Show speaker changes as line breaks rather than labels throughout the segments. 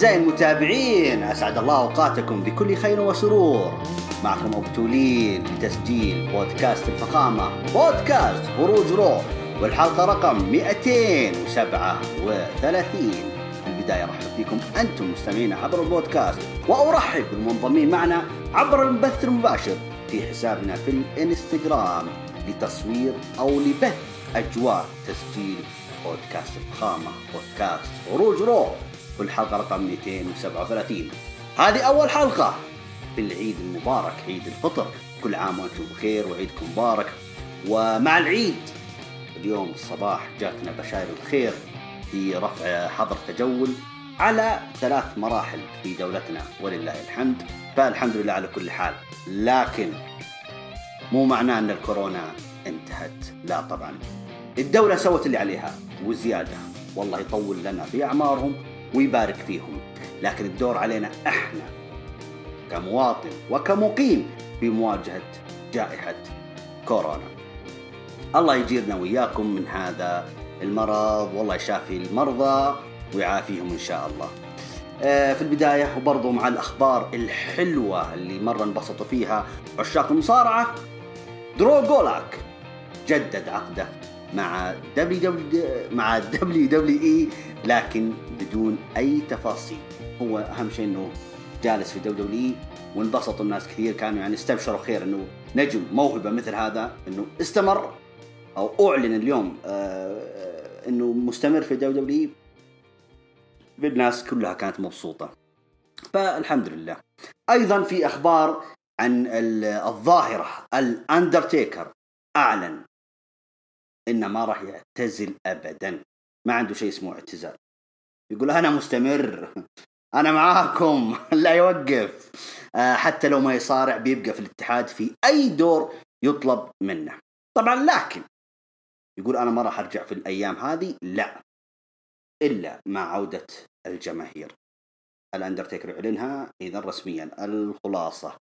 أعزائي المتابعين أسعد الله أوقاتكم بكل خير وسرور. معكم أبو تولين لتسجيل بودكاست الفخامة بودكاست خروج روح والحلقة رقم 237 في البداية أرحب بكم أنتم مستمعين عبر البودكاست وأرحب بالمنضمين معنا عبر البث المباشر في حسابنا في الإنستغرام لتصوير أو لبث أجواء تسجيل بودكاست الفخامة بودكاست خروج روح. والحلقة رقم 237 هذه أول حلقة. في العيد المبارك عيد الفطر. كل عام وأنتم بخير وعيدكم مبارك. ومع العيد اليوم الصباح جاتنا بشائر الخير في رفع حظر تجول على ثلاث مراحل في دولتنا. ولله الحمد. فالحمد لله على كل حال. لكن مو معناه أن الكورونا انتهت. لا طبعا. الدولة سوت اللي عليها. وزيادة. والله يطول لنا في أعمارهم. ويبارك فيهم. لكن الدور علينا إحنا كمواطن وكمقيم في مواجهة جائحة كورونا. الله يجيرنا وإياكم من هذا المرض. والله يشافي المرضى ويعافيهم إن شاء الله. آه، في البداية وبرضو مع الأخبار الحلوة اللي مرة انبسطوا فيها عشاق المصارعة درو جولاك جدد عقده مع دبليو مع دبليو دبليو اي لكن بدون أي تفاصيل. هو أهم شيء إنه جالس في إي وانبسطوا الناس كثير. كانوا يعني استبشروا خير إنه نجم موهبة مثل هذا إنه استمر أو أعلن اليوم آه إنه مستمر في إي. بالناس كلها كانت مبسوطة. فالحمد لله. أيضا في أخبار عن الظاهرة. الأندرتيكر أعلن إنه ما راح يعتزل ابدا. ما عنده شيء اسمه اعتزال. يقول أنا مستمر. أنا معاكم. لا يوقف. آه، حتى لو ما يصارع بيبقى في الاتحاد في أي دور يطلب منه. طبعا لكن يقول أنا ما راح أرجع في الأيام هذه. لا. إلا مع عودة الجماهير. الأندرتيكر يعلنها إذا رسميا. الخلاصة.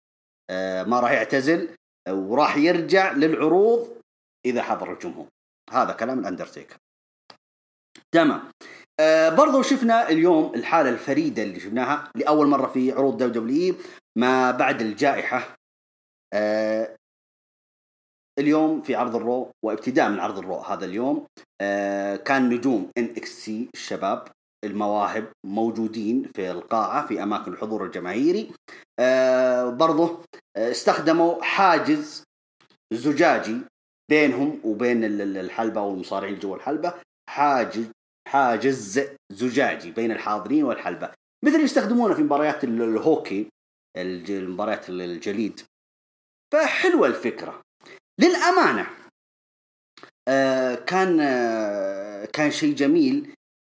آه، ما راح يعتزل. وراح يرجع للعروض إذا حضر الجمهور. هذا كلام الأندرتيكر. تمام. آه برضو شفنا اليوم الحالة الفريدة اللي شفناها لأول مرة في عروض WW ما بعد الجائحة. آه اليوم في عرض الرو وابتداء من عرض الرو هذا اليوم. آه كان نجوم NXT الشباب المواهب موجودين في القاعة في أماكن الحضور الجماهيري. آه برضو آه، استخدموا حاجز زجاجي بينهم وبين الحلبة والمصارعين جوا الحلبة. حاجز حاجز زجاجي بين الحاضرين والحلبة. مثل يستخدمونه في مباريات الهوكي مباريات الجليد. فحلوة الفكرة. للأمانة آه كان آه كان شيء جميل.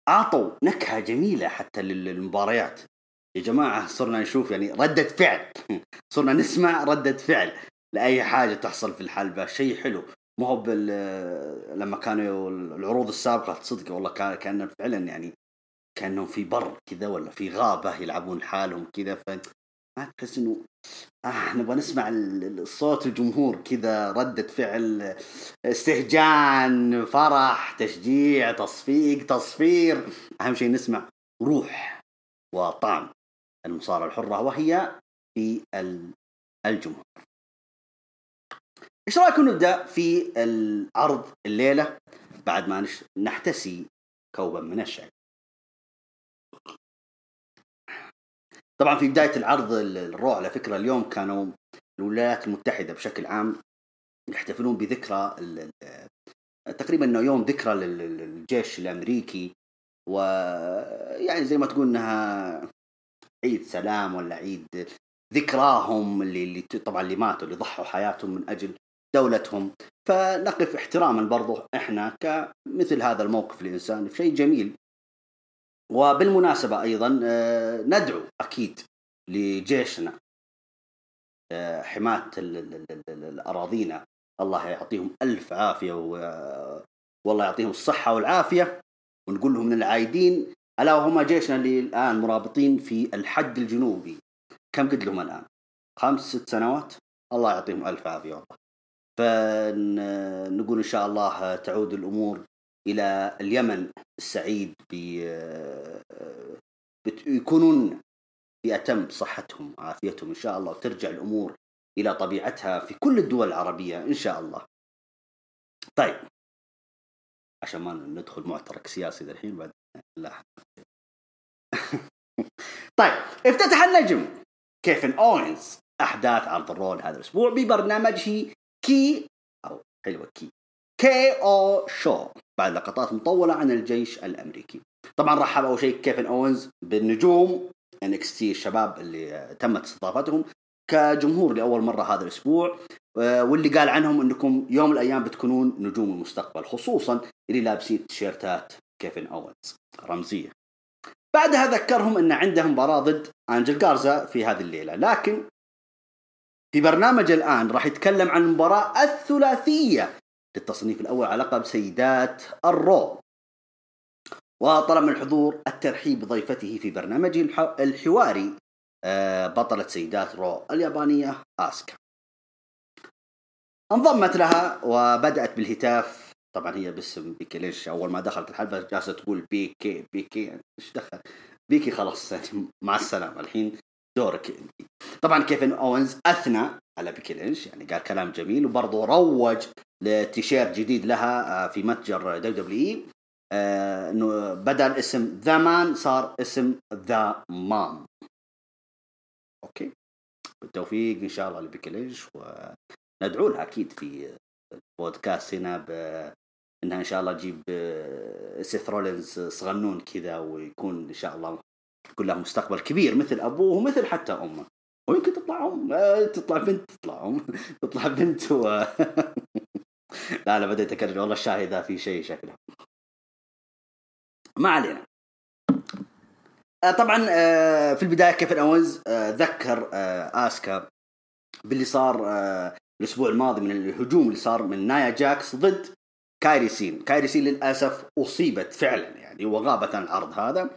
أعطوا نكهة جميلة حتى للمباريات. يا جماعة صرنا نشوف يعني ردة فعل. صرنا نسمع ردة فعل لأي حاجة تحصل في الحلبة. شيء حلو. ما هو لما كانوا العروض السابقة صدق والله كان كان فعلا يعني كأنهم في بر كذا ولا في غابة يلعبون حالهم كذا ف ما تحس إنه آه نبغى نسمع صوت الجمهور كذا ردة فعل استهجان فرح تشجيع تصفيق تصفير. أهم شيء نسمع روح وطعم المصارعة الحرة وهي في الجمهور. إيش رايكم نبدأ في العرض الليلة بعد ما نحتسي كوبا من الشاي؟ طبعا في بداية العرض الرو على فكرة اليوم كانوا الولايات المتحدة بشكل عام يحتفلون بذكرى تقريبا إنه يوم ذكرى للجيش الأمريكي ويعني زي ما تقول إنها عيد سلام ولا عيد ذكراهم اللي, اللي طبعا اللي ماتوا اللي ضحوا حياتهم من أجل دولتهم. فنقف احتراما برضو إحنا كمثل هذا الموقف الانساني شيء جميل. وبالمناسبة أيضا آه، ندعو أكيد لجيشنا. آه، حماة الأراضينا الله يعطيهم ألف عافية والله يعطيهم الصحة والعافية. ونقول لهم من العايدين ألا وهم جيشنا اللي الآن مرابطين في الحد الجنوبي. كم قد لهم الآن؟ خمس ست سنوات؟ الله يعطيهم ألف عافية والله فنقول إن شاء الله تعود الأمور إلى اليمن السعيد يكونون اتم صحتهم وعافيتهم. إن شاء الله وترجع الأمور إلى طبيعتها في كل الدول العربية إن شاء الله. طيب. عشان ما ندخل معترك سياسي الحين بعد لا. طيب. افتتح النجم. كيفن أوينز أحداث عرض الرول هذا الأسبوع ببرنامجه KO حلوة K. KO Show. بعد لقطات مطولة عن الجيش الأمريكي. طبعا رحب أول شيء كيفن أوينز بالنجوم NXT الشباب اللي تمت استضافتهم كجمهور لأول مرة هذا الأسبوع آه، واللي قال عنهم إنكم يوم من الأيام بتكونون نجوم المستقبل خصوصا اللي لابسين تيشيرتات كيفن أوينز. رمزية. بعدها ذكرهم إن عندهم مباراه ضد أنجل جارزا في هذه الليلة لكن في برنامج الآن راح يتكلم عن المباراه الثلاثية للتصنيف الأول على لقب سيدات الرو. وطلب من الحضور الترحيب بضيفته في برنامجه الحواري آه، بطلة سيدات رو اليابانية آسكا. انضمت لها وبدأت بالهتاف. طبعا هي باسم بيكي لينش؟ أول ما دخلت الحلبة جالسة تقول بيكي بيكي إيش دخل؟ بيكي خلاص يعني مع السلامة. الحين دورك. انت طبعا كيفن أوينز أثنى على بيكي لينش يعني قال كلام جميل وبرضه روج لتيشيرت جديد لها آه، في متجر WW آه، إنه بدل اسم The Man صار اسم The Mom. Okay. بالتوفيق إن شاء الله لبيكي لينش وندعو لها أكيد في البودكاست هنا ب... إنها إن شاء الله تجيب آه، سيث رولينز صغنون كذا ويكون إن شاء الله يكون له مستقبل كبير مثل أبوه ومثل حتى أمه. ويمكن تطلع ام آه، تطلع بنت تطلع ام تطلع بنت و... لا لا بديت أكرر والله الشاهي ذا في شيء شكله. ما علينا. آه، طبعا آه، في البداية كيفن آه، ذكر آسكا باللي صار الأسبوع الماضي من الهجوم اللي صار من نايا جاكس ضد كايري سين. كايري سين للأسف أصيبت فعلا يعني وغابت عن العرض هذا.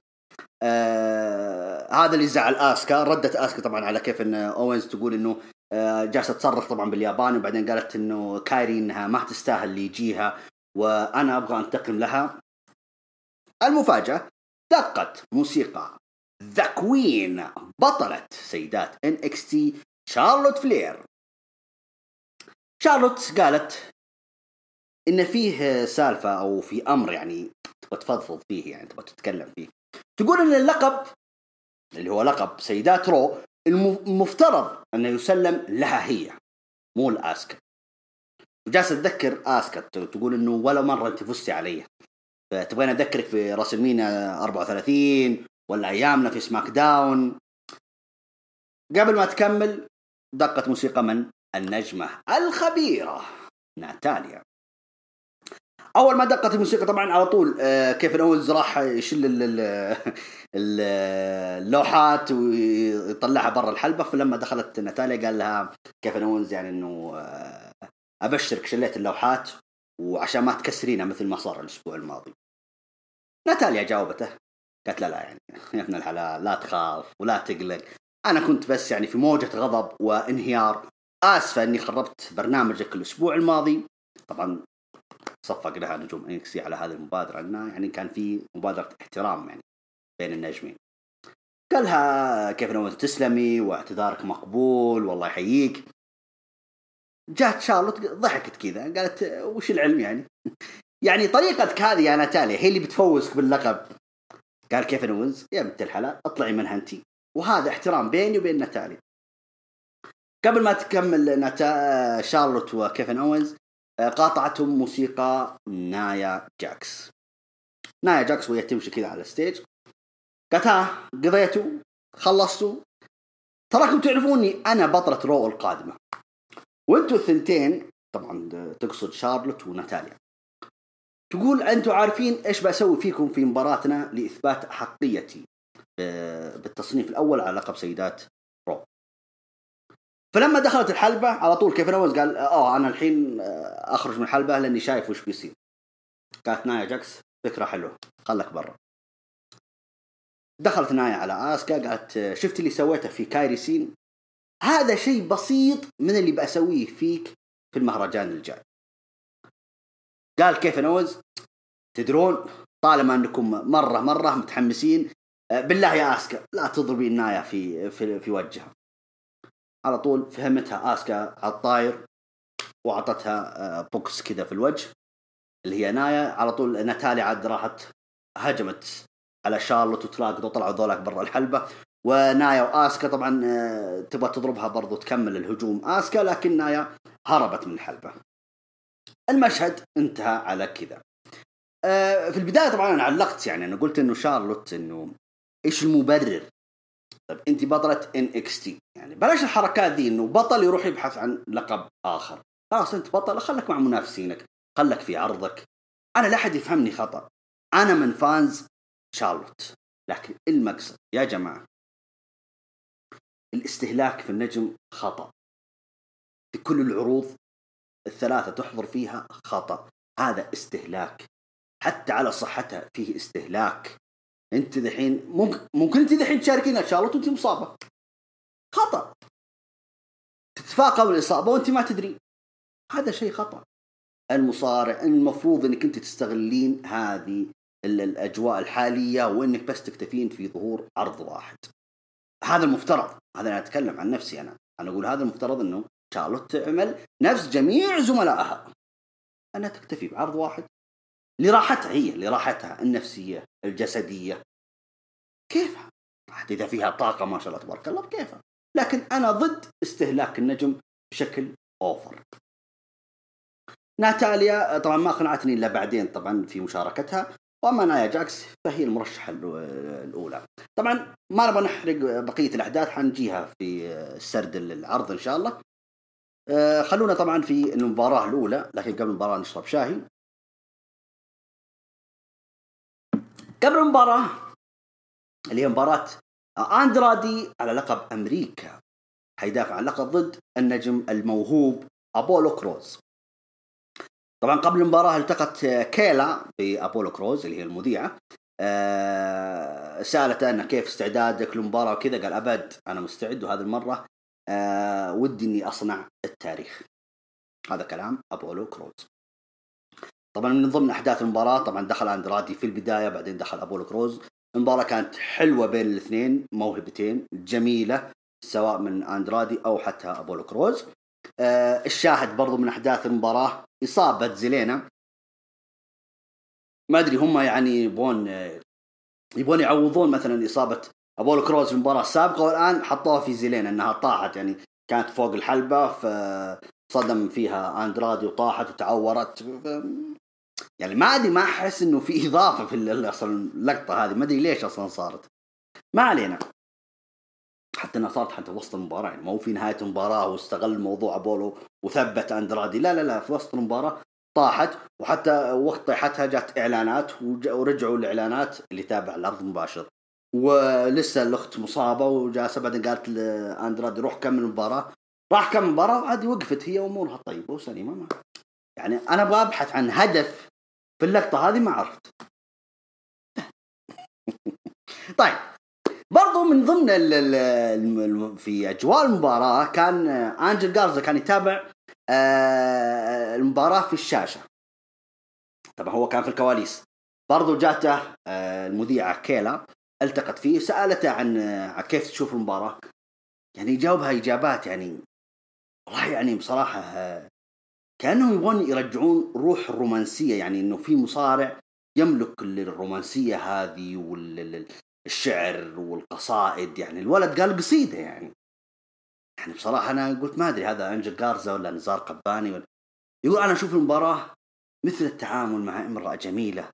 آه هذا اللي زعل آسكا ردت آسكا طبعا على كيفن أوينز تقول إنه آه جالسة تصرخ طبعا بالياباني وبعدين قالت إنه كايري إنها ما تستاهل اللي يجيها وأنا أبغى أنتقم لها. المفاجأة دقت موسيقى The Queen بطلة سيدات NXT شارلوت فلير. شارلوت قالت إن فيه سالفة أو في أمر يعني تبغى تفضفض فيه يعني تبغى تتكلم فيه. تقول إن اللقب اللي هو لقب سيدات رو المفترض انه يسلم لها هي مو لاسكا وجالسه تذكر آسكا تقول إنه ولا مرة أنت فزتي علي فتبغين أذكرك في راسلمينيا 34 ولا أيامنا في سماك داون. قبل ما تكمل دقت موسيقى من؟ النجمة الخبيرة ناتاليا. أول ما دقت الموسيقى طبعا على طول آه، كيف الاولز راح يشيل اللوحات ويطلعها برا الحلبة. فلما دخلت ناتاليا قال لها كيف الاولز يعني إنه آه، أبشرك شليت اللوحات وعشان ما تكسرينها مثل ما صار الأسبوع الماضي. ناتاليا جاوبته قالت لا لا يعني يا ابن الحلال لا تخاف ولا تقلق. أنا كنت بس يعني في موجة غضب وانهيار آسفة إني خربت برنامجك الأسبوع الماضي. طبعا صفق لها نجوم NXT على هذه المبادرة انها يعني كان في مبادرة احترام يعني بين النجمين. قالها كيفن أوينز تسلمي؟ واعتذارك مقبول والله يحييك. جات شارلوت ضحكت كذا قالت وش العلم يعني؟ يعني طريقتك هذه يا ناتاليا هي اللي بتفوزك باللقب. قال كيفن أوينز؟ يا بنت الحلال اطلعي منها انت وهذا احترام بيني وبين ناتاليا. قبل ما تكمل نتا... شارلوت وكيفن اوينز قاطعتهم موسيقى نايا جاكس. نايا جاكس وهي تمشي كذا على ال stage. قالت ها قضيتوا؟ خلصتوا؟ تراكم تعرفوني؟ أنا بطلة رو القادمة. وانتوا الثنتين طبعا تقصد شارلوت وناتاليا. تقول أنتم عارفين إيش بسوي فيكم في مباراتنا لإثبات أحقيتي؟ آه، بالتصنيف الأول على لقب سيدات فلما دخلت الحلبة على طول كيفن أوينز؟ قال آه أنا الحين آه، أخرج من الحلبة لأني شايف وش بيصير. قالت نايا جاكس فكرة حلوة خلك برا. دخلت نايا على آسكا قالت آه، شفت اللي سويته في كايري سين؟ هذا شيء بسيط من اللي بسويه فيك في المهرجان الجاي. قال كيفن أوينز؟ تدرون طالما أنكم مرة مرة متحمسين آه، بالله يا آسكا لا تضربي النايا في في في وجهها على طول فهمتها آسكا على الطاير وأعطتها آه، بوكس كذا في الوجه اللي هي نايا. على طول ناتاليا عاد راحت هجمت على شارلوت وتراكد وطلعوا ذولاك برا الحلبة. ونايا وآسكا طبعا آه، تبغى تضربها برضو تكمل الهجوم آسكا لكن نايا هربت من الحلبة. المشهد انتهى على كذا. آه، في البداية طبعا أنا علقت يعني أنا قلت إنه شارلوت إنه إيش المبرر؟ طيب أنت بطلة NXT. يعني بلاش الحركات دي إنه بطل يروح يبحث عن لقب آخر. خلاص أنت بطل خلك مع منافسينك خلك في عرضك. أنا لا أحد يفهمني خطأ. أنا من fans شارلوت. لكن المقصد يا جماعة الاستهلاك في النجم خطأ. في كل العروض الثلاثة تحضر فيها خطأ. هذا استهلاك. حتى على صحتها فيه استهلاك. أنت دحين ممكن ممكن أنت دحين تشاركين شارلوت وأنت مصابة. خطأ. تتفاقم الإصابة وأنت ما تدري. هذا شيء خطأ. المصارع المفروض إنك أنت تستغلين هذه الأجواء الحالية وإنك بس تكتفين في ظهور عرض واحد. هذا المفترض. هذا أنا أتكلم عن نفسي أنا. أنا أقول هذا المفترض إنه شارلوت تعمل نفس جميع زملائها. انها تكتفي بعرض واحد. لراحتها هي لراحتها النفسية الجسدية. كيفها؟ حتى إذا فيها طاقة ما شاء الله تبارك الله بكيفها لكن أنا ضد استهلاك النجم بشكل أوفر. ناتاليا طبعا ما اقنعتني إلا بعدين طبعا في مشاركتها. وأما نايا جاكس فهي المرشحة الأولى. طبعا ما نبغى نحرق بقية الأحداث حنجيها في سرد العرض إن شاء الله. آه، خلونا طبعا في المباراة الأولى لكن قبل المباراة نشرب شاهي. قبل المباراة اللي هي مباراة أندرادي على لقب أمريكا. حيدافع عن اللقب ضد النجم الموهوب أبولو كروز. طبعا قبل المباراة التقت كيلا بأبولو كروز اللي هي المذيعة. أه سالته انه كيف استعدادك للمباراة وكذا قال أبد أنا مستعد وهذه المرة أه ودي إني أصنع التاريخ. هذا كلام أبولو كروز. طبعا من ضمن أحداث المباراة طبعا دخل أندرادي في البداية بعدين دخل أبولو كروز. المباراة كانت حلوة بين الاثنين موهبتين جميلة سواء من أندرادي أو حتى أبولو كروز. آه الشاهد برضو من أحداث المباراة إصابة زيلينا ما أدري هم يعني يبغون يبغون يعوضون مثلا إصابة أبولو كروز في المباراه السابقه والآن حطوها في زيلينا إنها طاحت يعني كانت فوق الحلبة فصدم فيها أندرادي وطاحت وتعورت. يعني ما أدري ما أحس إنه في إضافة في أصلا اللقطة هذه ما أدري ليش أصلا صارت. ما علينا. حتى انها صارت حتى وسط المباراة يعني مو في نهاية المباراة واستغل موضوع ابولو وثبت أندرادي لا لا لا في وسط المباراة طاحت وحتى وقت طيحتها جات إعلانات ورجعوا الإعلانات اللي تابع العرض المباشر ولسه الأخت مصابة وجالسة بعدين قالت لاندرادي روح كمل المباراة. راح كمل المباراة وعادي وقفت هي امورها طيبه وسليمة ما يعني أنا أبغى ابحث عن هدف في اللقطة هذه ما عرفت. طيب برضو من ضمن ال ال في أجواء المباراة كان أنجل جارزا كان يتابع آه، المباراة في الشاشة. طبعا هو كان في الكواليس. برضو جاته آه، المذيعه كيلا التقت فيه سالته عن كيف تشوف المباراة. يعني جاوبها إجابات يعني والله يعني بصراحة آه، كانهم يبغون يرجعون روح الرومانسية يعني إنه في مصارع يملك الرومانسية هذه وال الشعر والقصائد يعني الولد قال قصيده يعني. يعني بصراحة أنا قلت ما أدري هذا أنجل جارزا ولا نزار قباني ولا. يقول أنا أشوف المباراة مثل التعامل مع امرأة جميلة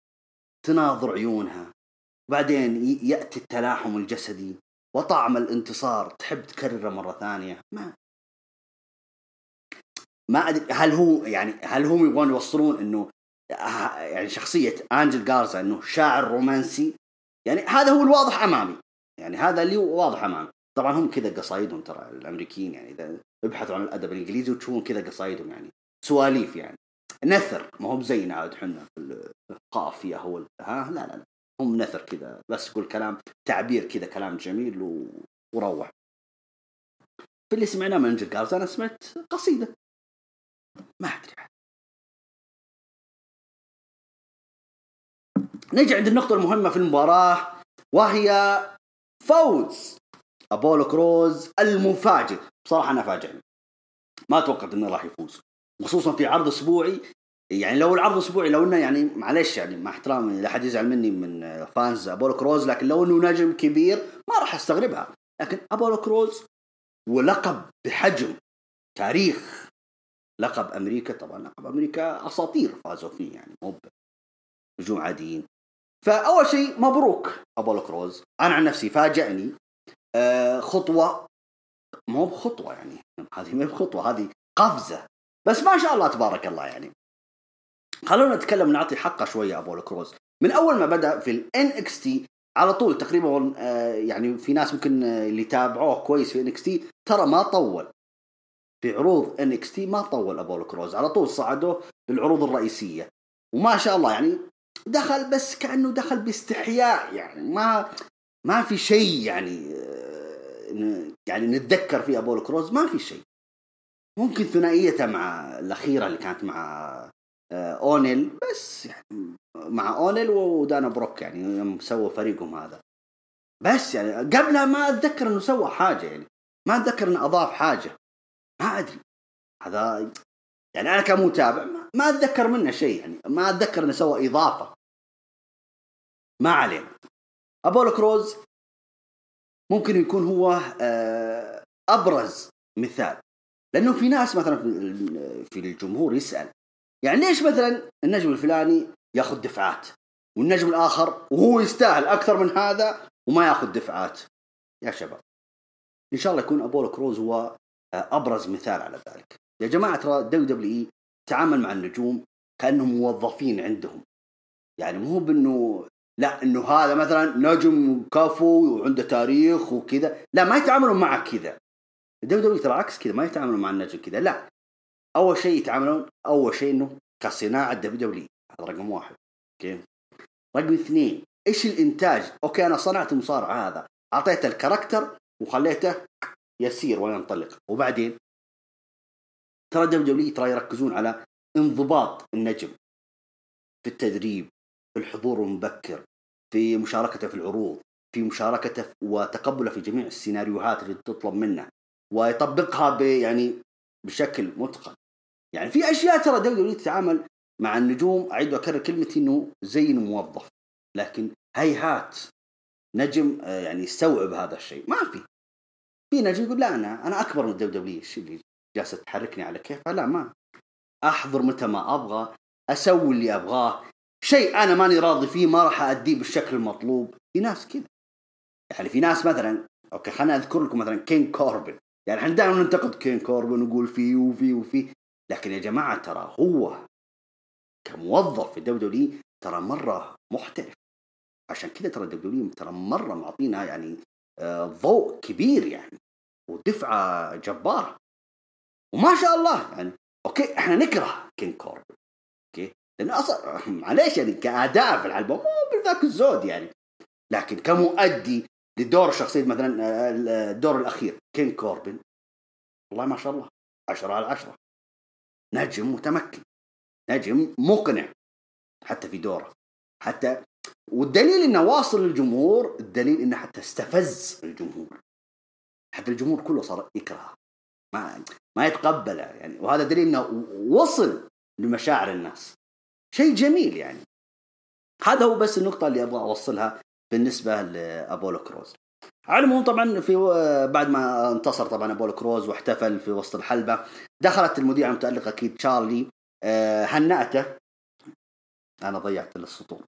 تناظر عيونها بعدين يأتي التلاحم الجسدي وطعم الانتصار تحب تكرره مرة ثانية ما ما أدري هل هو يعني هل هم يبغون يوصلون إنه يعني شخصية أنجل جارزا إنه شاعر رومانسي؟ يعني هذا هو الواضح أمامي. يعني هذا اللي واضح أمامي. طبعا هم كذا قصايدهم ترى الأمريكيين يعني إذا ابحثوا عن الأدب الإنجليزي وتشوفون كذا قصايدهم يعني سواليف يعني. نثر ما هو بزينا عاد إحنا في القافيه هو ها لا لا لا. هم نثر كذا بس يقول كلام تعبير كذا كلام جميل و... وروح. في اللي سمعناه من أنجل أنا سمعت قصيدة. ما أدري. نجي عند النقطة المهمة في المباراة وهي فوز أبولو كروز المفاجئ. بصراحة أنا فاجئني ما توقعت إنه راح يفوز خصوصا في عرض أسبوعي. يعني لو العرض أسبوعي لو إنه يعني معلش يعني مع احترامي لا حد يزعل مني من فانز أبولو كروز لكن لو إنه نجم كبير ما راح أستغربها. لكن أبولو كروز ولقب بحجم تاريخ لقب أمريكا طبعا لقب أمريكا أساطير فازوا فيه يعني مو نجوم عاديين. فأول شيء مبروك ابولو كروز أنا عن نفسي فاجأني آه خطوة مو بخطوة يعني هذه ما بخطوة هذه قفزة. بس ما شاء الله تبارك الله يعني. خلونا نتكلم نعطي حقه شوية ابولو كروز من أول ما بدأ في ال NXT على طول تقريبا آه، يعني في ناس ممكن آه، اللي تابعوه كويس في NXT ترى ما طول. في عروض NXT ما طول أبولو كروز على طول صعدوه للعروض الرئيسية. وما شاء الله يعني دخل بس كأنه دخل باستحياء يعني ما ما في شيء يعني آه، يعني نتذكر في أبولو كروز ما في شيء. ممكن ثنائيته مع الأخيرة اللي كانت مع أونيل بس يعني مع أونيل ودانا بروك يعني يوم سووا فريقهم هذا. بس يعني قبلها ما أتذكر إنه سوى حاجة يعني ما أتذكر إنه أضاف حاجة. ما أدري. هذا يعني أنا كمتابع ما أتذكر منه شيء يعني. ما أتذكر إنه سوى إضافة. ما علينا. أبولو كروز ممكن يكون هو آه، أبرز مثال. لأنه في ناس مثلا في الجمهور يسأل يعني ليش مثلا النجم الفلاني يأخذ دفعات والنجم الآخر وهو يستاهل أكثر من هذا وما يأخذ دفعات؟ يا شباب. إن شاء الله يكون أبولو كروز هو أبرز مثال على ذلك. يا جماعة ترى WWE تعامل مع النجوم كأنهم موظفين عندهم. يعني مو بأنه لا إنه هذا مثلا نجم كفو وعنده تاريخ وكذا. لا ما يتعاملون معك كذا. WWE ترى عكس كذا ما يتعاملون مع النجم كذا. لا أول شيء يتعاملون أول شيء إنه كصناعة WWE هذا رقم واحد. okay؟ رقم اثنين إيش الإنتاج؟ okay أنا صنعت المصارع هذا أعطيته ال character وخليته يسير وينطلق وبعدين ترى WWE ترى يركزون على انضباط النجم في التدريب في الحضور المبكر في مشاركته في العروض في مشاركته وتقبله في جميع السيناريوهات اللي تطلب منه ويطبقها يعني بشكل متقن. يعني في أشياء ترى WWE تتعامل مع النجوم أعيد وأكرر كلمتي إنه زي موظف لكن هيهات نجم آه، يعني يستوعب هذا الشيء. ما في. في نجم يقول لا أنا أنا أكبر من ال WWE إيش اللي جالسه تحركني على كيفها لا ما أحضر متى ما أبغى أسوي اللي أبغاه. شيء أنا ماني راضي فيه ما راح اديه بالشكل المطلوب. في ناس كذا. يعني في ناس مثلا okay خليني أذكر لكم مثلا King كوربن. يعني إحنا دائما ننتقد King كوربن ونقول فيه وفيه وفيه لكن يا جماعة ترى هو كموظف في ال WWE ترى مرة محترف. عشان كذا ترى ال WWE ترى مرة معطينا يعني ضوء كبير يعني ودفعة جبارة. وما شاء الله يعني okay إحنا نكره King كوربن okay؟ لأن أصلا معليش يعني كأداء في الحلبه مو بذاك الزود يعني. لكن كمؤدي لدور شخصيه مثلا آه، الدور الأخير King كوربن والله ما شاء الله 10 على 10 نجم متمكن نجم مقنع حتى في دوره. حتى والدليل انه واصل للجمهور الدليل انه حتى استفز الجمهور. حتى الجمهور كله صار يكرهه ما ما يتقبله يعني. وهذا دليل إنه وصل لمشاعر الناس. شيء جميل يعني. هذا هو بس النقطة اللي أبغى أوصلها بالنسبة لأبولو كروز. على العموم طبعا في بعد ما انتصر طبعا أبولو كروز واحتفل في وسط الحلبة دخلت المذيعة المتألقة أكيد تشارلي آه، هنأته. أنا ضيعت السطور.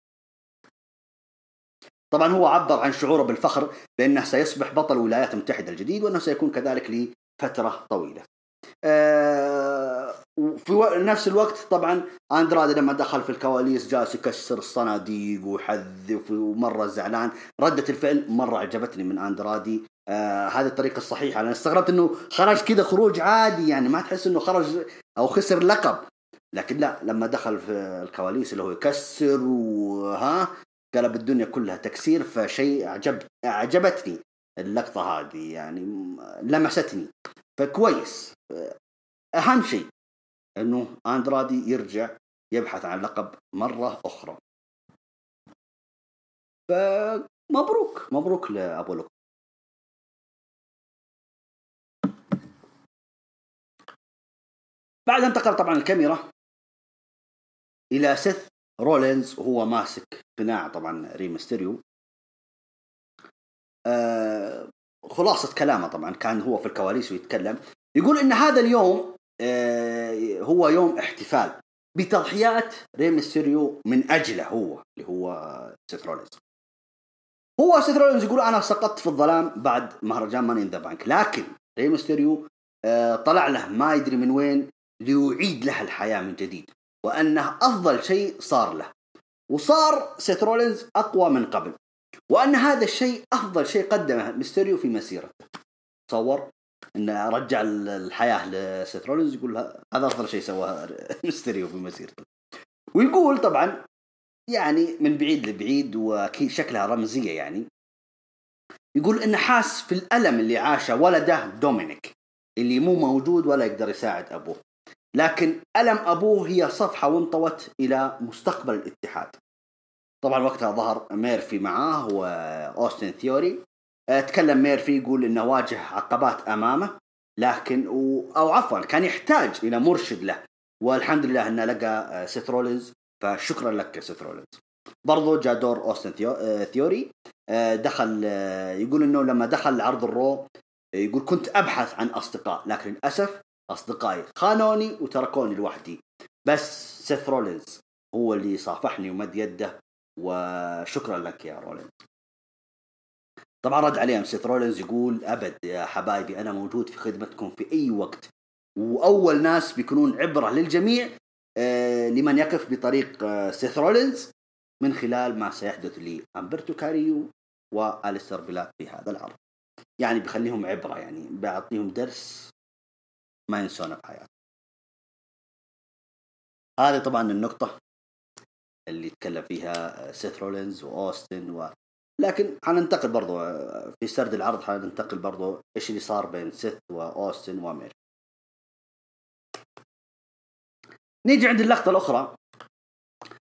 طبعا هو عبر عن شعوره بالفخر بأنه سيصبح بطل الولايات المتحده الجديد وأنه سيكون كذلك لفترة طويلة. آه، في نفس الوقت طبعا اندرادي لما دخل في الكواليس جالس يكسر الصناديق ويحذف ومرة زعلان. ردة الفعل مرة عجبتني من اندرادي آه هذه الطريقة الصحيحة. أنا استغربت أنه خرج كذا خروج عادي يعني ما تحس أنه خرج أو خسر لقب. لكن لا لما دخل في الكواليس اللي هو يكسر وها قلب الدنيا كلها تكسير فشيء عجب عجبتني اللقطة هذه يعني لمستني. فكويس. أهم شيء أنه أندرادي يرجع يبحث عن لقب مرة أخرى. ف مبروك لأبو لوك بعد انتقل طبعا الكاميرا إلى سيث رولينز وهو ماسك قناع طبعا ري مستيريو آه خلاصة كلامه طبعا كان هو في الكواليس ويتكلم. يقول إن هذا اليوم آه هو يوم احتفال بتضحيات ري مستيريو من أجله هو اللي هو سيث رولينز. هو سيث رولينز يقول أنا سقطت في الظلام بعد مهرجان Money in the Bank لكن ري مستيريو آه طلع له ما يدري من وين ليعيد له الحياة من جديد. وأنه أفضل شيء صار له. وصار سيث رولينز أقوى من قبل. وأن هذا الشيء أفضل شيء قدمه ميستيريو في مسيرته تصور انه رجع الحياة لسيث رولينز يقول هذا أفضل شيء سواه ميستيريو في مسيرته. ويقول طبعا يعني من بعيد لبعيد وأكيد شكلها رمزية يعني. يقول انه حاس في الألم اللي عاشه ولده دومينيك اللي مو موجود ولا يقدر يساعد أبوه. لكن ألم أبوه هي صفحة وانطوت إلى مستقبل الاتحاد طبعا وقتها ظهر ميرفي معاه وأوستن ثيوري آه، تكلم ميرفي يقول إنه واجه عقبات أمامه لكن. أو عفوا كان يحتاج إلى مرشد له والحمد لله إنه لقى آه، سيث رولينز فشكرا لك سيث رولينز برضو جاء دور أوستن. آه، ثيوري دخل يقول إنه لما دخل عرض ال Raw يقول كنت أبحث عن أصدقاء لكن للأسف أصدقائي خانوني وتركوني لوحدي. بس سيث رولينز هو اللي صافحني ومد يده وشكرا لك يا رولينز. طبعا رد عليهم سيث رولينز يقول أبد يا حبايبي أنا موجود في خدمتكم في أي وقت. وأول ناس بيكونون عبرة للجميع آه لمن يقف بطريق آه سيث رولينز من خلال ما سيحدث لي أمبرتو كاريو وأليستر بلاك في هذا العرض. يعني بخليهم عبرة يعني بيعطيهم درس ما ينسونه في حياتهم هذه طبعا النقطة اللي يتكلم فيها سيث رولينز وأوستن و... لكن حننتقل برضو في سرد العرض حننتقل برضو إيش اللي صار بين سيث وأوستن ومير نيجي عند اللقطة الأخرى.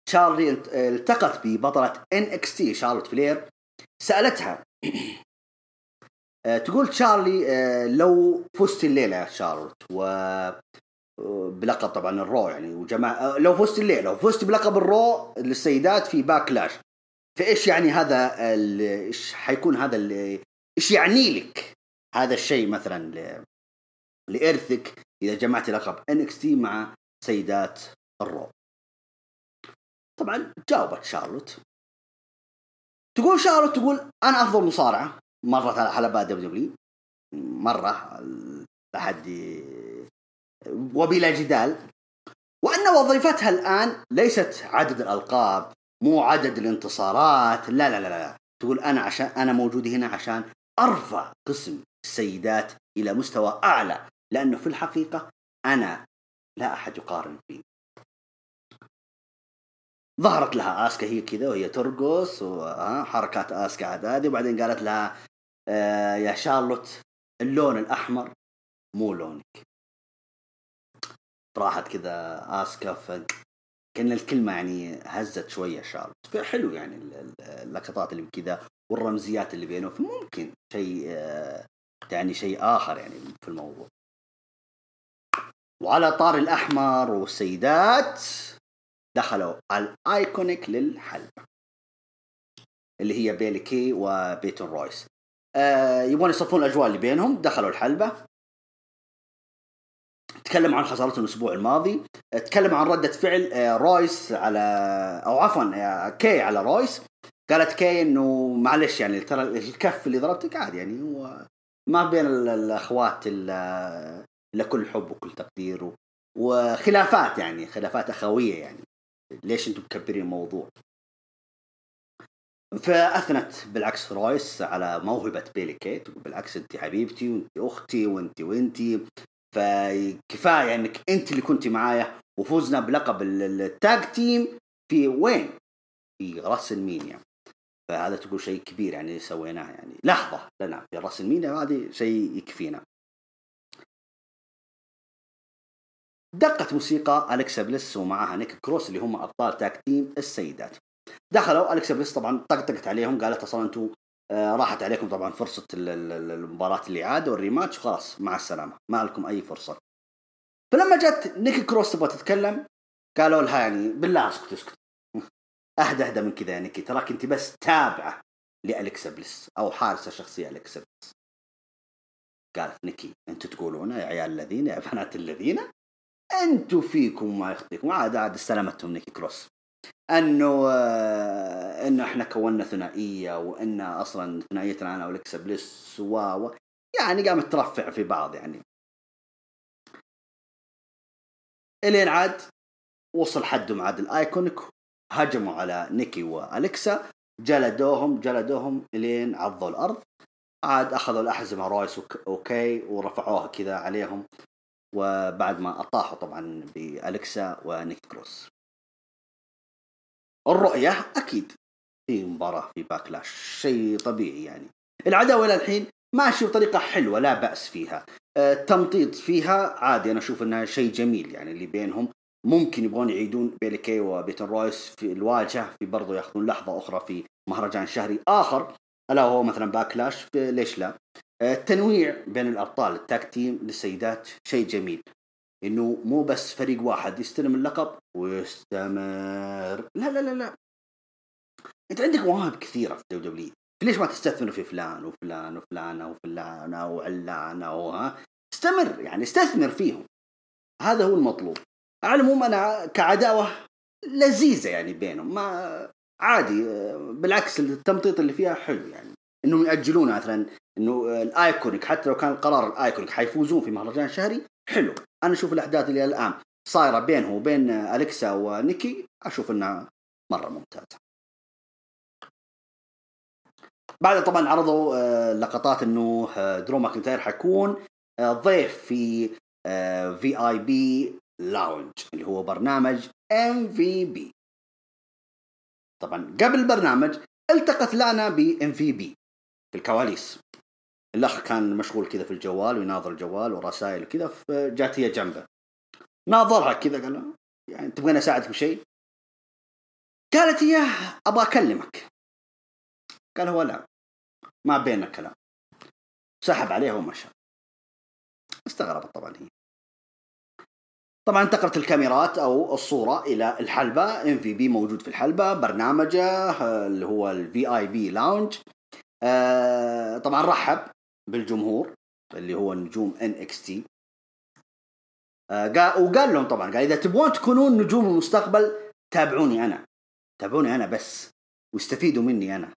شارلي التقت ببطلة NXT شارلوت فلير سألتها آه، تقول تشارلي آه، لو فزت الليلة يا شارلوت و بلقب طبعا ال Raw يعني وجماعة آه، لو فزت الليلة لو فزت بلقب ال Raw للسيدات في Backlash فإيش يعني هذا إيش حيكون هذا إيش يعني لك هذا الشيء مثلا لإرثك إذا جمعت لقب NXT مع سيدات ال Raw؟ طبعا جاوبت شارلوت. تقول شارلوت تقول أنا أفضل مصارعة. مرت على حلبات WW. مرة لحد وبلا جدال. وأن وظيفتها الآن ليست عدد الألقاب مو عدد الانتصارات. لا لا لا لا تقول أنا عشان أنا موجود هنا عشان أرفع قسم السيدات إلى مستوى أعلى. لأنه في الحقيقة أنا لا أحد يقارن فيه ظهرت لها اسكا هي كذا وهي ترقص وحركات اسكا عاد هذه. وبعدين قالت لها آه يا شارلوت اللون الأحمر مو لونك. راحت كذا آسكا كان الكلمة يعني هزت شوية شارلوت. فحلو يعني اللقطات اللي كذا والرمزيات اللي بينهم. فممكن شيء آه يعني شيء آخر يعني في الموضوع. وعلى طاري الأحمر والسيدات دخلوا ال IIconic للحلبة اللي هي بيلي كي وبيتون رويس. آه يبغون يصفون الأجواء اللي بينهم. دخلوا الحلبة. تكلم عن خسارته الأسبوع الماضي. تكلم عن ردة فعل آه رويس على أو عفوا آه كي على رويس. قالت كي إنه معلش يعني ترى الكف اللي ضربتك عادي يعني هو ما بين الأخوات الا كل حب وكل تقدير وخلافات يعني خلافات أخوية يعني. ليش أنتم مكبرين الموضوع؟ فاثنت بالعكس رويس على موهبة بيلي كي بالعكس انت حبيبتي وانت أختي وانت وانت. فكفاية إنك أنت اللي كنت معايا وفوزنا بلقب ال tag team في وين؟ في WrestleMania فهذا تقول شيء كبير يعني سويناه يعني. لحظة لنا في WrestleMania هذه شيء يكفينا. دقت موسيقى أليكسا بليس ومعها نيك كروس اللي هم أبطال tag team السيدات. دخلوا. الكسا بليس طبعا طقطقت عليهم قالت أصلا أنتم آه، راحت عليكم طبعا فرصة ال- ال- ال- المباراة اللي عاد وال rematch. خلاص مع السلامة. ما لكم أي فرصة. فلما جت نيكي كروس تبغى تتكلم قالوا لها يعني بالله اسكت اسكت. أهدى أهدى من كذا يا نيكي. تراك أنت بس تابعة لالكسا بليس أو حارسه شخصية الكسا بليس قالت نيكي أنتم تقولون يا عيال الذين يا بنات الذين أنتم فيكم ما يخطيكم. عاد عاد استلمتهم نيكي كروس. أنه آه، أنه إحنا كونا ثنائية وأن أصلا ثنائيتنا أنا والكسا بليس و يعني قامت ترفع في بعض يعني. إلين عاد وصل حدهم عاد ال IIconic هجموا على نيكي والكسا جلدوهم جلدوهم إلين عضوا الأرض. عاد أخذوا الأحزمة رويس وك- وكي ورفعوها كذا عليهم. وبعد ما أطاحوا طبعا بالكسا ونيكي كروس. الرؤية أكيد. في مباراة في Backlash شيء طبيعي يعني. العداوة إلى الحين ماشي بطريقة حلوة لا بأس فيها. آه، التمطيط فيها عادي أنا أشوف إنها شيء جميل يعني اللي بينهم ممكن يبغون يعيدون بيلي كي وبيتن رويس في الواجهة في برضو يأخذون لحظة أخرى في مهرجان شهري آخر. ألا وهو مثلا Backlash ليش لا؟ آه، التنويع بين الأبطال ال tag team للسيدات شيء جميل. إنه مو بس فريق واحد يستلم اللقب ويستمر. لا لا لا لا. أنت عندك مواهب كثيرة في WW ليش ما تستثمر في فلان وفلان وفلانة وفلانة وعلانة وها استمر يعني استثمر فيهم. هذا هو المطلوب. على العموم أنا كعداوة لذيذة يعني بينهم. ما عادي بالعكس التمطيط اللي فيها حلو يعني. إنهم يأجلون مثلا إنه ال IIconic حتى لو كان القرار ال IIconic حيفوزون في مهرجان شهري حلو. أنا أشوف الأحداث اللي الآن صايرة بينه وبين الكسا ونيكي أشوف إنها مرة ممتازة. بعد طبعا عرضوا آه، لقطات إنه آه، درو ماكنتاير حيكون آه، ضيف في VIP Lounge اللي هو برنامج MVP طبعا قبل البرنامج التقت لانا ب MVP في الكواليس. الأخ كان مشغول كذا في الجوال ويناظر الجوال ورسائل وكذا فجات هي جنبه. ناظرها كذا قال يعني تبغاني أساعدك بشيء؟ قالت هي أبغى أكلمك. قال هو لا ما بيننا كلام. سحب عليها ومشى استغربت طبعا هي. طبعا انتقلت الكاميرات أو الصورة إلى الحلبة. MVP موجود في الحلبة برنامجه اللي هو ال VIP Lounge طبعا رحب. بالجمهور اللي هو نجوم NXT وقال لهم طبعا قال إذا تبغون تكونون نجوم المستقبل تابعوني أنا. تابعوني أنا بس واستفيدوا مني أنا.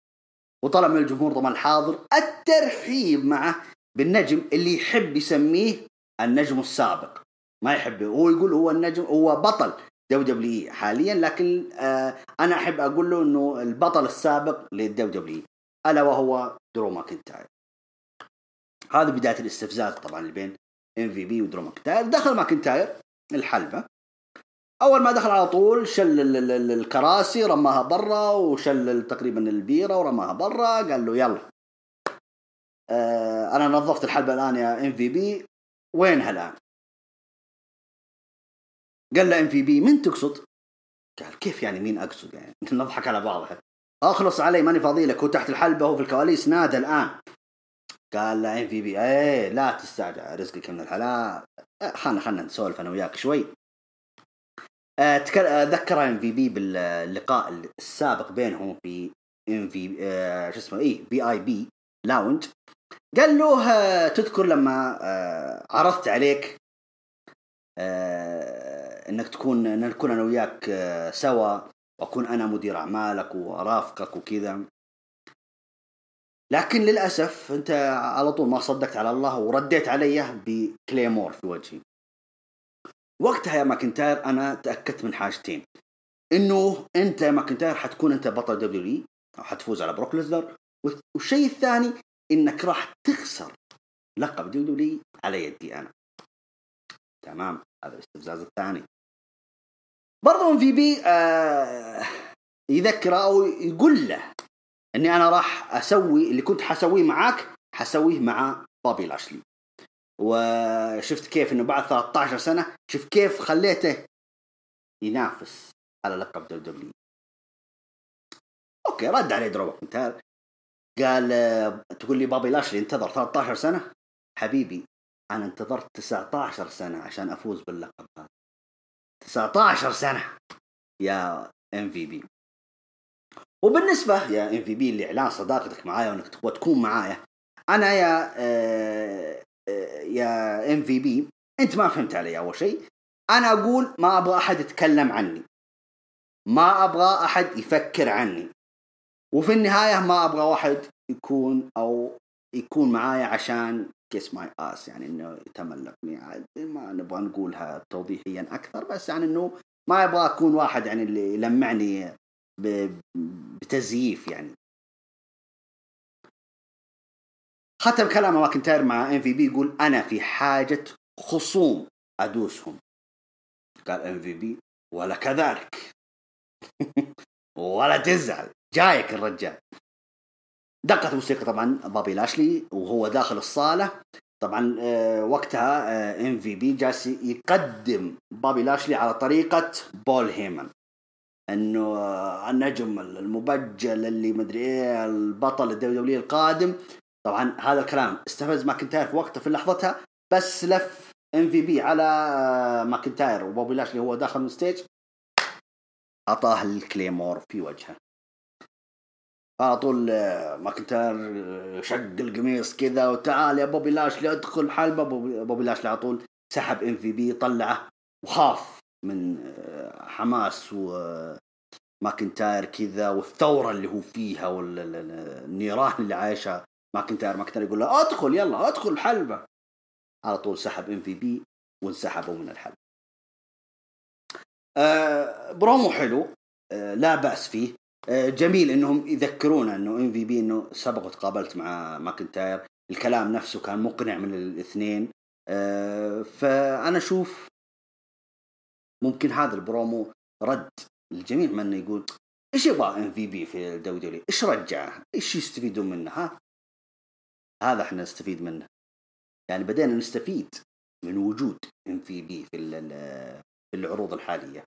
وطلب من الجمهور طبعا الحاضر الترحيب معه بالنجم اللي يحب يسميه النجم السابق. ما يحب هو يقول هو النجم هو بطل WWE حاليا لكن آه أنا أحب أقول له إنه البطل السابق لل WWE ألا وهو درو ماكنتاير. هذه بداية الاستفزاز طبعا اللي بين MVP ودرو ماكنتاير دخل ماكنتاير الحلبة. أول ما دخل على طول شل ال- ال- ال- الكراسي رماها برا وشل تقريبا البيرة ورماها برا قال له يلا. آه أنا نظفت الحلبة الآن يا MVP وينها الآن؟ قال له MVP من تقصد؟ قال كيف يعني مين أقصد يعني؟ نضحك على بعض أخلص علي ماني فاضي لك. هو تحت الحلبة هو في الكواليس نادى الآن. قال له MVP إيه لا تستعجل رزقك من الحلال. آه، خلنا خلنا نسولف أنا وياك شوي. تكر- آه، ذكر MVP باللقاء السابق بينهم في ام في شو اسمه إيه VIP Lounge قال له تذكر لما عرضت عليك إنك تكون إن نكون أنا وياك سوا وأكون أنا مدير أعمالك وارافقك وكذا. لكن للأسف أنت على طول ما صدقت على الله ورديت علي ب Claymore في وجهي. وقتها يا ماكنتاير أنا تأكدت من حاجتين. إنه أنت يا ماكنتاير حتكون أنت بطل دبليو أو حتفوز على بروك ليسنر. والشيء الثاني إنك راح تخسر لقب دبليو على يدي أنا. تمام؟ هذا الاستفزاز الثاني. برضو MVP آه يذكره أو يقول له إني أنا راح أسوي اللي كنت حسويه معاك حسويه مع بوبي لاشلي. وشفت كيف إنه بعد 13 سنة شوف كيف خليته ينافس على لقب WWE أوكي رد عليه درو ماكنتاير قال تقول لي بوبي لاشلي انتظر 13 سنة؟ حبيبي أنا انتظرت 19 سنة عشان أفوز باللقب هذا. 19 سنة! يا MVP. وبالنسبة يا MVP لاعلان صداقتك معايا وإنك تكون معايا أنا يا آه، آه، يا MVP أنت ما فهمت علي أول شيء. أنا أقول ما أبغى أحد يتكلم عني. ما أبغى أحد يفكر عني. وفي النهاية ما أبغى واحد يكون أو يكون معايا عشان kiss my ass يعني إنه يتملقني. ما نبغى نقولها توضيحيا أكثر بس يعني إنه ما أبغى أكون واحد يعني اللي يلمعني بتزييف يعني. ختم كلامه ماكنتاير مع MVP يقول أنا في حاجة خصوم أدوسهم. قال MVP ولا كذلك. ولا تزعل. جايك الرجال. دقت موسيقى طبعا بوبي لاشلي وهو داخل الصالة. طبعا آه، وقتها MVP جالس يقدم بوبي لاشلي على طريقة بول هيمن. إنه آه، النجم المبجل اللي مدري إيه البطل الدولي القادم. طبعا هذا الكلام استفز ماكنتاير في وقته في لحظتها بس لف MVP على آه، ماكنتاير وبوبي لاشلي هو داخل ال stage. أعطاه ال Claymore في وجهه. على طول آه، ماكنتاير آه، شق القميص كذا وتعال يا بوبي لاشلي ادخل حلبة بوبي لاشلي على طول سحب MVP طلعه وخاف من حماس وماكنتاير كذا والثورة اللي هو فيها والنيران اللي عايشها. ماكنتاير ماكنتاير يقول له أدخل يلا أدخل حلبة على طول سحب MVP وانسحبوا من الحلبة. آه برومو حلو. آه لا بأس فيه. آه جميل إنهم يذكرونا إنه MVP إنه سبق وتقابلت مع ماكنتاير. الكلام نفسه كان مقنع من الاثنين. آه فأنا أشوف ممكن هذا البرومو رد الجميع من يقول إيش يبغى MVP في الدوري إيش رجعه؟ إيش يستفيدون منه؟ ها؟ هذا إحنا نستفيد منه يعني بدينا نستفيد من وجود MVP في العروض الحالية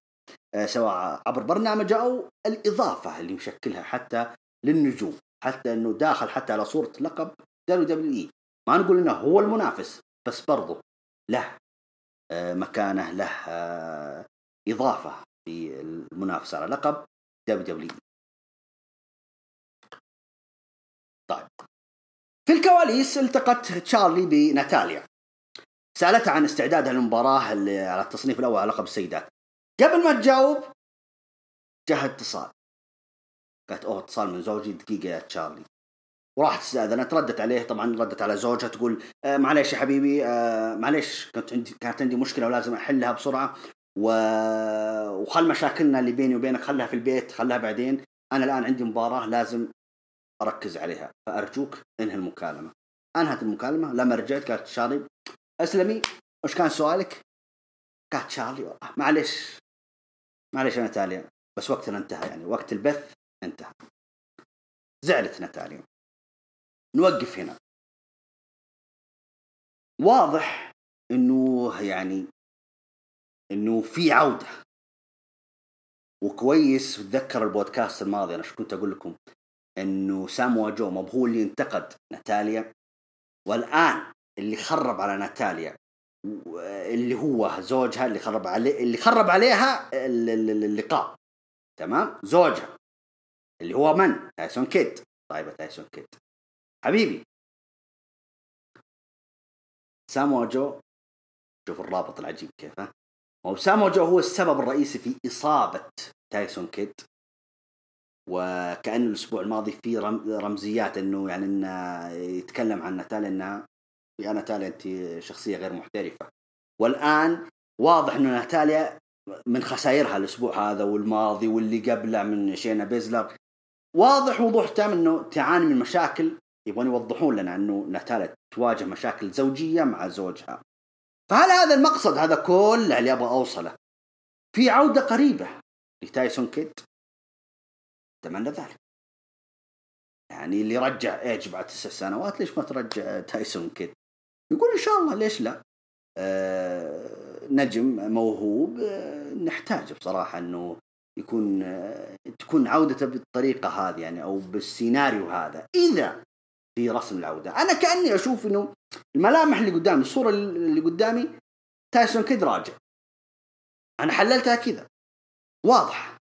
آه، سواء عبر برنامج أو الإضافة اللي مشكلها حتى للنجوم حتى إنه داخل حتى على صورة لقب WWE ما نقول إنه هو المنافس بس برضه له آه، مكانه له آه، إضافة في المنافسه على لقب WWE طيب. في الكواليس التقت تشارلي بناتاليا. سالتها عن استعدادها للمباراه اللي على التصنيف الأول على لقب السيدات. قبل ما تجاوب جاها اتصال. قالت أوه اتصال من زوجي دقيقة يا تشارلي. وراحت استاذنت ردت عليه. طبعا ردت على زوجها تقول آه معليش يا حبيبي آه معليش كنت عندي كانت عندي مشكلة ولازم أحلها بسرعة. و... وخل مشاكلنا اللي بيني وبينك خلها في البيت خلها بعدين. أنا الآن عندي مباراة لازم أركز عليها فأرجوك انهي المكالمة. أنهت المكالمة لما رجعت قالت شاري أسلمي وش كان سؤالك؟ قالت شارلي معلش معلش يا نتاليا بس وقتنا انتهى يعني وقت البث انتهى. زعلت نتاليا نوقف هنا. واضح إنه يعني إنه في عودة. وكويس تذكر البودكاست الماضي أنا شو كنت أقول لكم؟ إنه سامو جو ما هو اللي انتقد ناتاليا والآن اللي خرب على ناتاليا اللي هو زوجها اللي خرب عليه اللي خرب عليها اللقاء. تمام؟ زوجها. اللي هو من؟ تايسون كيد. طيبة تايسون كيد. حبيبي. ساموا جو شوف الرابط العجيب كيف ها؟ ساموا جو هو السبب الرئيسي في إصابة تايسون كيد وكأنه الأسبوع الماضي في رمزيات إنه يعني إنه يتكلم عن ناتاليا إنها يا ناتاليا أنت شخصية غير محترفة. والآن واضح إنه ناتاليا من خسائرها الأسبوع هذا والماضي واللي قبله من شينا بيزلر. واضح وضوح تام إنه تعاني من مشاكل يبغون يوضحون لنا إنه ناتاليا تواجه مشاكل زوجية مع زوجها. فهل هذا المقصد هذا كله اللي أبغى أوصله. في عودة قريبة لتايسون كيد. أتمنى ذلك. يعني اللي رجع إيج بعد تسع سنوات ليش ما ترجع تايسون كيد؟ يقول إن شاء الله ليش لا؟ آه نجم موهوب آه نحتاج بصراحة إنه يكون تكون تكون عودته بالطريقة هذه يعني أو بالسيناريو هذا. إذا في رسم العودة. أنا كأني أشوف إنه الملامح اللي قدامي الصورة اللي قدامي تايسون كيد راجع. أنا حللتها كذا. واضح.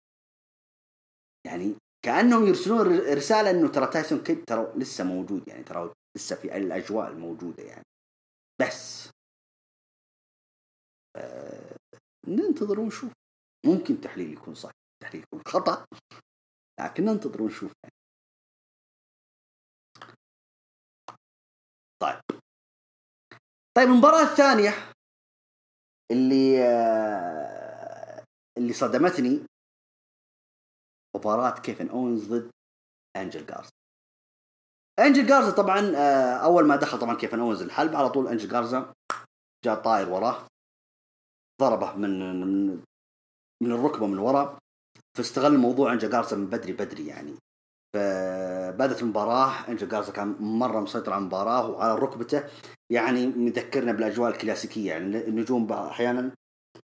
يعني كأنهم يرسلون رسالة إنه ترى تايسون كيد ترى لسه موجود يعني ترى لسه في الأجواء الموجودة يعني. بس. آه ننتظر ونشوف. ممكن تحليل يكون صح تحليل يكون خطأ لكن ننتظر ونشوف. يعني. طيب المباراة الثانية اللي آه اللي صدمتني مباراة كيفن اونز ضد أنجل جارزا. أنجل جارزا طبعا آه أول ما دخل طبعا كيفن اونز الحلبة على طول أنجل جارزا جاء طاير وراه ضربه من من من الركبة من ورا فاستغل موضوع انجا جارزا من بدري بدري يعني. فبدت المباراة انجا جارزا كان مرة مسيطر على المباراة وعلى ركبته يعني مذكرنا بالأجواء الكلاسيكية يعني النجوم أحيانا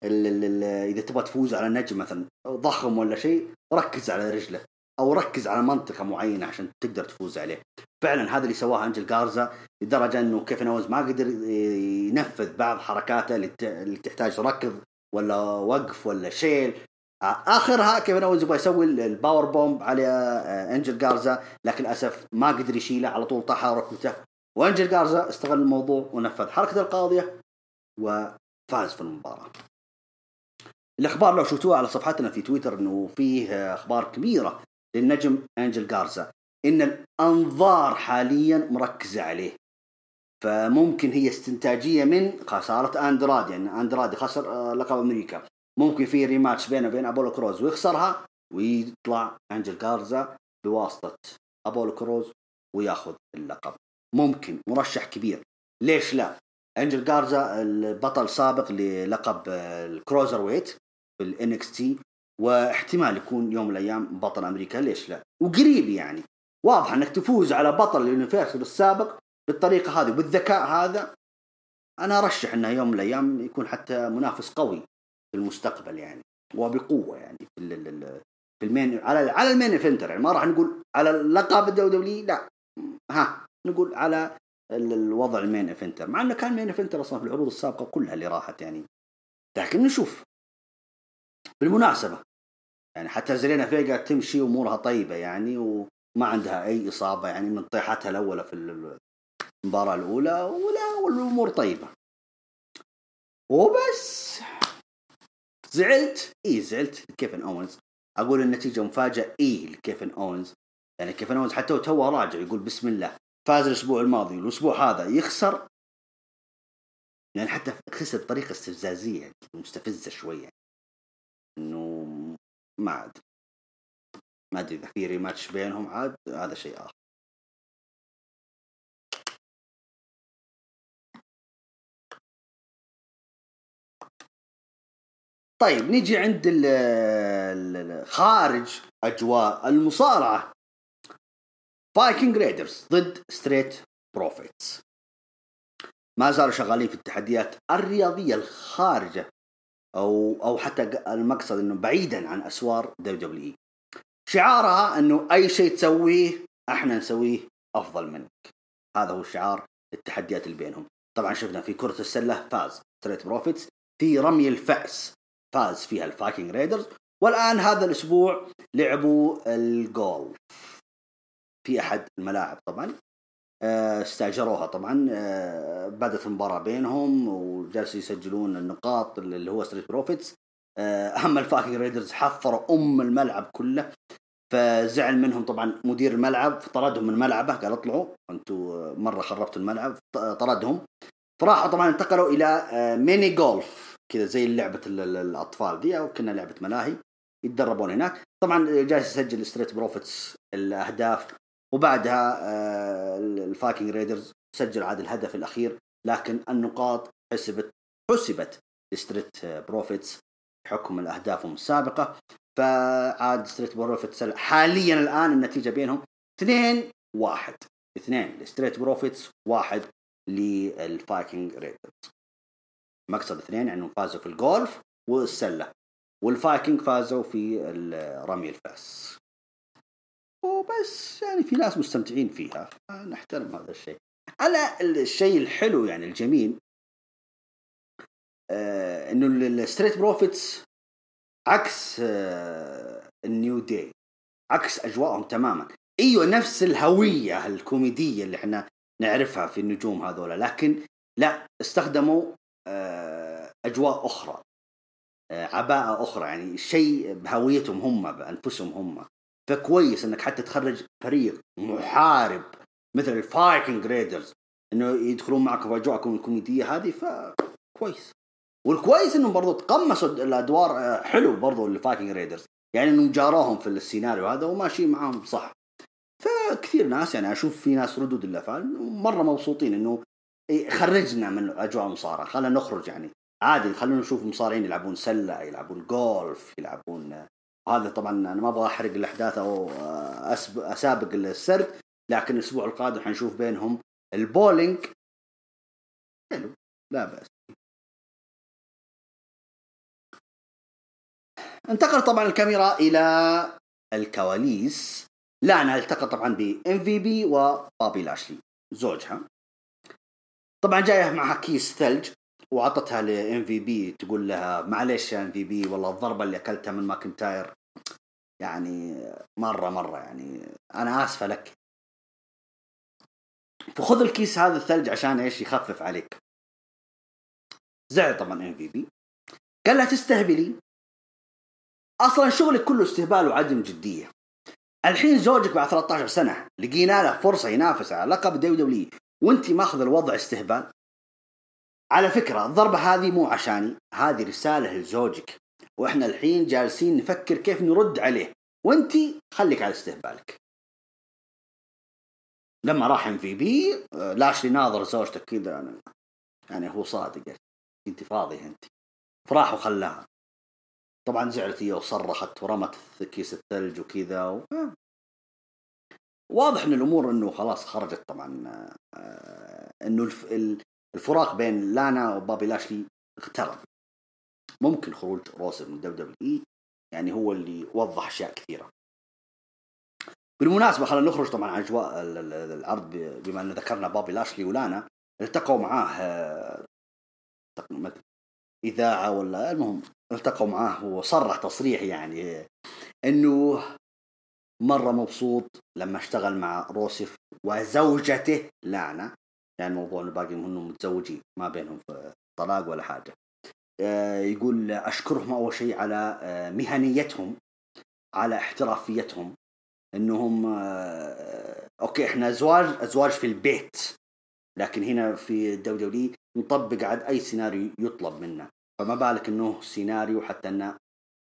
إذا تبغى تفوز على نجم مثلا ضخم ولا شيء ركز على رجله أو ركز على منطقة معينة عشان تقدر تفوز عليه. فعلا هذا اللي سواه إنجل جارزا لدرجة إنه كيفن اونز ما قدر ينفذ بعض حركاته اللي تحتاج ركض ولا وقف ولا شيل اخرها كيفن اونز يبغى يسوي ال power bomb على انجل جارزا لكن للأسف ما قدر يشيله على طول طاح ركبته. وأنجل جارزا استغل الموضوع ونفذ حركة القاضية وفاز في المباراة. الأخبار لو شفتوها على صفحتنا في تويتر إنه فيه أخبار كبيرة للنجم انجل جارزا إن الأنظار حاليا مركزة عليه. فممكن هي استنتاجية من خسارة اندرادي يعني اندرادي خسر لقب أمريكا. ممكن في rematch بينه وبين أبولو كروز ويخسرها ويطلع أنجل جارزا بواسطة أبولو كروز وياخذ اللقب. ممكن مرشح كبير. ليش لا؟ أنجل جارزا البطل سابق للقب ال cruiserweight في ال NXT واحتمال يكون يوم من الأيام بطل أمريكا. ليش لا؟ وقريب يعني. واضح أنك تفوز على بطل ال universal السابق بالطريقة هذه وبالذكاء هذا. أنا أرشح إنه يوم من الأيام يكون حتى منافس قوي. في المستقبل يعني وبقوة يعني في في ال main على على ال main eventer يعني ما راح نقول على اللقب الدولي لا. ها نقول على الوضع ال main eventer مع إنه كان main eventer أصلا في العروض السابقة كلها اللي راحت يعني. لكن نشوف. بالمناسبة يعني حتى زلينا فيجا تمشي أمورها طيبة يعني وما عندها أي إصابة يعني من طيحتها الأولى في المباراة الأولى ولا والأمور طيبة. وبس. زعلت؟ اي زعلت كيفن اونز أقول النتيجة مفاجأة اي لكيفن اونز يعني كيفن اونز حتى تو راجع يقول بسم الله. فاز الأسبوع الماضي والاسبوع هذا يخسر. يعني حتى خسر بطريقة استفزازية يعني مستفزة شوية. إنه ما أدري. ما أدري إذا في rematch بينهم عاد هذا شيء آخر. طيب نيجي عند خارج أجواء المصارعة. فايكنج ريدرز ضد ستريت بروفيتس ما زالوا شغالين في التحديات الرياضية الخارجة أو أو حتى المقصد إنه بعيدا عن أسوار WW شعارها إنه أي شيء تسويه إحنا نسويه أفضل منك. هذا هو شعار التحديات اللي بينهم. طبعا شفنا في كرة السلة فاز ستريت بروفيتس في رمي الفأس. فاز فيها الفايكنج ريدرز. والآن هذا الأسبوع لعبوا الجولف. في أحد الملاعب طبعا. استأجروها طبعا. بدأت المباراة بينهم وجالسوا يسجلون النقاط اللي هو ستريت بروفيتس اهم الفايكنج ريدرز حفروا أم الملعب كله. فزعل منهم طبعا مدير الملعب طردهم من ملعبه قال اطلعوا أنتم مرة خربتوا الملعب طردهم. فراحوا طبعا انتقلوا إلى mini golf كذا زي لعبة الأطفال دي أو كنا لعبة ملاهي يتدربون هناك. طبعا جالس يسجل ستريت بروفيتس الأهداف وبعدها الفايكنج ريدرز سجل عاد الهدف الأخير. لكن النقاط حسبت حسبت ستريت بروفيتس بحكم الأهدافهم السابقة. فعاد ستريت بروفيتس حاليا الآن النتيجة بينهم 2 1 اثنين لستريت بروفيتس واحد للفايكنج ريدرز مقصد اثنين يعني فازوا في الجولف والسلة. والفايكنج فازوا في رمي الفاس. وبس يعني في ناس مستمتعين فيها نحترم هذا الشيء. على الشيء الحلو يعني الجميل آه إنه الستريت بروفيتس عكس آه النيو داي عكس أجواءهم تماما. إيوه نفس الهوية الكوميدية اللي إحنا نعرفها في النجوم هذولا لكن لا استخدموا آه أجواء أخرى آه عباءة أخرى يعني شيء بهويتهم هم بأنفسهم هم. فكويس إنك حتى تخرج فريق محارب مثل الفايكنج ريدرز إنه يدخلون معك في أجواءكم الكوميدية هذه فكويس. والكويس إنهم برضو تقمصوا الأدوار آه، حلو برضو الفايكنج ريدرز يعني إنهم جاروهم في السيناريو هذا وماشيين معاهم صح. فكثير ناس يعني أشوف في ناس ردود الأفعال مرة مبسوطين إنه خرجنا من أجواء المصارعه خلينا نخرج يعني. عادي خلونا نشوف مصارعين يلعبون سلة يلعبون جولف يلعبون هذا طبعا أنا ما أبغى أحرق الأحداث أو أسابق السرد لكن الأسبوع القادم حنشوف بينهم البولينج. حلو لا بأس. انتقل طبعا الكاميرا إلى الكواليس. لانا ألتقى طبعا ب إم في بي وبابي لاشلي. زوجها. طبعا جاية معها كيس ثلج وعطتها لام في بي تقول لها معلش يا ام في بي والله الضربة اللي أكلتها من ماكنتاير يعني مرة مرة يعني أنا آسفة لك. فخذ الكيس هذا الثلج عشان إيش؟ يخفف عليك. زعل طبعا ام في بي قال لها تستهبلي. أصلا شغلك كله استهبال وعدم جدية. الحين زوجك بعد 13 سنة لقينا له فرصة ينافس على لقب دبليو وانت ماخذ الوضع استهبال. على فكرة الضربة هذه مو عشاني هذه رسالة لزوجك. وإحنا الحين جالسين نفكر كيف نرد عليه. وانت خليك على استهبالك. لما راح ام في بي لاشلي ناظر زوجته كذا يعني هو صادق. انت فاضية انت فراح وخلاها طبعا زعلت هي وصرخت ورمت كيس الثلج وكذا و... واضح إن الأمور إنه خلاص خرجت طبعا آه، إنه الفراق بين لانا وبابي لاشلي اقترب. ممكن خروج روسف من دبليو دبليو اي يعني هو اللي وضح أشياء كثيرة. بالمناسبة خلينا نخرج طبعا عن أجواء العرض بما أن ذكرنا بابي لاشلي ولانا التقوا معاه آه، إذاعة ولا المهم التقوا معاه وصرح تصريح يعني إنه مرة مبسوط لما اشتغل مع روسف وزوجته لانا. يعني موضوع إنه باقي انهم متزوجين ما بينهم طلاق ولا حاجة. آه، يقول أشكرهم أول شيء على آه، مهنيتهم على احترافيتهم. إنهم آه، okay إحنا ازواج ازواج في البيت. لكن هنا في الدبليو نطبق عاد أي سيناريو يطلب منا. فما بالك إنه سيناريو حتى انه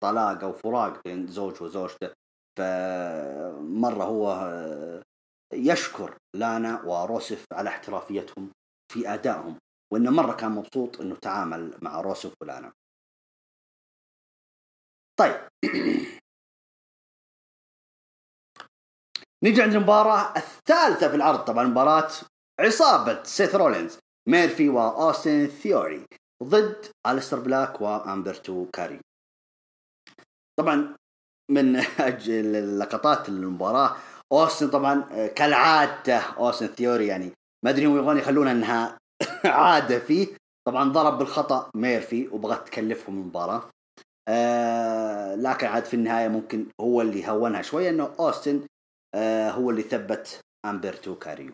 طلاق أو فراق بين زوج وزوجته فمرة هو يشكر لانا وروسف على احترافيتهم في أدائهم وإنه مرة كان مبسوط إنه تعامل مع روسف ولانا. طيب. نيجي عند المباراة الثالثة في العرض. طبعا مباراة عصابة سيث رولينز ميرفي وأوستن ثيوري ضد الستر بلاك وأمبرتو كاريو. طبعا من أجل لقطات المباراه أوستن طبعا كالعادة أوستن ثيوري يعني ما أدري هم يبغون يخلونها إنها عادة فيه. طبعا ضرب بالخطأ ميرفي وبغت تكلفهم المباراة. آه لكن عاد في النهاية ممكن هو اللي هونها شوية إنه أوستن آه هو اللي ثبت امبرتو كاريو.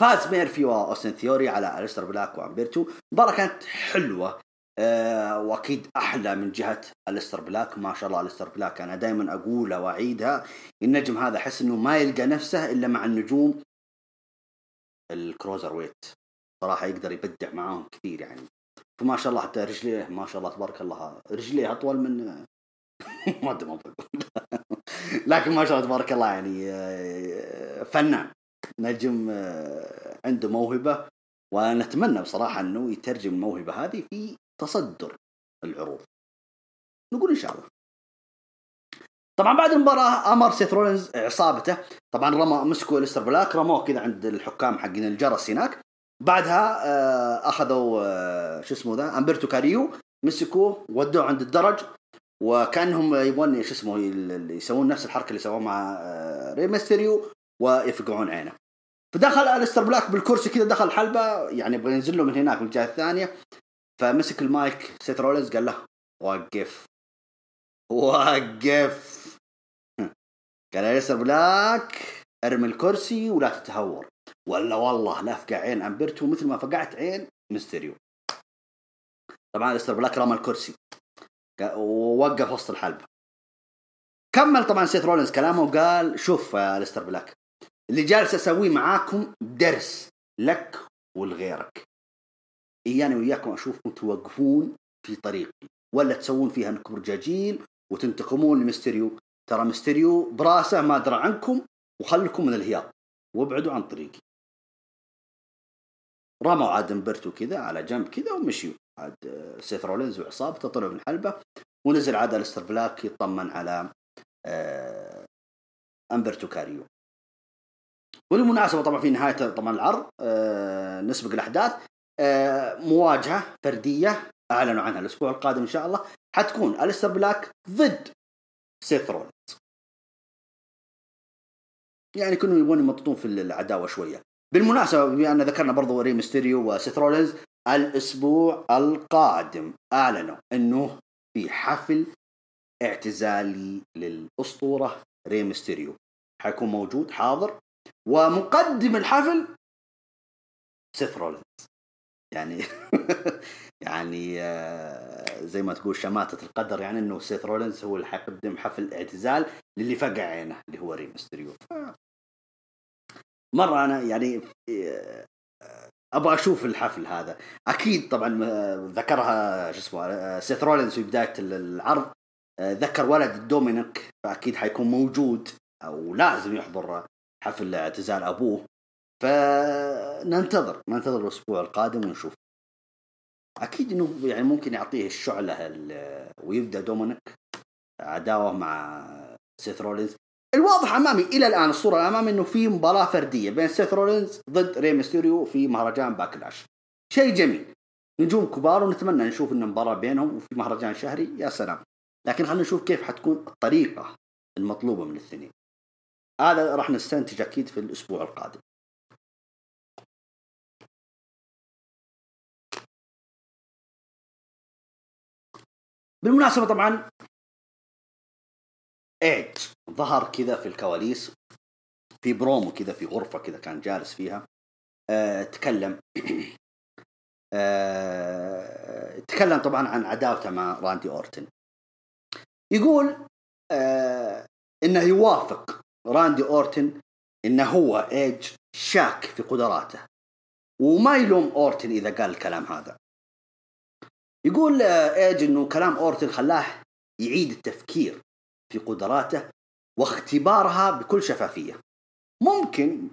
فاز ميرفي واوستن ثيوري على الستر بلاك وامبرتو المباراه كانت حلوة. أه واكيد أحلى من جهة الستر بلاك. ما شاء الله الستر بلاك. أنا دائما اقولها وأعيدها النجم هذا أحس إنه ما يلقى نفسه إلا مع النجوم ال cruiserweight. صراحة يقدر يبدع معاهم كثير يعني. فما شاء الله حتى رجليه ما شاء الله تبارك الله. رجليه أطول من ما أدري لكن ما شاء الله تبارك الله يعني آه، فنان. نجم آه، عنده موهبة ونتمنى بصراحة إنه يترجم الموهبة هذه في تصدر العروض. نقول إن شاء الله. طبعا بعد المباراة أمر سيث رولينز عصابته. طبعا رمى مسكوا الاستر بلاك رموه كذا عند الحكام حقين الجرس هناك. بعدها آه، أخذوا آه، شو اسمه ذا أمبرتو كاريو مسكوه ودوه عند الدرج. وكأنهم يبغون شو اسمه يسوون نفس الحركة اللي سووها مع آه، ري ميستيريو ويفقعون عينه. فدخل الستر بلاك بالكرسي كذا دخل الحلبه يعني يبغى ينزل له من هناك من الجهة الثانية. فمسك المايك سيث رولينز قال له وقف وقف. قال الستر بلاك ارمي الكرسي ولا تتهور. ولا والله لا افقع عين امبرتو مثل ما فقعت عين ميستيريو. طبعا الستر بلاك رمى الكرسي ووقف وسط الحلبة. كمل طبعا سيث رولينز كلامه وقال شوف يا الستر بلاك اللي جالس أسويه معاكم درس لك ولغيرك إياني وياكم اشوفكم توقفون في طريقي ولا تسوون فيها انكم رجاجيل وتنتقمون لمستريو ترى مستريو براسه ما درى عنكم وخلكم من الهياط. وابعدوا عن طريقي. رموا عاد امبرتو كذا على جنب كذا ومشيوا. عاد سيث رولينز وعصابته طلعوا من الحلبة ونزل عاد الستر بلاك يطمن على آه، امبرتو كاريو. وللمناسبة طبعا في نهاية طبعا العرض آه، نسبق الأحداث. آه، مواجهة فردية أعلنوا عنها الأسبوع القادم إن شاء الله. حتكون أليستر بلاك ضد سيث رولينز. يعني كانوا يبغون يمططون في العداوة شوية. بالمناسبة بما أن ذكرنا برضو ري ميستيريو وسيث رولينز الأسبوع القادم أعلنوا أنه في حفل اعتزال للأسطورة ري ميستيريو. حيكون موجود حاضر ومقدم الحفل سيث رولينز. يعني يعني آه، زي ما تقول شماتة القدر يعني إنه سيث رولينز هو اللي حيقدم حفل اعتزال للي فقع عينه اللي هو ري ميستيريو. مرة أنا يعني آه، أبغى أشوف الحفل هذا. أكيد طبعا آه، ذكرها شو اسمه سيث رولينز في بداية العرض. ذكر ولده دومينيك فأكيد حيكون موجود أو لازم يحضر حفل اعتزال أبوه. فننتظر ننتظر الأسبوع القادم ونشوف. أكيد إنه يعني ممكن يعطيه الشعلة ويبدأ دومينيك عداوة مع سيث رولينز. الواضح أمامي إلى الآن الصورة الامامي إنه في مباراة فردية بين سيث رولينز ضد ري ميستيريو في مهرجان باكلاش شيء جميل. نجوم كبار ونتمنى نشوف إن مباراه بينهم وفي مهرجان شهري يا سلام. لكن خلينا نشوف كيف حتكون الطريقة المطلوبة من الاثنين هذا راح نستنتج أكيد في الأسبوع القادم. بالمناسبة طبعا إيج ظهر كذا في الكواليس في برومو كذا في غرفة كذا كان جالس فيها أه تكلم أه تكلم طبعا عن عداوته مع راندي أورتن. يقول أه إنه يوافق راندي أورتن انه هو إيج شاك في قدراته. وما يلوم أورتن إذا قال الكلام هذا. يقول إيج إنه كلام اورتن خلاه يعيد التفكير في قدراته واختبارها بكل شفافية. ممكن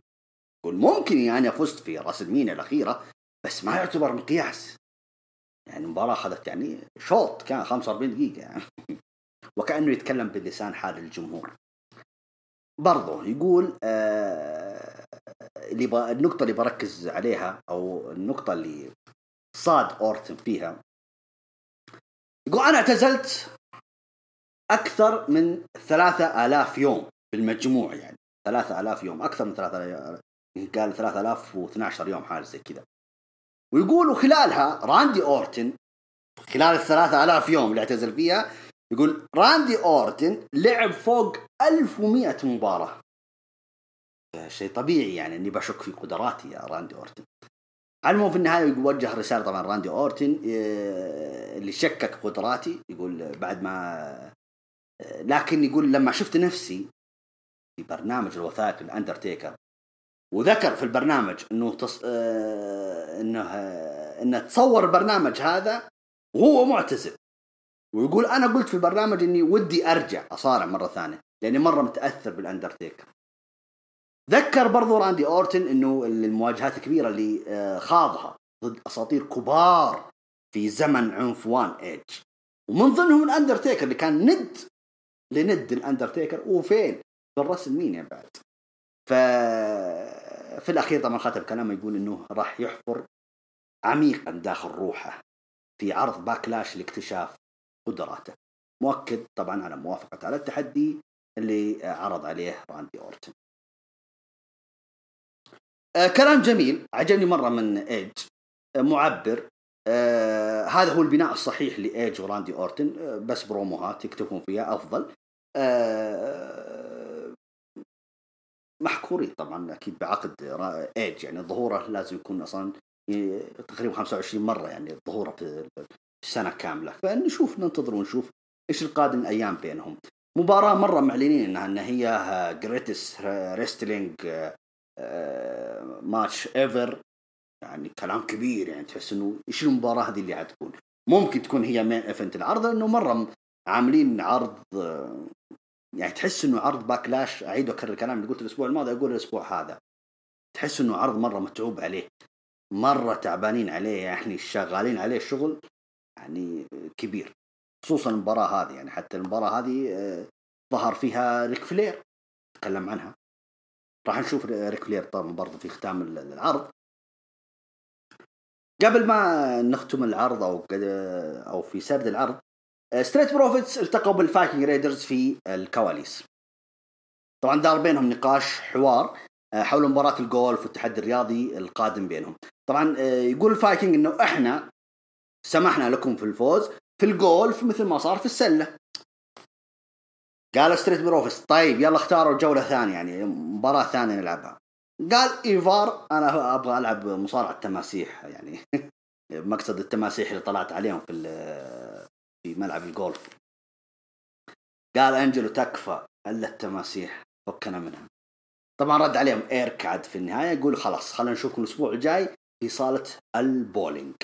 يقول ممكن يعني فزت في راسلمينيا الأخيرة بس ما يعتبر مقياس. يعني المباراة أخذت يعني شوط كان 45 دقيقة. يعني وكأنه يتكلم بلسان حال الجمهور. برضه يقول آه اللي النقطة اللي بركز عليها أو النقطة اللي صاد أورتن فيها يقول أنا اعتزلت أكثر من ثلاثة آلاف يوم بالمجموع يعني. ثلاثة آلاف يوم أكثر من ثلاثة قال ثلاثة آلاف واثنى عشر يوم حاجة زي كذا. ويقول خلالها راندي أورتن خلال الثلاثة آلاف يوم اللي اعتزل فيها يقول راندي أورتن لعب فوق 1100 مباراة. شيء طبيعي يعني إني بشك في قدراتي يا راندي أورتن. المهم في النهاية يوجه رساله طبعا راندي أورتن آه، اللي شكك قدراتي يقول بعد ما آه، لكن يقول لما شفت نفسي في برنامج الوثائقي الأندرتيكر وذكر في البرنامج إنه تص... آه، إنه إنه تصور البرنامج هذا وهو معتزل. ويقول أنا قلت في البرنامج إني ودي أرجع أصارع مرة ثانية لأني مرة متأثر بالأندرتيكر. ذكر برضو راندي اورتن انه المواجهات الكبيرة اللي آه، خاضها ضد أساطير كبار في زمن عنفوان إيج. ومن ضمنهم الأندرتيكر اللي كان ند لند الأندرتيكر وفين؟ في الراسلمينيا بعد؟ ف في الأخير طبعا ختم كلامه يقول إنه راح يحفر عميقا داخل روحه في عرض باكلاش لاكتشاف قدراته. مؤكد طبعا على موافقة على التحدي اللي عرض عليه راندي أورتن. آه كلام جميل. عجبني مرة من ايج آه معبر. آه هذا هو البناء الصحيح لايج وراندي أورتن. آه بس بروموهات يكتبون فيها أفضل. آه محكومين طبعا أكيد بعقد ايج يعني ظهوره لازم يكون أصلا تقريبا 25 مرة يعني ظهوره في سنة كاملة. فنشوف ننتظر ونشوف إيش القادم الأيام بينهم. مباراة مرة معلنين إنها ان هي greatest wrestling match ever يعني كلام كبير يعني تحس إنه إيش المباراة هذه اللي حتكون ممكن تكون هي main event العرض لأنه مرة عاملين عرض يعني تحس إنه عرض باكلاش أعيد وأكرر الكلام اللي قلته الأسبوع الماضي أقول الأسبوع هذا. تحس إنه عرض مرة متعوب عليه مرة تعبانين عليه يعني شغالين عليه شغل يعني كبير. خصوصا المباراة هذه يعني حتى المباراة هذه آه، ظهر فيها ريك فلير تكلم عنها. راح نشوف ريك فلير طبعا برضه في ختام العرض. قبل ما نختم العرض أو أو في سرد العرض ستريت بروفيتس التقوا بالفايكنج رايدرز في الكواليس. طبعا دار بينهم نقاش حوار آه، حول مباراة الجولف والتحدي الرياضي القادم بينهم. طبعا آه، يقول الفايكنج إنه إحنا سمحنا لكم في الفوز في الجولف مثل ما صار في السلة. قال ستريت بروفيتس طيب يلا اختاروا جولة ثانية يعني مباراة ثانية نلعبها. قال إيفار أنا أبغى ألعب مصارعة تماسيح يعني مقصد التماسيح اللي طلعت عليهم في في ملعب الجولف. قال أنجلو تكفى إلا التماسيح فكنا منها طبعا رد عليهم إيرك عاد في النهاية يقول خلاص خلينا نشوفكم الأسبوع الجاي في صالة البولينج.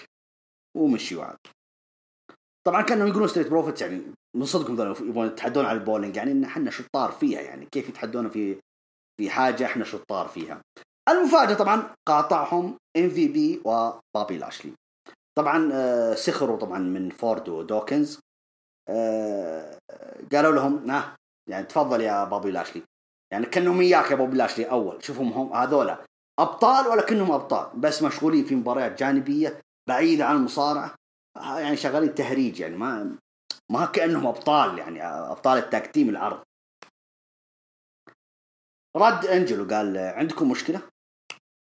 ومشيوا عاد طبعا كانوا يقولون ستريت بروفيتس يعني من صدقهم يبغون يتحدون على البولينج. يعني إن إحنا شطار فيها يعني. كيف يتحدون في في حاجة إحنا شطار فيها. المفاجأة طبعا قاطعهم إم في بي وبابي لاشلي. طبعا آه، سخروا طبعا من فورد ودوكنز. آه، قالوا لهم ها يعني تفضل يا بابي لاشلي. يعني كأنهم إياك يا بابي لاشلي أول. شوفهم هم هذولا أبطال ولكنهم أبطال. بس مشغولين في مباريات جانبية بعيدة عن المصارعة. يعني شغالين تهريج يعني ما ما كأنهم أبطال يعني أبطال ال tag العرض. رد أنجلو قال عندكم مشكلة؟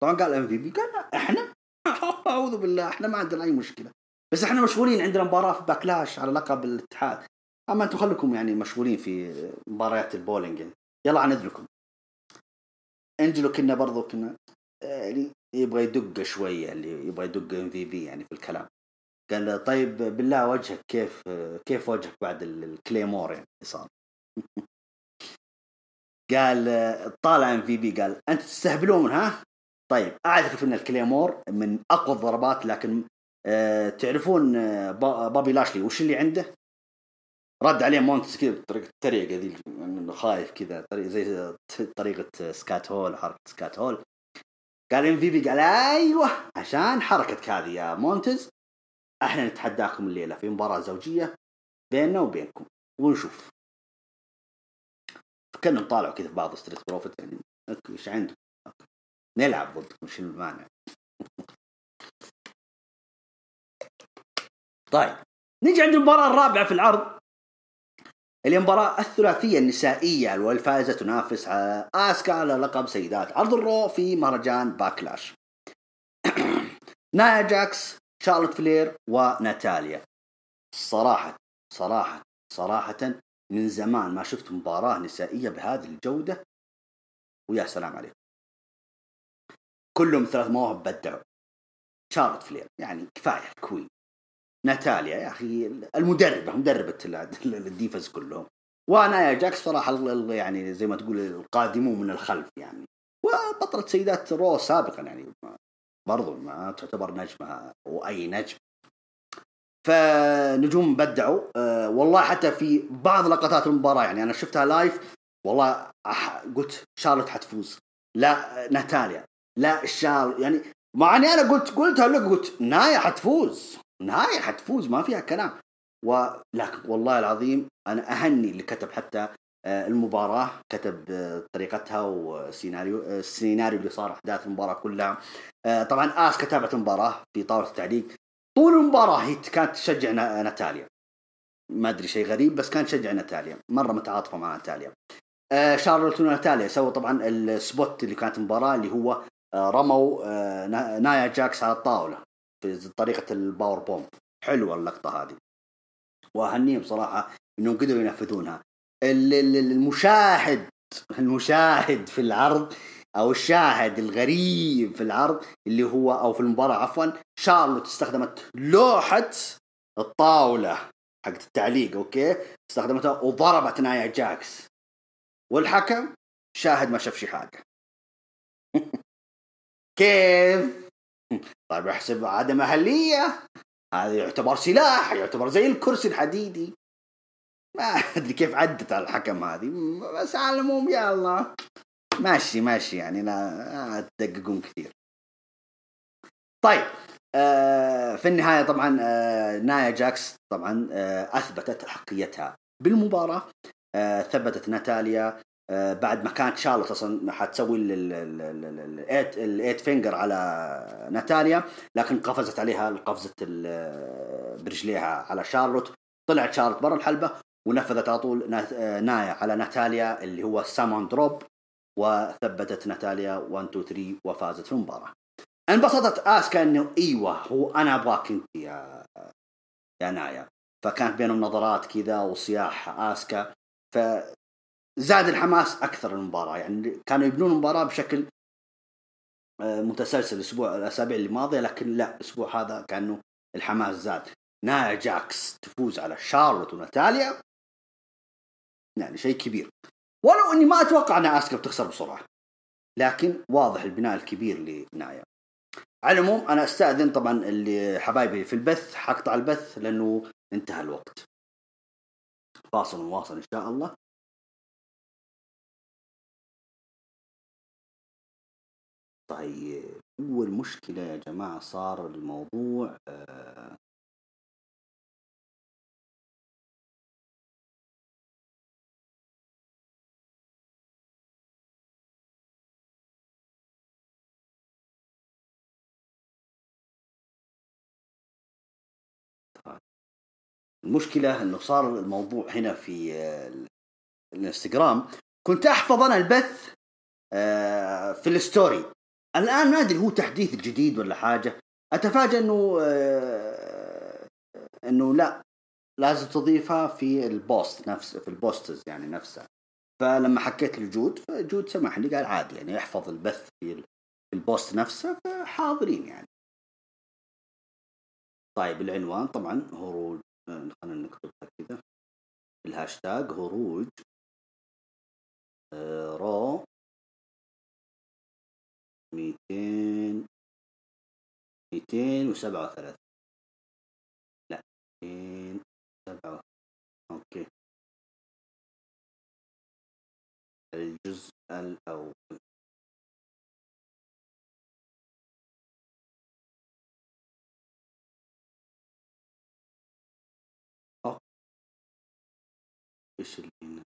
طبعا قال ام في بي قال إحنا أعوذ بالله إحنا ما عندنا أي مشكلة. بس إحنا مشغولين عندنا مباراة في باكلاش على لقب الاتحاد. أما أنتم خليكم يعني مشغولين في مباريات البولينج يعني. يلا اذنكم أنجلو كنا برضو كنا يعني يبغى يدق شوية اللي يبغى يدق ام في بي يعني في الكلام. قال طيب بالله وجهك كيف كيف وجهك بعد ال Claymore يعني صار؟ قال طالع MVP قال انت تستهبلون ها؟ طيب اعرف إن ال Claymore من أقوى الضربات لكن أه تعرفون آه، بوبي لاشلي وش اللي عنده؟ رد عليه مونتس كذا بطريقة التريقه ذي انه خايف كذا زي طريقة سكوت هول حركة سكوت هول. قال MVP قال أيوه عشان حركتك هذه يا مونتز أحنا نتحداكم الليلة في مباراة زوجية بيننا وبينكم. ونشوف. كانهم طالعوا كذا في بعض Street Profits يعني إيش عندهم نلعب ضدكم شنو المانع؟ طيب نجي عند المباراة الرابعة في العرض. اللي مباراة الثلاثية النسائية والفائزة تنافس آسكا على لقب سيدات عرض ال Raw في مهرجان Backlash. نايا جاكس شارلوت فلير وناتاليا. صراحة صراحة صراحة من زمان ما شفت مباراة نسائية بهذه الجودة. ويا سلام عليكم. كلهم ثلاث مواهب بدعوا. شارلوت فلير يعني كفاية queen ناتاليا يا أخي المدربة مدربة ال Divas كلهم. ونايا جاكس صراحة يعني زي ما تقول القادمون من الخلف يعني. وبطلة سيدات Raw سابقا يعني. برضو ما تعتبر نجمة وأي نجم. فنجوم بدعوا. أه والله حتى في بعض لقطات المباراة يعني أنا شفتها live والله قلت شارلوت حتفوز. لا ناتاليا. لا شارل يعني مع إني أنا قلت قلتها لك قلت نايا حتفوز. نايا حتفوز ما فيها كلام. ولكن والله العظيم أنا أهني اللي كتب حتى آه، المباراة كتب آه، طريقتها والسيناريو آه، السيناريو اللي صار أحداث المباراة كلها. طبعا آسكا تابعت المباراة في طاولة التعليق. طول المباراة هي كانت تشجع ناتاليا. ما أدري شيء غريب بس كان تشجع ناتاليا. مرة متعاطفة مع ناتاليا. آه شارلوت وناتاليا سووا طبعا ال spot اللي كانت المباراة اللي هو آه رموا آه نايا جاكس على الطاولة في طريقة ال power bomb حلوة اللقطة هذه. وأهنيهم صراحة إنهم قدروا ينفذونها. المشاهد المشاهد في العرض أو الشاهد الغريب في العرض اللي هو أو في المباراة عفوا شارلوت استخدمت لوحة الطاولة حقت التعليق أوكي؟ استخدمتها وضربت نايا جاكس. والحكم شاهد ما شاف شي حاجة. كيف؟ طيب احسب عدم أهلية. هذا يعتبر سلاح يعتبر زي الكرسي الحديدي. ما أدري كيف عدت على الحكم هذه. بس على العموم يلا ماشي ماشي يعني لا تدققون كثير. طيب آه في النهاية طبعا آه نايا جاكس طبعا آه أثبتت حقيتها بالمباراة. ثبتت ناتاليا بعد ما كانت شارلوت أصلا حتسوي ال eight figure على ناتاليا. لكن قفزت عليها قفزه برجليها على شارلوت. طلعت شارلوت برا الحلبة. ونفذت على طول آه، نايا على ناتاليا اللي هو Samoan drop وثبتت ناتاليا 1 2 3 وفازت في المباراة. انبسطت آسكا إنه إيوه هو أنا أبغاك أنت يا يا نايا. فكانت بينهم نظرات كذا وصياح آسكا. فزاد الحماس أكثر المباراة. يعني كانوا يبنون المباراة بشكل آه، متسلسل الأسبوع الأسابيع اللي ماضية لكن لا الأسبوع هذا كأنه الحماس زاد. نايا جاكس تفوز على شارلوت وناتاليا. يعني شيء كبير. ولو إني ما أتوقع أن آسكا بتخسر بسرعة. لكن واضح البناء الكبير لنايا. على العموم أنا أستأذن طبعا اللي حبايبي في البث حقطع البث لأنه انتهى الوقت. فاصل واصل إن شاء الله. طيب أول مشكلة يا جماعة صار الموضوع آه المشكلة إنه صار الموضوع هنا في آه، الانستغرام. كنت أحفظ أنا البث آه، في ال story. الآن ما أدري هو تحديث جديد ولا حاجة. اتفاجئ إنه آه، إنه لا لازم تضيفها في ال post نفسه في ال posts يعني نفسها. فلما حكيت لجود فجود سمح لي قال عادي يعني احفظ البث في ال post نفسه فحاضرين يعني. طيب العنوان طبعا هروج خلينا نكتبها كذا. الهاشتاج هروج آه، Raw ميتين ميتين وسبعة وثلاثين. لا ميتين سبعة okay. الجزء الأول. إيش اللي هنا؟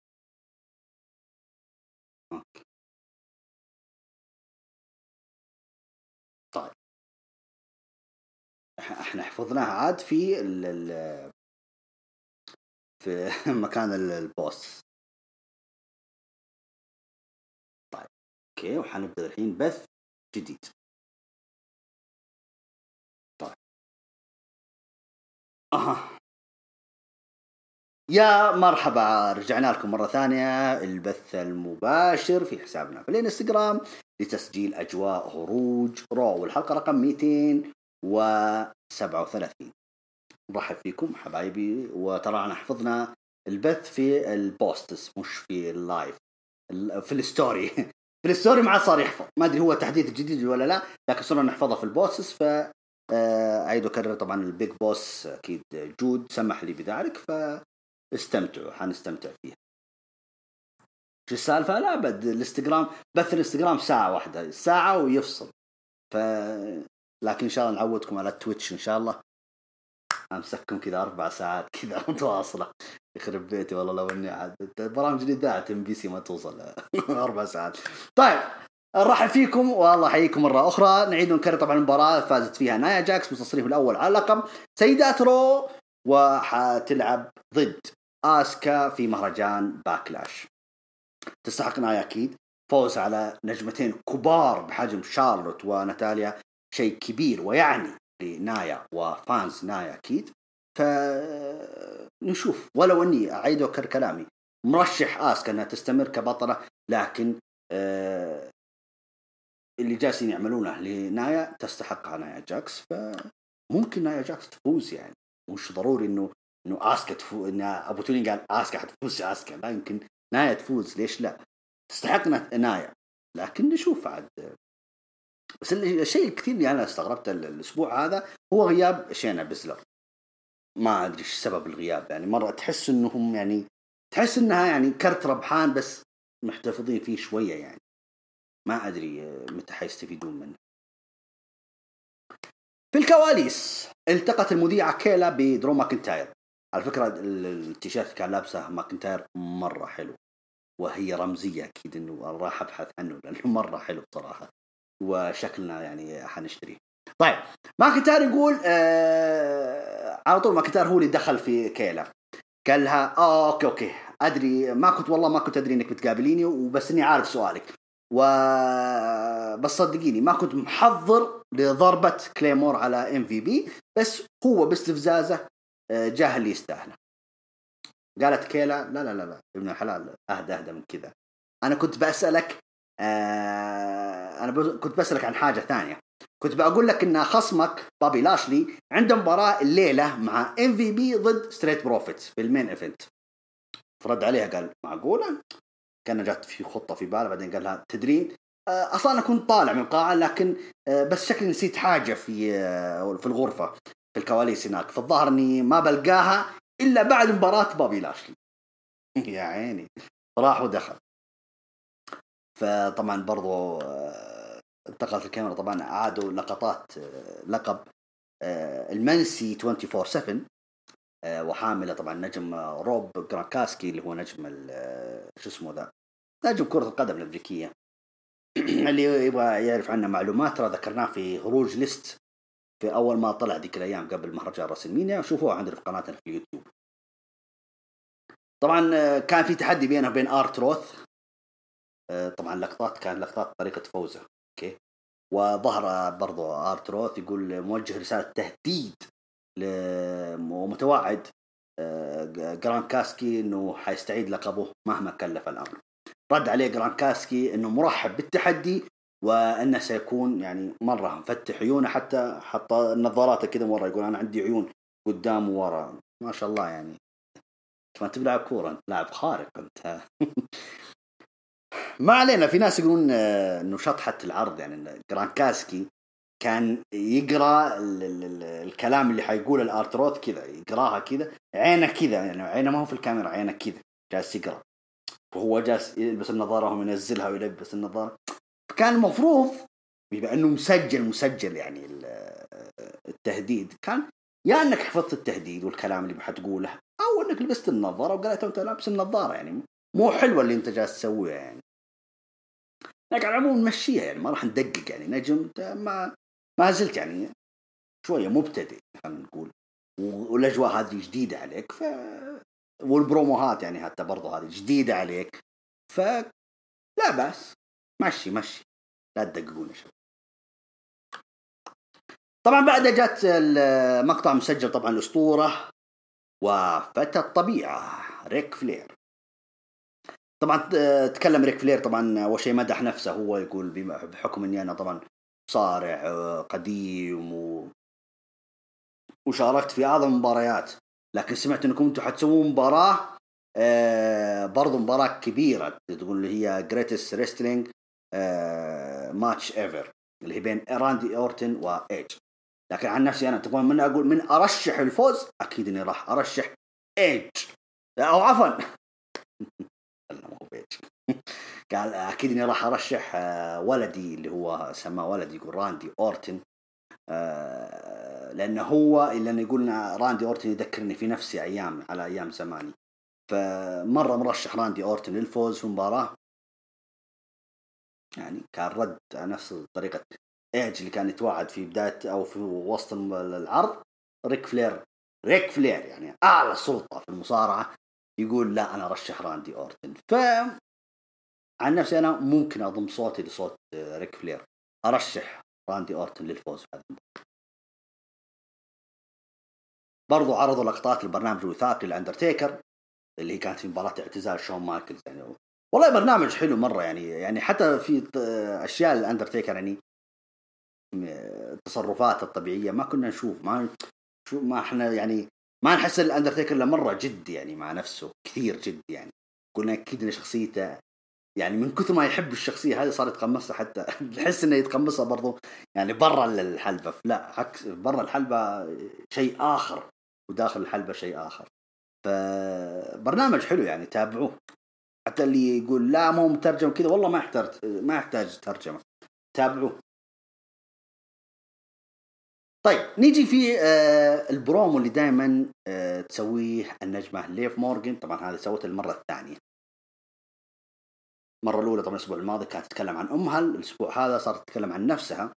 okay. طيب. إحنا حفظناها عاد في ال ال في مكان ال post. طيب. okay وحنبدأ الحين بث جديد. طيب. أها. يا مرحبا رجعنا لكم مرة ثانية. البث المباشر في حسابنا في الانستغرام لتسجيل أجواء هروج Raw والحلقة رقم 237 نرحب فيكم حبايبي وترانا حفظنا البث في ال posts مش في ال live في ال story. في ال story ما عاد صار يحفظ. ما أدري هو تحديث جديد ولا لا لكن صرنا نحفظها في ال posts. ف آه، أعيد واكرر طبعا ال big boss أكيد جود سمح لي بذلك. ف استمتعوا حنستمتع فيها. شو السالفة؟ live الإنستغرام بث الإنستغرام ساعة واحدة ساعة ويفصل. ف لكن إن شاء الله نعودكم على ال Twitch إن شاء الله. أمسككم كذا أربع ساعات كذا متواصلة. يخرب بيتي والله لو إني عاد البرامج اللي ذاعت MBC ما توصل. أربع ساعات. طيب نرحب فيكم والله حييكم مرة أخرى. نعيد ونكرر طبعا المباراة فازت فيها نايا جاكس بالتصنيف الأول على اللقب. سيدات رو وحتلعب ضد آسكا في مهرجان باكلاش. تستحق نايا أكيد. فوز على نجمتين كبار بحجم شارلوت وناتاليا. شيء كبير ويعني لنايا و fans نايا أكيد. فنشوف ولو أني اعيد واكرر كلامي مرشح آسكا إنها تستمر كبطلة لكن آه اللي جالسين يعملونه لنايا تستحقها نايا جاكس. فممكن نايا جاكس تفوز يعني. مش ضروري إنه إنه آسكا تفوز إن أبو تولين قال آسكا حتفوز آسكا لا يمكن نايا تفوز. ليش لا؟ تستحق نايا لكن نشوف عاد. بس الشيء الكثير اللي أنا استغربته الأسبوع هذا هو غياب شينا بيزلر ما أدري إيش سبب الغياب. يعني مرة تحس إنهم يعني تحس إنها يعني كرت ربحان بس محتفظين فيه شوية يعني. ما أدري متى حيستفيدون منه. في الكواليس التقت المذيعة كيلا بدرو ماكنتاير. على فكرة التيشيرت كان لابسه ماكنتاير مرة حلو وهي رمزية أكيد إنه راح أبحث عنه لأنه مرة حلو بصراحة وشكلنا يعني حنشتريه. طيب ماكنتاير يقول آه على طول ماكنتاير هو اللي دخل في كيلا قال لها آه okay okay أدري ما كنت والله ما كنت أدري إنك بتقابليني وبس إني عارف سؤالك. و بس صدقيني ما كنت محضر لضربة كليمور على إم في بي بس هو باستفزازه جاه اللي يستاهله. قالت كيلا لا لا لا لا ابن الحلال اهدى اهدى من كذا. أنا كنت بسالك آه أنا كنت بسالك عن حاجة ثانية. كنت بقول لك إن خصمك بابي لاشلي عنده مباراة الليلة مع ام في بي ضد ستريت بروفيتس في ال main event. فرد عليها قال معقولة؟ كان جات في خطة في باله بعدين قال لها تدرين آه، أصلا أنا كنت طالع من القاعة لكن آه، بس شكلي نسيت حاجة في آه، في الغرفة. في الكواليس هناك. فالظاهر اني ما بلقاها إلا بعد مباراة بابي لاشلي. يا عيني. راح ودخل. فطبعا برضو انتقلت الكاميرا. طبعا عادوا لقطات لقب المنسي 24 7 وحاملة طبعا نجم روب جرانكاسكي اللي هو نجم شو اسمه ذا؟ نجم كرة القدم الأمريكية. اللي يبغى يعرف عنه معلومات ترى ذكرناه في هروج ليست في أول ما طلع ذيك الأيام قبل مهرجان راسلمينيا شوفوه عندنا في قناتنا في اليوتيوب. طبعا كان في تحدي بينه وبين آر تروث. طبعا لقطات كان لقطات طريقة فوزه. okay؟ وظهر برضو آر تروث يقول موجه رسالة تهديد ومتوعد جران كاسكي إنه حيستعيد لقبه مهما كلف الأمر. رد عليه جران كاسكي إنه مرحب بالتحدي وأنه سيكون يعني مرة مفتح عيونه حتى حط نظاراته كذا مرة يقول أنا عندي عيون قدام وورا. ما شاء الله يعني. ما انت بلاعب كورة أنت لاعب خارق أنت. ما علينا في ناس يقولون إنه شطحه العرض يعني جران كاسكي كان يقرأ الكلام اللي حيقوله الآر تروث كذا يقراها كذا عينه كذا يعني عينه ما هو في الكاميرا عينه كذا جالس يقرأ. وهو جالس يلبس النظارة وهو ينزلها ويلبس النظارة. فكان المفروض بما إنه مسجل مسجل يعني التهديد كان يا إنك حفظت التهديد والكلام اللي حتقوله أو إنك لبست النظارة وقالت انت لابس النظارة يعني مو حلوة اللي أنت جالس تسويها يعني. لكن على العموم نمشيها يعني ما راح ندقق يعني نجم ما ما زلت يعني شوية مبتدئ خلينا نقول. والأجواء هذه جديدة عليك ف والبروموهات يعني حتى برضو هذه جديدة عليك ف لا بأس. مشي مشي. لا تدققون يا شباب. طبعا بعدها جات المقطع مسجل طبعا الأسطورة وفتى الطبيعة ريك فلير. طبعا تكلم ريك فلير طبعا أول شيء مدح نفسه هو يقول بحكم إني أنا طبعا صارع آه، قديم و... وشاركت في أعظم المباريات لكن سمعت إنكم أنتم حتسوون مباراة آه برضو مباراة كبيرة تقول هي greatest wrestling match ever اللي هي بين راندي اورتن وايج لكن عن نفسي أنا تبغون من أقول من أرشح الفوز أكيد إني راح أرشح ايج أو عفوا. قال أكيد إني راح أرشح آه، ولدي اللي هو سماه ولدي يقول راندي اورتن. آه، لأنه هو لأنه يقول راندي اورتن يذكرني في نفسي أيام على أيام زماني. فمرة مرشح راندي اورتن للفوز في المباراة. يعني كان رد على نفس طريقة ايج اللي كان يتوعد في بداية أو في وسط العرض ريك فلير. ريك فلير يعني أعلى سلطة في المصارعة يقول لا أنا أرشح راندي أورتن. ف عن نفسي أنا ممكن أضم صوتي لصوت ريك فلير. أرشح راندي أورتن للفوز هذه المباراة. برضو عرضوا لقطات البرنامج الوثائقي لاندرتيكر اللي هي كانت في مباراة اعتزال شون مايكلز يعني والله برنامج حلو مرة يعني يعني حتى في أشياء الأندرتيكر يعني التصرفات الطبيعية ما كنا نشوف ما شو ما إحنا يعني ما نحس الأندرتيكر إلا مرة جد يعني مع نفسه كثير جد يعني. قلنا أكيد إن شخصيته يعني من كثر ما يحب الشخصية هذه صار يتقمصها حتى تحس إنه يتقمصها برضو يعني برا الحلبة لا برا الحلبة شيء آخر وداخل الحلبة شيء آخر. فبرنامج حلو يعني تابعوه. حتى اللي يقول لا مو مترجم كذا والله ما يحتاج ما يحتاج ترجمة. تابعوه. طيب نيجي في آه البرومو اللي دائما آه تسويه النجمة ليف مورجن طبعا هذه سوته المره الثانية. المرة الأولى طبعا الأسبوع الماضي كانت تتكلم عن أمها. الأسبوع هذا صارت تتكلم عن نفسها.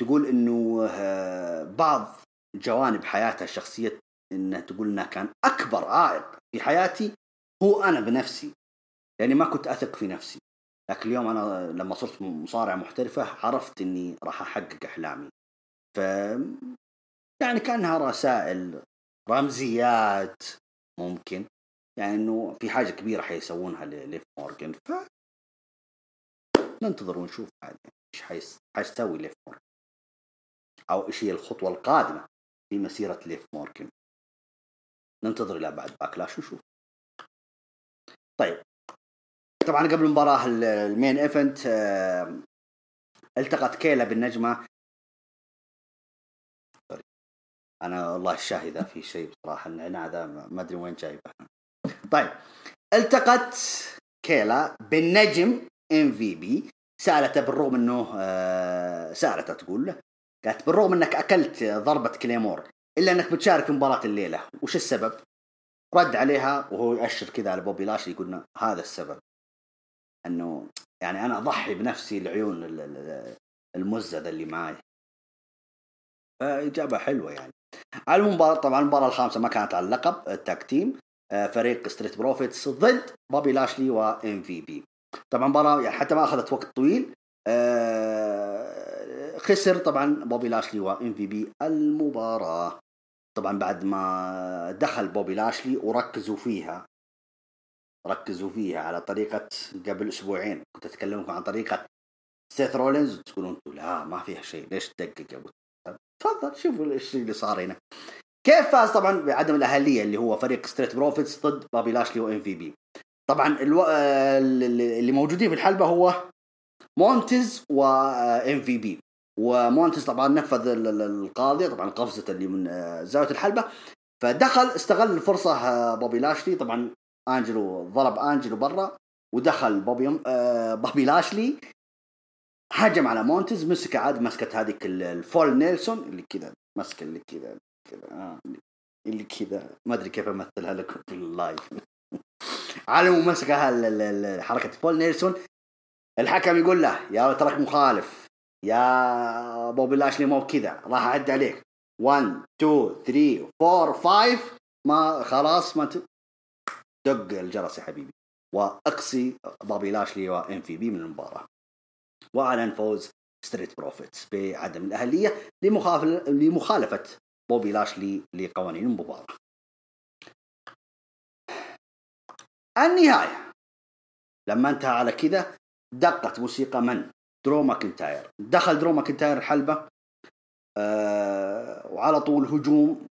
تقول إنه آه بعض جوانب حياتها الشخصية إنها تقول إنها كان أكبر عائق في حياتي هو أنا بنفسي. لأني ما كنت أثق في نفسي. لكن اليوم أنا لما صرت مصارعه محترفة عرفت إني راح أحقق أحلامي. ف يعني كأنها رسائل رمزيات ممكن. يعني إنه في حاجة كبيرة حيسوونها لليف مورجن ف ننتظر ونشوف عاد إيش حيس... حيسوي ليف مورجن أو إيش هي الخطوة القادمة في مسيرة ليف مورجن ننتظر إلى بعد باكلاش ونشوف. طيب طبعا قبل المباراة ال main event التقت كيلا بالنجم. أنا والله الشاهي في شيء بصراحة النعناع ذا ما أدري وين جايبه. طيب التقت كيلا بالنجم ام في بي سألته بالرغم إنه آه، سألته تقول له قالت بالرغم إنك أكلت ضربة Claymore إلا إنك بتشارك مباراة الليلة وش السبب؟ رد عليها وهو يأشر كذا على بوبي لاشلي يقول هذا السبب. إنه يعني أنا أضحي بنفسي لعيون المزة اللي معاي. فإجابة حلوة يعني. على المباراة طبعا المباراة الخامسة ما كانت على اللقب ال tag team آه، فريق ستريت بروفيتس ضد بوبي لاشلي وام في بي طبعا مباراة يعني حتى ما أخذت وقت طويل آه، خسر طبعا بوبي لاشلي وام في بي المباراة. طبعا بعد ما دخل بوبي لاشلي وركزوا فيها. ركزوا فيها على طريقة قبل أسبوعين. كنت أكلمكم عن طريقة سيث رولينز تقولون لا ما فيها شيء ليش تدقق يا أبو تفضل شوفوا إيش اللي صار هنا. كيف فاز طبعا بعدم الأهلية اللي هو فريق ستريت بروفيتس ضد بابي لاشلي وام في بي طبعا ألو... اللي موجودين في الحلبة هو مونتز وام في بي ومونتز طبعا نفذ القاضي طبعا قفزه اللي من آه، زاوية الحلبة. فدخل استغل الفرصة آه، بوبي لاشلي. طبعا آنجلو ضرب آنجلو برا ودخل بوبي آه، بوبي لاشلي. هجم على مونتز مسك عاد مسكت هذيك ال full nelson اللي كذا مسك اللي كذا كذا آه اللي كذا. ما أدري كيف أمثلها لكم في ال live. على مسكها حركة full nelson. الحكم يقول له يا تراك مخالف. يا بوبي لاشلي مو كذا راح أعد عليك. 1 2 3 4 5 ما خلاص ما. دق الجرس يا حبيبي وأقصي بوبي لاشلي وإم في بي من المباراة وأعلن فوز ستريت بروفيتس بعدم الأهلية لمخالفة بوبي لاشلي لقوانين المباراة. النهاية لما انتهى على كذا دقت موسيقى من؟ درو ماكنتاير دخل درو ماكنتاير الحلبة آه وعلى طول هجوم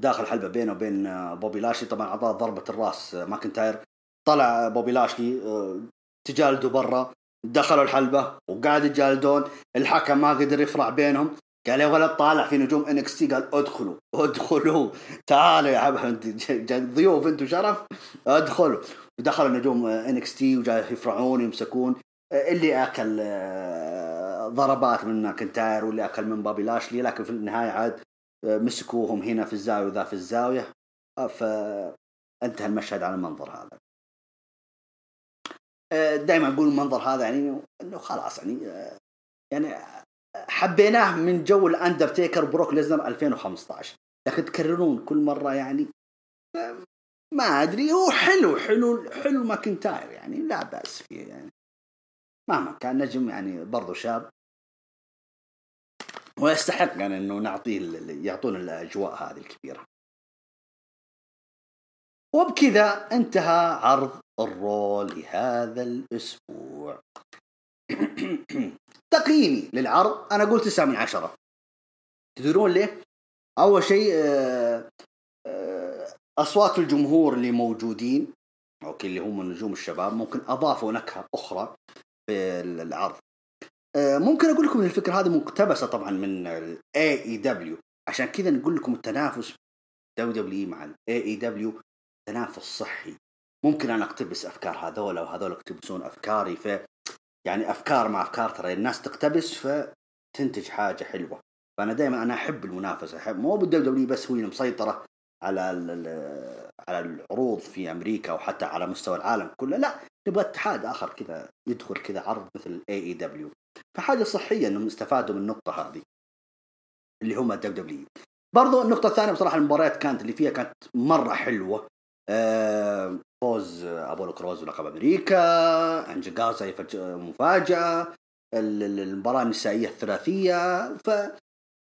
داخل الحلبه بينه وبين آه، بوبي لاشلي. طبعا أعطاه ضربة الراس آه، ماكنتاير. طلع بوبي لاشلي آه تجالدوا برا. دخلوا الحلبة وقاعد يجالدون الحكم ما قدر يفرع بينهم. قال يا ولد طالع في نجوم إنكس تي قال ادخلوا ادخلوا. تعالوا يا حبيبي ضيوف أنتم شرف. ادخلوا. ودخلوا نجوم إنكس تي وجاي يفرعون يمسكون. اللي أكل آه، ضربات من ماكنتاير واللي أكل من بابي لاشلي. لكن في النهاية عاد آه، مسكوهم هنا في الزاوية وذا في الزاوية آه، فانتهى المشهد على المنظر هذا. دائما أقول المنظر هذا يعني إنه خلاص يعني يعني حبيناه من جو الأندرتيكر بروك ليسنر 2015 لكن تكررون كل مرة يعني ما أدري هو حلو حلو حلو ماكنتاير يعني لا بأس فيه يعني. مهما كان نجم يعني برضو شاب. ويستحق يعني إنه نعطيه يعطونا الأجواء هذه الكبيرة. وبكذا انتهى عرض الرول لهذا الأسبوع. تقييمي للعرض أنا قلت 9 من 10 تدرون ليه؟ أول شيء آه، آه، أصوات الجمهور اللي موجودين أوكي اللي هم نجوم الشباب ممكن أضافوا نكهة أخرى في العرض. ممكن أقول لكم الفكرة هذه مقتبسة طبعا من ال AEW عشان كذا نقول لكم التنافس دبليو دبليو مع الاي اي دبليو تنافس صحي. ممكن أنا أقتبس أفكار هذول وهذول يقتبسون أفكاري ف يعني أفكار مع أفكار ترى الناس تقتبس فتنتج حاجة حلوة. فأنا دائما أنا أحب المنافسة. احب مو بال WW بس هو المسيطره على على العروض في أمريكا وحتى على مستوى العالم كله. لا نبغى اتحاد آخر كذا يدخل كذا عرض مثل AEW فحاجة صحية إنهم استفادوا من النقطة هذه اللي هم ال WW برضو النقطة الثانية بصراحة المباريات كانت اللي فيها كانت مرة حلوة. آه، فوز أبولو كروز بلقب أمريكا أنجل جارزا مفاجأة المباراة النسائية الثلاثية ف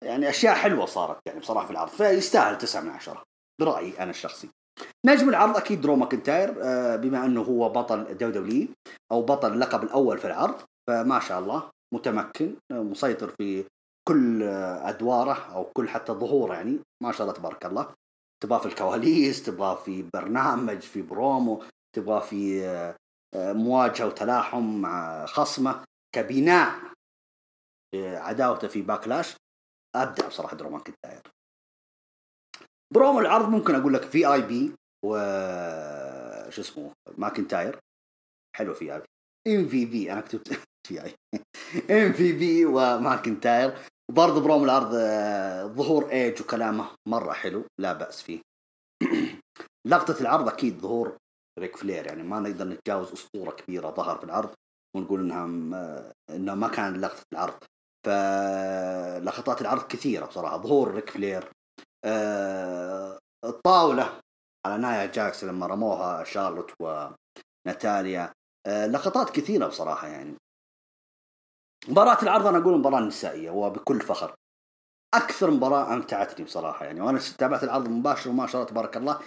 يعني أشياء حلوة صارت يعني بصراحة في العرض فيستاهل تسعة من عشرة برأيي أنا الشخصي. نجم العرض أكيد درو ماكنتاير آه، بما أنه هو بطل WW أو بطل اللقب الأول في العرض فما شاء الله متمكن مسيطر في كل أدواره أو كل حتى ظهوره يعني. ما شاء الله تبارك الله. تبغاه في الكواليس تبغاه في برنامج في برومو تبغاه في آه، مواجهة وتلاحم مع خصمه كبناء عداوته في باكلاش. أبدع بصراحة درو ماكنتاير برومو العرض ممكن أقول لك في آي بي و شو اسمه ماكنتاير. حلو في آي بي. ام في بي أنا كتبت في ام في بي وماكنتاير وبرضه بروم العرض آه، ظهور ايج وكلامه مرة حلو لا بأس فيه. لقطة العرض أكيد ظهور ريك فلير يعني ما نقدر نتجاوز أسطورة كبيرة ظهر في العرض ونقول انها انها ما كان لقطة العرض. فلقطات العرض كثيرة بصراحة. ظهور ريك فلير آه، الطاولة على نايا جاكس لما رموها شارلوت وناتاليا. آه، لقطات كثيرة بصراحة يعني. مباراة العرض أنا أقول مباراة نسائية وبكل فخر. أكثر مباراة أمتعتني بصراحة يعني. وأنا تابعت العرض مباشر وما شاء الله تبارك الله.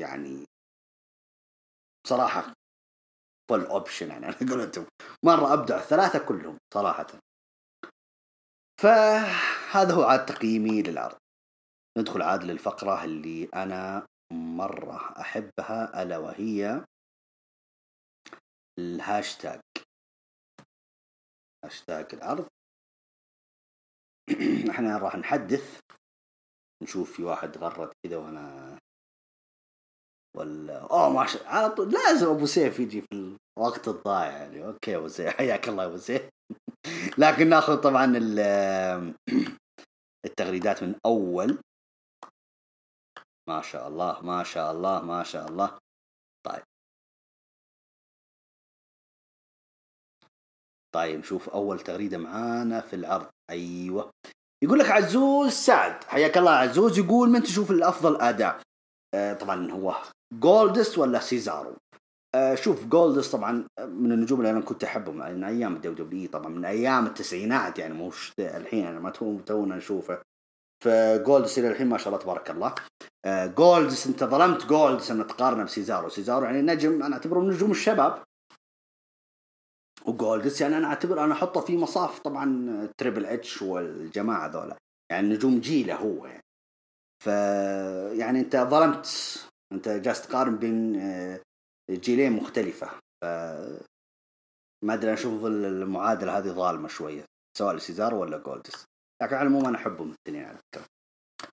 يعني بصراحة full option يعني أقول أنتم مرة أبدع الثلاثة كلهم صراحة. فهذا هو عاد تقييمي للعرض. ندخل عاد للفقرة اللي أنا مرة أحبها ألا وهي الهاشتاج. هاشتاج العرض إحنا راح نحدث نشوف في واحد غرد كذا وأنا ولا أوه ما شاء على طول لازم أبو سيف يجي في الوقت الضايع يعني. okay أبو سيف حياك الله أبو سيف. لكن ناخذ طبعا التغريدات من أول. ما شاء الله ما شاء الله ما شاء الله. طيب. طيب نشوف أول تغريدة معانا في العرض. أيوه. يقول لك عزوز سعد حياك الله عزوز يقول من تشوف الأفضل أداء؟ آه طبعا هو جولدس ولا سيزارو آه شوف جولدس طبعا من النجوم اللي أنا كنت أحبهم من أيام ال WWE طبعا من أيام التسعينات يعني مش الحين يعني ما تونا نشوفه. فجولدس إلى الحين ما شاء الله تبارك الله. آه جولدس أنت ظلمت جولدس أن تقارنه بسيزارو سيزارو يعني نجم أنا أعتبره من نجوم الشباب. وجولدس يعني أنا أعتبر أنا أحطه في مصاف طبعا تريبل اتش والجماعة ذولا. يعني نجوم جيله هو يعني. ف يعني أنت ظلمت. أنت جالس تقارن بين آه، جيلين مختلفة. ف ما أدري أشوف المعادلة هذه ظالمة شوية. سواء لسيزارو ولا جولدس لكن على العموم أنا أحبهم الاثنين على فكره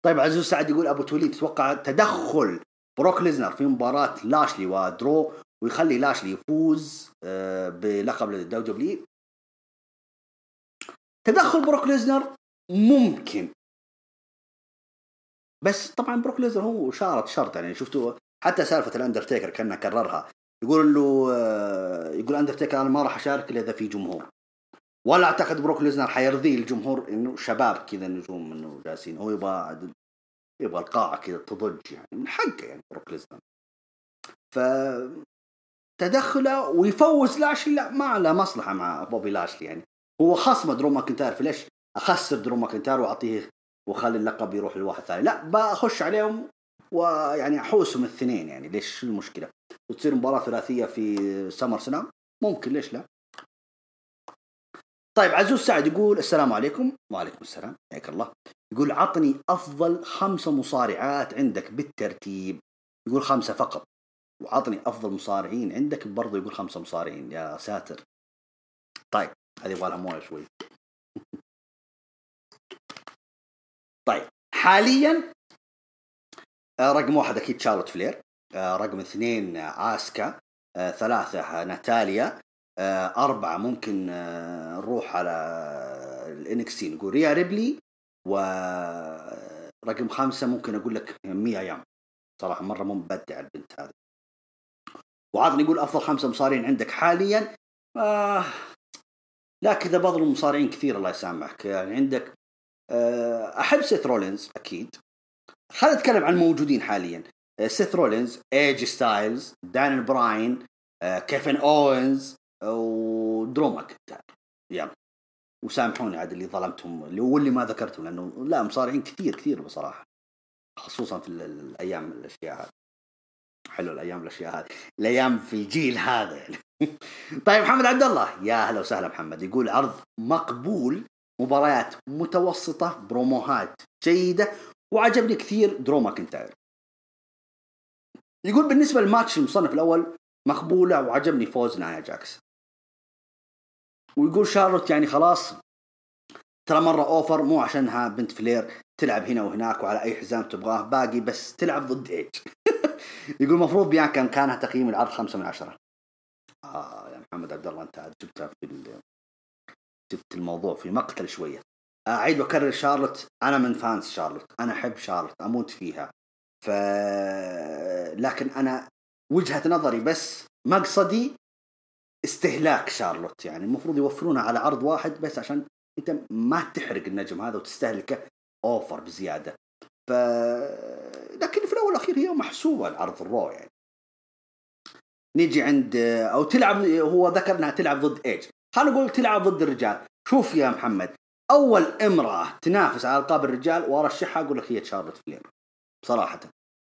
طيب عزوز سعد يقول أبو توليد تتوقع تدخل بروك ليزنر في مباراة لاشلي ودرو ويخلي لاشلي يفوز آه، بلقب ال WWE تدخل بروك ليزنر ممكن. بس طبعا بروك ليزنر هو شارط شرط يعني شفتوا حتى سالفة الأندرتيكر كانه كررها. يقول له آه، يقول أندرتيكر أنا ما راح أشارك إلا إذا في جمهور. ولا أعتقد بروك ليزنر حيرضي الجمهور إنه شباب كذا نجوم إنه جالسين. هو يبغى يبغى القاعة كذا تضج يعني من حقه يعني بروك ليزنر. ف تدخله ويفوز لاشلي لا ما له مصلحة مع بوبي لاشلي يعني. هو خصم درو ماكنتاير فليش؟ أخسر درو ماكنتاير وأعطيه وأخلي اللقب يروح لواحد ثاني. لا بخش عليهم ويعني أحوسهم الاثنين يعني. ليش؟ شو المشكلة؟ وتصير مباراة ثلاثية في SummerSlam ممكن ليش لا؟ طيب عزوز سعد يقول السلام عليكم. وعليكم السلام. حياك الله. يقول عطني أفضل خمسة مصارعات عندك بالترتيب. يقول خمسة فقط. وعطني أفضل مصارعين عندك برضه يقول خمسة مصارعين. يا ساتر. طيب هذه يبغى لها مويه شوي. طيب حاليا آه، رقم واحد أكيد شارلوت فلير آه، رقم اثنين آه، آسكا ثلاثة ناتاليا أربعة ممكن نروح على ال NXT نقول ريا ريبلي ورقم خمسة ممكن أقول لك ميا يام صراحة مرة مبدع البنت هذه. وعطني يقول أفضل خمسة مصارعين عندك حاليا. آه لا كذا بظلم مصارعين كثير الله يسامحك. يعني عندك آه أحب سيث رولينز أكيد. خلينا نتكلم عن الموجودين حاليا. آه، سيث رولينز إيج ستايلز دان براين آه، كيفن أوينز ودرو ماكنتاير. يلا. وسامحوني عاد اللي ظلمتهم اللي واللي ما ذكرتهم لأنه لا مصارعين كثير كثير بصراحة. خصوصا في الأيام الأشياء هذه. حلو الأيام الأشياء هذه الأيام في الجيل هذا. يعني طيب محمد عبد الله يا أهلا وسهلا محمد. يقول عرض مقبول مباريات متوسطة بروموهات جيدة وعجبني كثير درو ماكنتاير. يقول بالنسبة للماتش المصنف الأول مقبولة وعجبني فوز نايا جاكس ويقول شارلوت يعني خلاص ترى مرة over مو عشانها بنت فلير تلعب هنا وهناك وعلى أي حزام تبغاه باقي بس تلعب ضد إيج. يقول المفروض بيانكا كان تقييم العرض خمسة من عشرة. آه يا محمد عبد الله انت جبتها في جبت الموضوع في مقتل شوية. أعيد وأكرر شارلوت أنا من fans شارلوت. أنا أحب شارلوت أموت فيها. ف لكن أنا وجهة نظري بس مقصدي استهلاك شارلوت. يعني المفروض يوفرونها على عرض واحد بس عشان أنت ما تحرق النجم هذا وتستهلكه over بزيادة. ف لكن في الأول والأخير هي محسوبة العرض ال Raw يعني. نيجي عند أو تلعب هو ذكر انها تلعب ضد إيج. خلينا نقول تلعب ضد الرجال. شوف يا محمد أول امرأة تنافس على ألقاب الرجال وأرشحها أقول لك هي تشارلوت فلير. بصراحه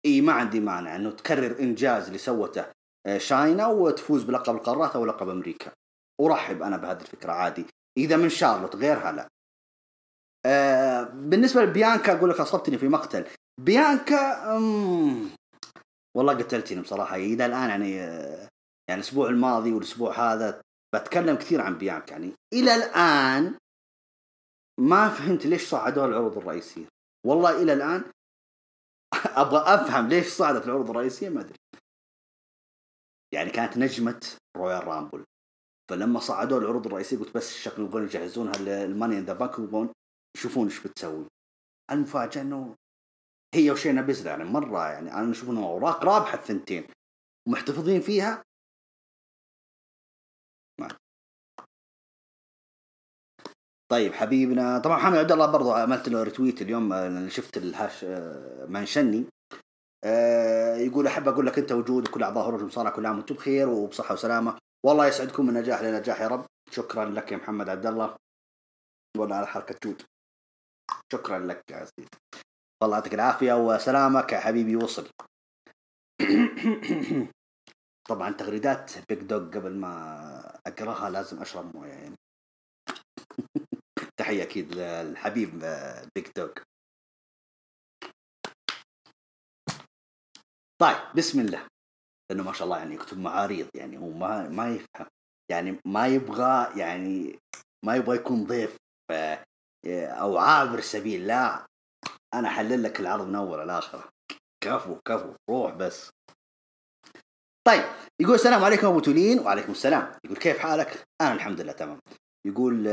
إي ما عندي مانع إنه تكرر إنجاز اللي سوته آه، شاينا وتفوز بلقب القارات أو لقب أمريكا. أرحب أنا بهذه الفكرة عادي. إذا من شارلوت غيرها لا. بالنسبة لبيانكا أقول لك أصبتني في مقتل. بيانكا أمم والله قتلتني بصراحة. إلى الآن يعني يعني الأسبوع الماضي والأسبوع هذا بتكلم كثير عن بيانكا يعني. إلى الآن ما فهمت ليش صعدوها العروض الرئيسية. والله إلى الآن أبغى أفهم ليش صعدت العروض الرئيسية ما أدري. يعني كانت نجمة Royal Rumble. فلما صعدوا العروض الرئيسية قلت بس شكلهم يجهزونها لل Money in the Bank يبغون يشوفون إيش بتسوي. المفاجأة إنه هي وشينا بيزلر يعني مرة يعني أنا أشوف إنه أوراق رابحة الثنتين. ومحتفظين فيها. طيب حبيبنا. طبعا محمد عبد الله برضو عملت له ريتويت اليوم آه، شفت الهاش آه، منشني. آه، يقول أحب أقول لك أنت وجود كل أعضاء هروج المصارعه كل عام وأنتم بخير وبصحة وسلامة. والله يسعدكم من نجاح لنجاح يا رب. شكرا لك يا محمد عبد الله. والله على حركة جود. شكرا لك يا سيدي. والله يعطيك العافية وسلامك يا حبيبي وصل. طبعا تغريدات بيج دوغ قبل ما أقراها لازم أشرب موية يعني. تحية أكيد للحبيب بيج دوغ طيب بسم الله. لأنه ما شاء الله يعني يكتب معاريض يعني هو ما ما يفهم. يعني ما يبغى يعني ما يبغى يكون ضيف. أو عابر سبيل لا. أنا أحلل لك العرض من أول لاخره كفو كفو روح بس. طيب يقول السلام عليكم أبو تولين وعليكم السلام. يقول كيف حالك؟ أنا الحمد لله تمام. يقول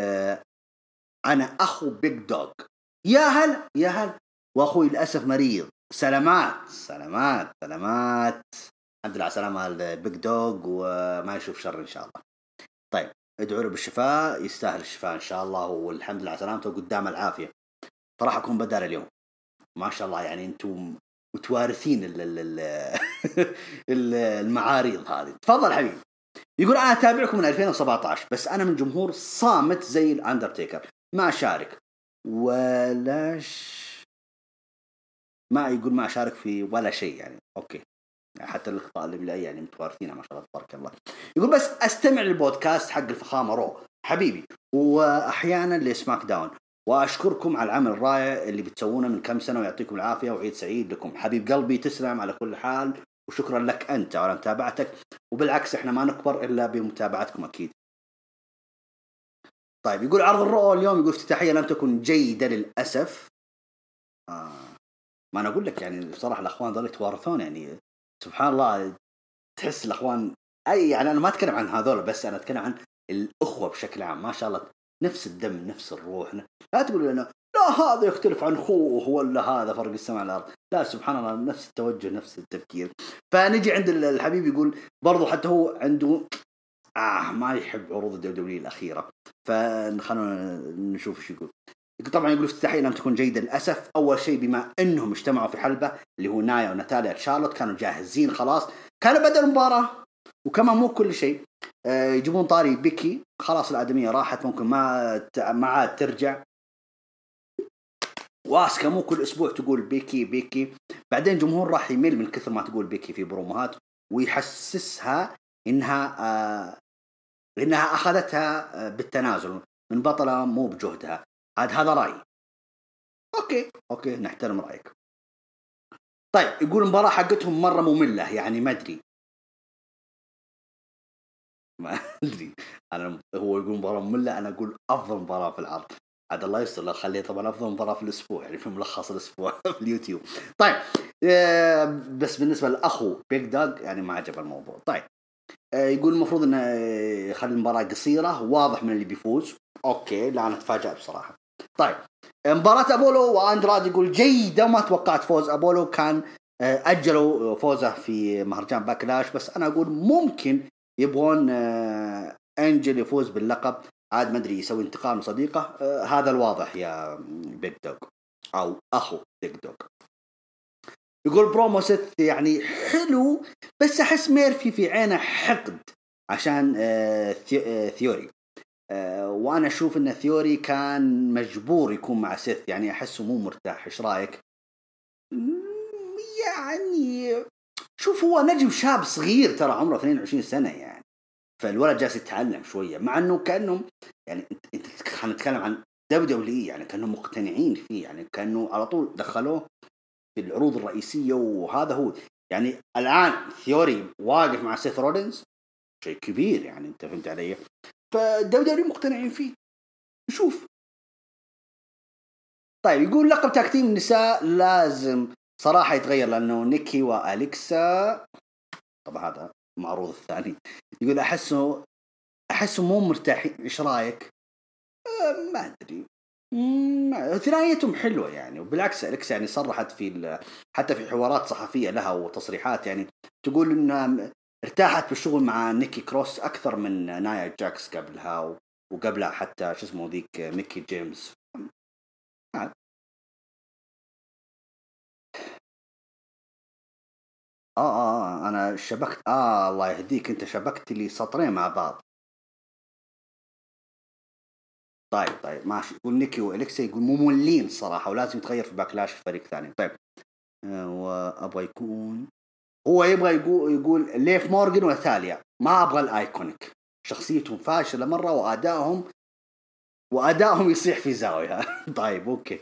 أنا أخو بيج دوغ يا هل يا هل. وأخوي للأسف مريض. سلامات سلامات سلامات. الحمد لله على سلامة البيج دوغ وما يشوف شر إن شاء الله. طيب ادعوا له بالشفاء يستاهل الشفاء إن شاء الله والحمد لله على سلامته وقدام العافية. فراح أكون بدال اليوم. ما شاء الله يعني أنتم متوارثين ال- ال- ال- ال- المعاريض هذه. تفضل حبيبي. يقول أنا أتابعكم من 2017 بس أنا من جمهور صامت زي الأندرتيكر. ما أشارك. ولاش ما يقول ما أشارك في ولا شيء يعني. okay. حتى الأخطاء اللي بالله يعني متوارثينها ما شاء الله تبارك الله. يقول بس أستمع للبودكاست حق الفخامة رو حبيبي. وأحيانا لسماك داون. وأشكركم على العمل الرائع اللي بتسوونه من كم سنة ويعطيكم العافية وعيد سعيد لكم. حبيب قلبي تسلم على كل حال وشكرا لك أنت على متابعتك. وبالعكس إحنا ما نكبر إلا بمتابعتكم أكيد. طيب يقول عرض الرو اليوم يقول افتتاحيه لم تكن جيدة للأسف. آه. ما أنا أقول لك يعني بصراحة الأخوان ذول يتوارثون يعني سبحان الله تحس الأخوان أي يعني أنا ما أتكلم عن هذول بس أنا أتكلم عن الأخوة بشكل عام ما شاء الله نفس الدم نفس الروح. لا تقول لنا لا هذا يختلف عن أخوه ولا هذا فرق السماء والارض لا سبحان الله نفس التوجه نفس التفكير. فنجي عند الحبيب يقول برضو حتى هو عنده آه ما يحب عروض الدولية الأخيرة. فخلونا نشوف إيش يقول يقول. طبعا يقول افتتاحية لم تكن جيدة للأسف. أول شيء بما أنهم اجتمعوا في حلبة اللي هو نايا وناتاليا شارلوت كانوا جاهزين خلاص. كانوا بدأ المباراة وكمان مو كل شيء. آه، يجيبون طاري بيكي. خلاص الآدمية راحت. ممكن ما ما عاد ترجع. واسكا مو كل أسبوع تقول بيكي بيكي. بعدين جمهور راح يمل من كثر ما تقول بيكي في بروموهات ويحسسها إنها آه إنها أخذتها آه بالتنازل. من بطلة مو بجهدها. عاد هذا رايي okay. okay نحترم رأيك. طيب يقول المباراة حقتهم مرة مملة يعني ما أدري. ما أدري. أنا هو يقول مباراة مملة أنا أقول أفضل مباراة في العرض. عاد الله يستر لا خليه طبعا أفضل مباراة في الأسبوع يعني في ملخص الأسبوع في اليوتيوب. طيب آه، بس بالنسبة للاخو بيج دوغ يعني ما عجب الموضوع. طيب آه، يقول المفروض إنه يخلي المباراة قصيرة واضح من اللي بيفوز. okay لا أنا أتفاجأ بصراحة. طيب. مباراة أبولو وأندراد يقول جيدة ما توقعت فوز أبولو. كان آه، أجلوا فوزه في مهرجان باكلاش. بس أنا أقول ممكن يبغون آه، إنجل يفوز باللقب. عاد ما أدري يسوي انتقام لصديقه. آه، هذا الواضح يا بيج دوغ أو أخو بيج دوغ. يقول برومو سيث يعني حلو بس أحس ميرفي في عينه حقد عشان ثي- ثيوري. وأنا أشوف إن ثيوري كان مجبور يكون مع سيث يعني أحسه مو مرتاح إيش رأيك؟ يعني شوف هو نجم شاب صغير ترى عمره 22 سنة يعني فالولد جالس يتعلم شوية مع إنه كأنهم يعني أنت أنت خلينا نتكلم عن دبليو دبليو يعني كأنهم مقتنعين فيه يعني كأنه على طول دخلوه في العروض الرئيسية وهذا هو يعني الآن ثيوري واقف مع سيث رولنز شيء كبير يعني أنت فهمت علي؟ دبليو مقتنعين فيه. نشوف طيب يقول لقب tag team النساء لازم. صراحة يتغير لأنه نيكي وأليكسا. طبعا هذا معروض الثاني. يقول أحسه أحسه مو مرتاحين إيش رأيك؟ أه ما أدري. مم، ثنائيتهم حلوة يعني. وبالعكس اليكس يعني صرحت في حتى في حوارات صحفية لها وتصريحات يعني. تقول انها ارتاحت بالشغل مع نيكي كروس أكثر من نايا جاكس قبلها وقبلها حتى شو اسمه ذيك ميكي جيمس. آه آه آه، أنا شبكت آه الله يهديك أنت شبكت لي سطرين مع بعض. طيب طيب ماشي. يقول نيكي واليكسا يقول مملين صراحة ولازم يتغير في باكلاش في فريق ثاني. طيب آه، وأبغى يكون هو يبغى يقول يقول ليف مورجن وناتاليا. ما أبغى الآيكونيك. شخصيتهم فاشلة مرة وأدائهم وأدائهم يصيح في زاوية. طيب okay.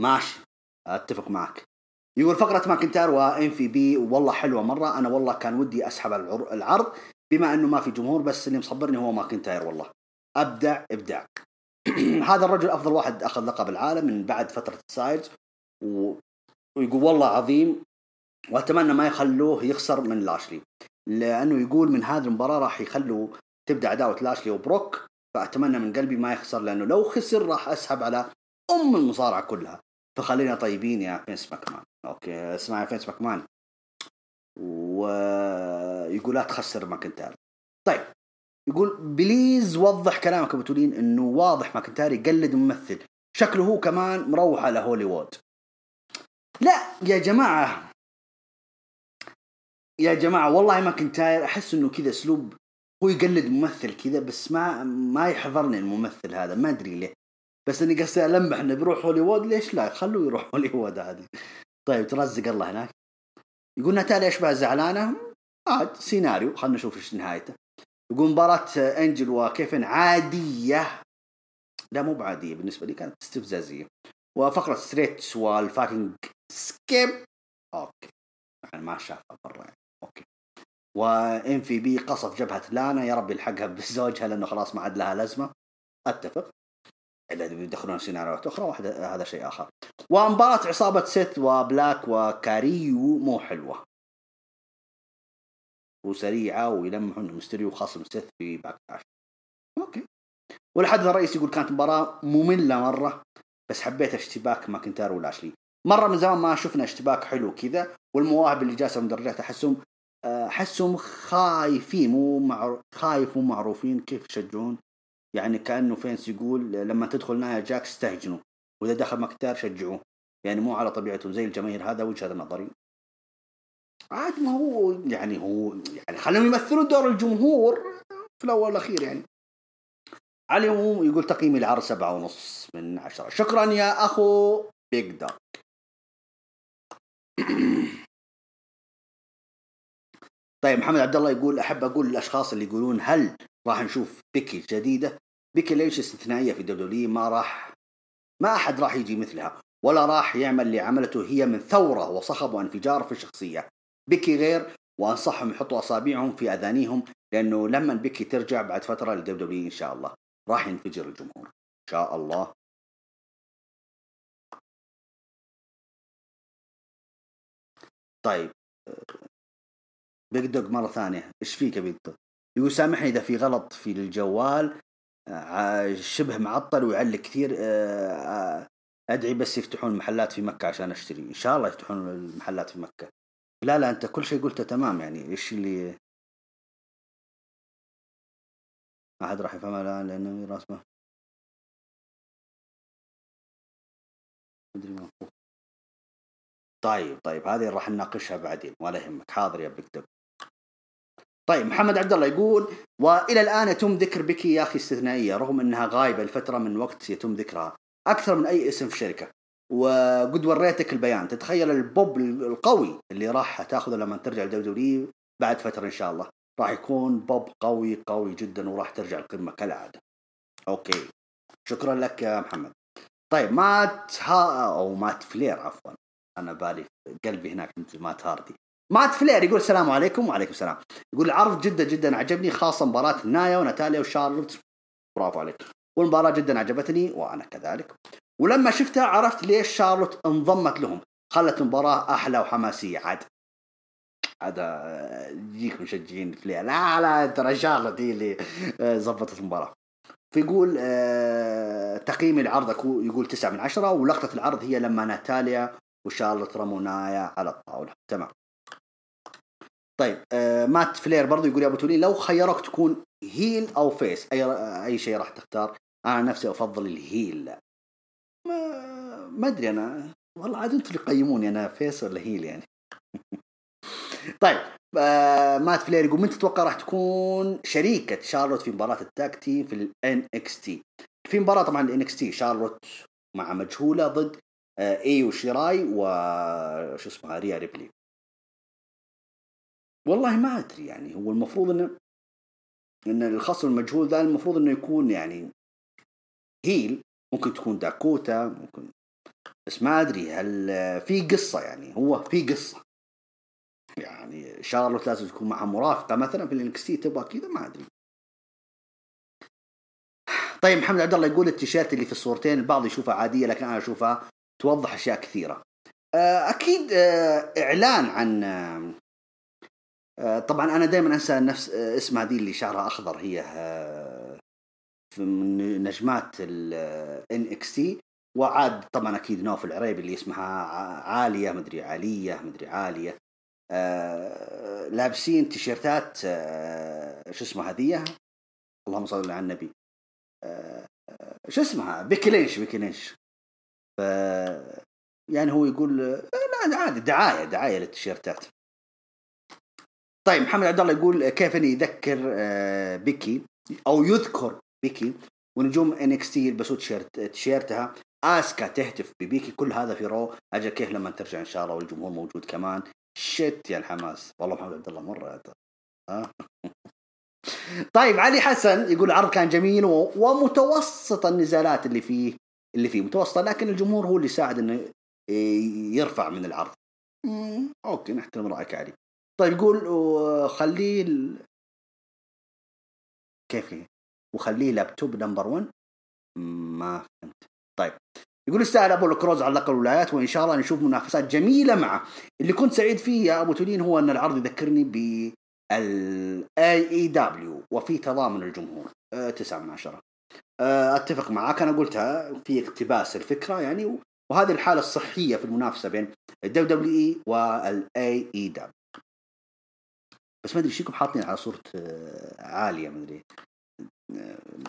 ماشي. أتفق معك. يقول فقرة ماكنتاير وام في بي والله حلوة مرة. أنا والله كان ودي أسحب العر- العرض بما إنه ما في جمهور بس اللي مصبرني هو ماكنتاير والله. أبدع إبداع. هذا الرجل أفضل واحد أخذ لقب العالم من بعد فترة السايدز و... ويقول والله عظيم. وأتمنى ما يخلوه يخسر من لاشلي. لأنه يقول من هذه المباراة راح يخلوا تبدأ عداوة لاشلي وبروك فأتمنى من قلبي ما يخسر لأنه لو خسر راح أسحب على أم المصارعة كلها. فخلينا طيبين يا فينس ماكمان. okay اسمع يا فينس ماكمان. ويقول لا تخسر ماكنتاير. طيب يقول please وضح كلامك أبو تولين إنه واضح ماكنتاير يقلد ممثل. شكله هو كمان مروح على هوليوود. لا يا جماعة يا جماعة والله ماكنتاير أحس إنه كذا أسلوب هو يقلد ممثل كذا بس ما ما يحضرني الممثل هذا ما أدري ليه. بس اني قصدي ألمح إنه بيروح هوليوود ليش لا؟ خلوه يروح هوليوود عادي. طيب ترزق الله هناك. يقول ناتاليا إيش بها زعلانة؟ عاد سيناريو خلنا نشوف إيش نهايته. يقول مباراة إنجل وكيفن عادية. لا مو بعادية بالنسبة لي كانت استفزازية. وفقرة ستريتس والفايكنج skip. okay. يعني ما شافها برا يعني. وام في بي قصف جبهة لانا يا رب يلحقها بزوجها لأنه خلاص ما عاد لها لازمة. أتفق. إلا بيدخلون سيناريوهات أخرى وهذا هذا شيء آخر. ومباراة عصابة سيث وبلاك وكاريلو مو حلوة. وسريعة ويلمحون مستريو خصم سيث في باكلاش okay. والحدث الرئيسي يقول كانت مباراة مملة مرة بس حبيت اشتباك ماكنتاير ولاشلي مرة من زمان ما شفنا اشتباك حلو كذا والمواهب اللي جالسة مدرجات أحسهم احسهم خايفين مو مع... خايف مو معروفين كيف يشجعون. يعني كأنه فينس يقول لما تدخل نايا جاك استهجنوا وإذا دخل مكتار شجعوه. يعني مو على طبيعته زي الجماهير هذا وجهه نظري. عاد ما هو يعني هو يعني خليهم يمثلون دور الجمهور في الأول والأخير يعني. على العموم يقول تقييمي العرض سبعة ونص من عشرة. شكرا يا أخو Big Dog طيب محمد عبد الله يقول أحب أقول للأشخاص اللي يقولون هل راح نشوف بيكي جديدة بيكي ليش استثنائية في W ما راح ما أحد راح يجي مثلها ولا راح يعمل اللي عملته هي من ثورة وصخب وانفجار في الشخصية. بيكي غير وأنصحهم يحطوا أصابعهم في أذانيهم لأنه لما بيكي ترجع بعد فترة ل W إن شاء الله راح ينفجر الجمهور. إن شاء الله. طيب Big Dog مرة ثانية. إيش فيك يا Big Dog يقول سامحني إذا في غلط في الجوال شبه معطل ويعلق كثير آه، آه، أدعي بس يفتحون محلات في مكة عشان أشتري. إن شاء الله يفتحون المحلات في مكة. لا لا أنت كل شيء قلته تمام يعني. إيش اللي ما حد راح يفهمها الآن لأنه راس ما مدري طيب طيب هذه راح نناقشها بعدين. ولا يهمك. حاضر يا بكتب طيب محمد عبد الله يقول وإلى الآن يتم ذكر بيكي يا أخي استثنائيه رغم أنها غايبة لفتره من وقت يتم ذكرها أكثر من أي اسم في الشركة. وقد وريتك البيان تتخيل البوب القوي اللي راح تأخذه لما ترجع الدوري بعد فترة إن شاء الله. راح يكون بوب قوي قوي جدا وراح ترجع القمة كالعادة. أوكي. شكرا لك يا محمد. طيب مات ها أو مات فلير عفوا. أنا بالي قلبي هناك مات هاردي. مات فلير يقول السلام عليكم وعليكم السلام. يقول العرض جدا جدا عجبني خاصة مباراة نايا وناتاليا وشارلوت. برافو عليك. والمباراة جدا عجبتني وأنا كذلك. ولما شفتها عرفت ليش شارلوت انضمت لهم. خلت المباراة أحلى وحماسية. عاد. هذا يجيك مشجعين فلير. لا لا ترى شارلوت هي اللي ضبطت المباراة. فيقول آه تقييم العرض يقول تسعة من عشرة ولقطة العرض هي لما ناتاليا وشارلوت رموا نايا على الطاولة. تمام. طيب آه مات فلير برضو يقول يا أبو تولي لو خيروك تكون heel أو face أي أي شيء راح تختار. أنا نفسي أفضل ال heel ما ما أدري أنا والله عاد أنتم اللي قيموني أنا face ولا heel يعني. طيب آه مات فلير يقول من تتوقع راح تكون شريكة شارلوت في مباراة ال tag team في ال NXT في مباراة طبعا ال NXT شارلوت مع مجهولة ضد آه شيراي وش اسمها ريا ريبلي. والله ما أدري يعني هو المفروض إنه إن الخصم المجهول ذا المفروض إنه يكون يعني heel ممكن تكون داكوتا ممكن بس ما أدري هل في قصة يعني هو في قصة. يعني شارلوت لازم تكون معها مرافقة مثلا في ال NXT تبغى كذا ما أدري. طيب محمد عبد الله يقول التيشيرت اللي في الصورتين البعض يشوفها عادية لكن أنا اشوفها توضح أشياء كثيرة. آه، أكيد آه، إعلان عن آه، طبعا أنا دائما أنسى نفس آه، اسم هذه اللي شعرها أخضر هي آه، من نجمات ال NXT. وعاد طبعا أكيد نوف العريبي اللي اسمها عالية مدري عالية مدري عالية. لابسين تيشيرتات شو اسمها هذيه اللهم صل على النبي. شو اسمها؟ لينش ف يعني هو يقول لا عادي دعاية دعاية للتيشيرتات. طيب محمد عبد الله يقول كيف اني يذكر آه، بيكي؟ أو يذكر بيكي ونجوم NXT يلبسوا تيشيرت تيشيرتها. آسكا تهتف ببيكي كل هذا في Raw. أجل كيف لما ترجع إن شاء الله والجمهور موجود كمان. shit يا الحماس. والله محمد عبد الله مرة ها طيب علي حسن يقول العرض كان جميل ومتوسط النزالات اللي فيه اللي فيه متوسطة لكن الجمهور هو اللي ساعد إنه يرفع من العرض. أوكي نحترم رأيك علي. طيب يقول خليه كيف وخليه لابتوب number 1 ما فهمت. طيب يقول يستاهل أبولو كروز على لقب الولايات وإن شاء الله نشوف منافسات جميلة معه. اللي كنت سعيد فيه يا أبو تولين هو أن العرض يذكرني ب AEW وفي تضامن الجمهور. أه تسعة من عشرة. أه أتفق معك. أنا قلتها في اقتباس الفكرة يعني وهذه الحالة الصحية في المنافسة بين الدبليو دبليو اي والاي اي دبليو بس ما أدري إيش حاطين على صورة آه، عالية ما أدري.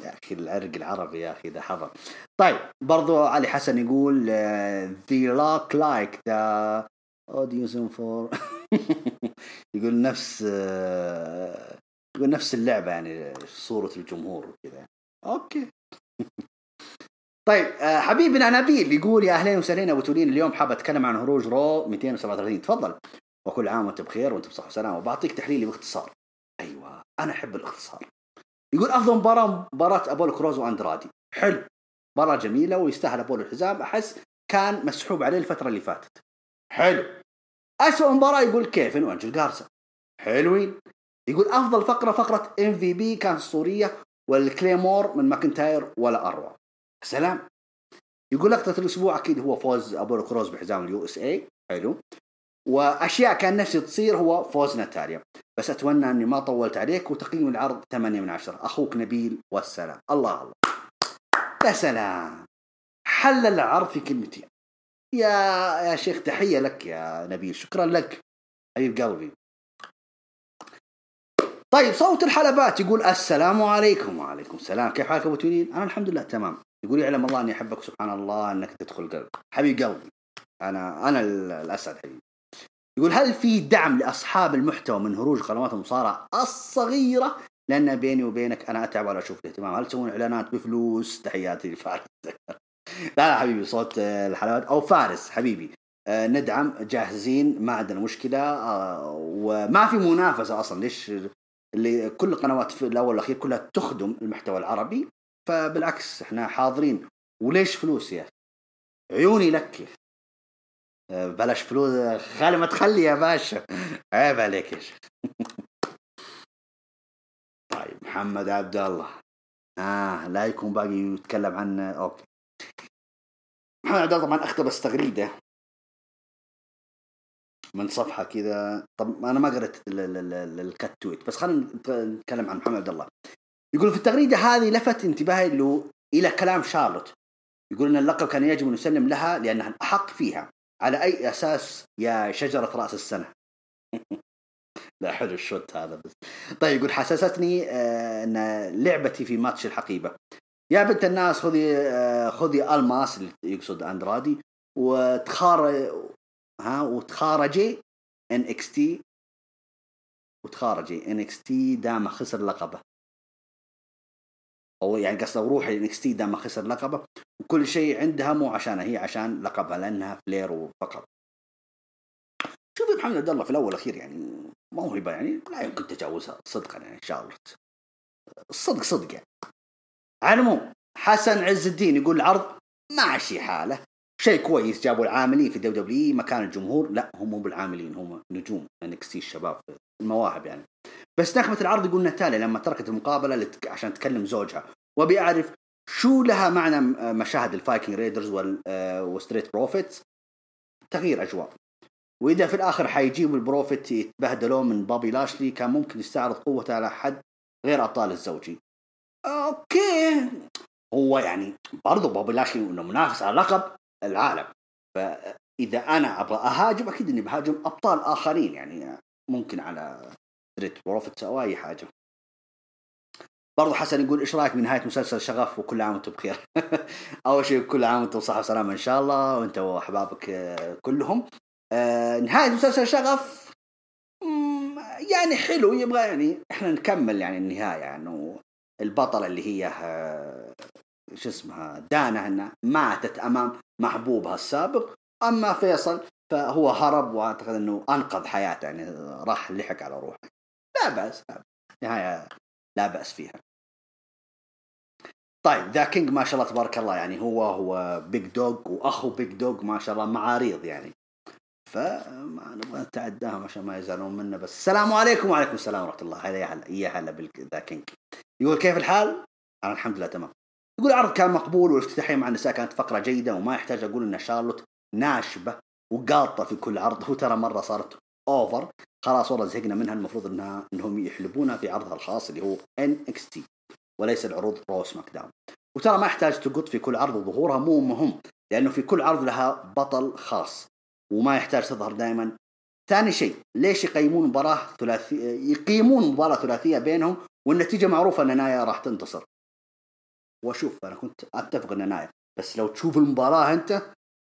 يا أخي العرق العربي يا أخي إذا حضر. طيب برضو علي حسن يقول they look like the audience for يقول نفس uh, يقول نفس اللعبة يعني صورة الجمهور وكذا. أوكي. طيب حبيبنا نبيل يقول يا أهلين وسهلين أبو تولين اليوم حاب أتكلم عن هروج Raw 237 تفضل. وكل عام وانت بخير وانت بصحة وسلامة. وبعطيك تحليلي باختصار. أيوه أنا أحب الاختصار. يقول أفضل مباراة مباراة أبولو كروز وأندرادي. حلو. مباراة جميلة ويستاهل أبولو الحزام. أحس كان مسحوب عليه الفترة اللي فاتت. حلو. اسوء مباراة يقول كيفن وأنجل جارسا حلوين. يقول أفضل فقرة فقرة MVP كانت أسطورية وال claymore من ماكنتاير ولا أروع. سلام. يقول لقطة الأسبوع أكيد هو فوز أبولو كروز بحزام ال USA حلو. وأشياء كان نفسي تصير هو فوز ناتاليا. بس أتمنى أني ما طولت عليك وتقييم العرض 8 من 10 أخوك نبيل والسلام. الله الله. يا سلام. حل العرض في كلمتين يا يا شيخ تحية لك يا نبيل. شكرا لك. حبيب قلبي. طيب صوت الحلبات يقول السلام عليكم. وعليكم السلام. كيف حالك أبو تولين أنا الحمد لله تمام. يقول يعلم الله أني أحبك. سبحان الله أنك تدخل قلبي حبيب قلبي. أنا أنا الاسعد حبيبي. يقول هل في دعم لأصحاب المحتوى من هروج قنوات المصارعة الصغيرة؟ لأن بيني وبينك أنا أتعب ولا أشوف الاهتمام هل تسوون إعلانات بفلوس؟ تحياتي لفارس. لا لا حبيبي صوت الحلوات أو فارس حبيبي. آه، ندعم جاهزين ما عندنا مشكلة. آه، وما في منافسة أصلا. ليش؟ اللي كل القنوات في الأول والأخير كلها تخدم المحتوى العربي. فبالعكس إحنا حاضرين. وليش فلوس يا عيوني لك بلاش فلوس خلي ما تخلي يا باشا. عيب عليك يا شيخ. طيب محمد عبد الله. آه لا يكون باقي يتكلم عن أوكي. محمد عبد الله طبعا اقتبس تغريدة. من صفحة كذا. طب أنا ما قريت الكت تويت بس خلينا نتكلم عن محمد عبد الله. يقول في التغريدة هذه لفت انتباهي له إلى كلام شارلوت. يقول إن اللقب كان يجب أن يسلم لها لأنها الأحق فيها. على أي أساس يا شجرة رأس السنة؟ لا حلو الشوت هذا بس. طيب يقول حسستني آه أن لعبتي في ماتش الحقيبة. يا بنت الناس خذي آه خذي ألماس يقصد أندرادي وتخار ها وتخارجي ان إكس تي وتخارجي ان إكس تي دام خسر لقبه. أو يعني قصده روحي NXT دام خسر لقبه وكل شيء عندها مو عشانها هي عشان لقبها لأنها فلير وفقط شوف محمد عبد الله في الأول والأخير يعني موهبه يعني لا يمكن تجاوزها صدقا يعني الله. الصدق صدق يعني. على حسن عز الدين يقول العرض ماشي حاله. شيء كويس جابوا العاملين في WW مكان الجمهور. لا هم مو بالعاملين هم نجوم NX الشباب المواهب يعني. بس نخبة العرض يقول ناتاليا لما تركت المقابلة لتك... عشان تكلم زوجها وابي أعرف شو لها معنى مشاهد الفايكنج ريدرز وال... وستريت بروفيتس؟ تغيير أجواء. وإذا في الآخر حيجيبوا البروفيت يتبهدلوا من بابي لاشلي كان ممكن يستعرض قوته على حد غير أبطال الزوجي. أوكي. هو يعني برضه بابي لاشلي إنه منافس على لقب العالم. فإذا أنا أبغى أهاجم أكيد إني بهاجم أبطال آخرين. يعني ممكن على ستريت بروفيتس أو أي حاجة. برضو حسن يقول إيش رأيك بنهاية مسلسل شغف وكل عام وأنتم بخير؟ أول شيء كل عام وأنتم بصحه وسلامة إن شاء الله وأنت وأحبابك آه، كلهم. آه، نهاية مسلسل شغف يعني حلو. يبغى يعني إحنا نكمل يعني النهاية. يعني البطلة اللي هي آه، شو اسمها دانا انها ماتت أمام محبوبها السابق أما فيصل فهو هرب وأعتقد إنه أنقذ حياته يعني راح لحق على روحه. لا بأس. نهاية لا بأس فيها. طيب ذا كينج ما شاء الله تبارك الله يعني هو هو بيج دوغ وأخو بيج دوغ ما شاء الله معاريض يعني. فما نبغى نتعداهم عشان ما يزعلون منا بس السلام عليكم وعليكم السلام ورحمة الله. هلا يا هلا يا هلا بالذا كينج. يقول كيف الحال؟ أنا الحمد لله تمام. يقول العرض كان مقبول والافتتاحية مع النساء كانت فقرة جيدة وما يحتاج أقول إن شارلوت ناشبة وقاطة في كل عرض. وترى مرة صارت over خلاص والله زهقنا منها المفروض انها إنهم يحلبونها في عرضها الخاص اللي هو T وليس العروض رو سماك داون وترى ما يحتاج تقط في كل عرض وظهورها مو مهم لأنه في كل عرض لها بطل خاص وما يحتاج تظهر دائما. ثاني شيء ليش يقيمون مباراة ثلاثية يقيمون مباراة ثلاثية بينهم والنتيجة معروفة إن نايا راح تنتصر؟ وأشوف أنا كنت أتفق إن نايا بس لو تشوف المباراة أنت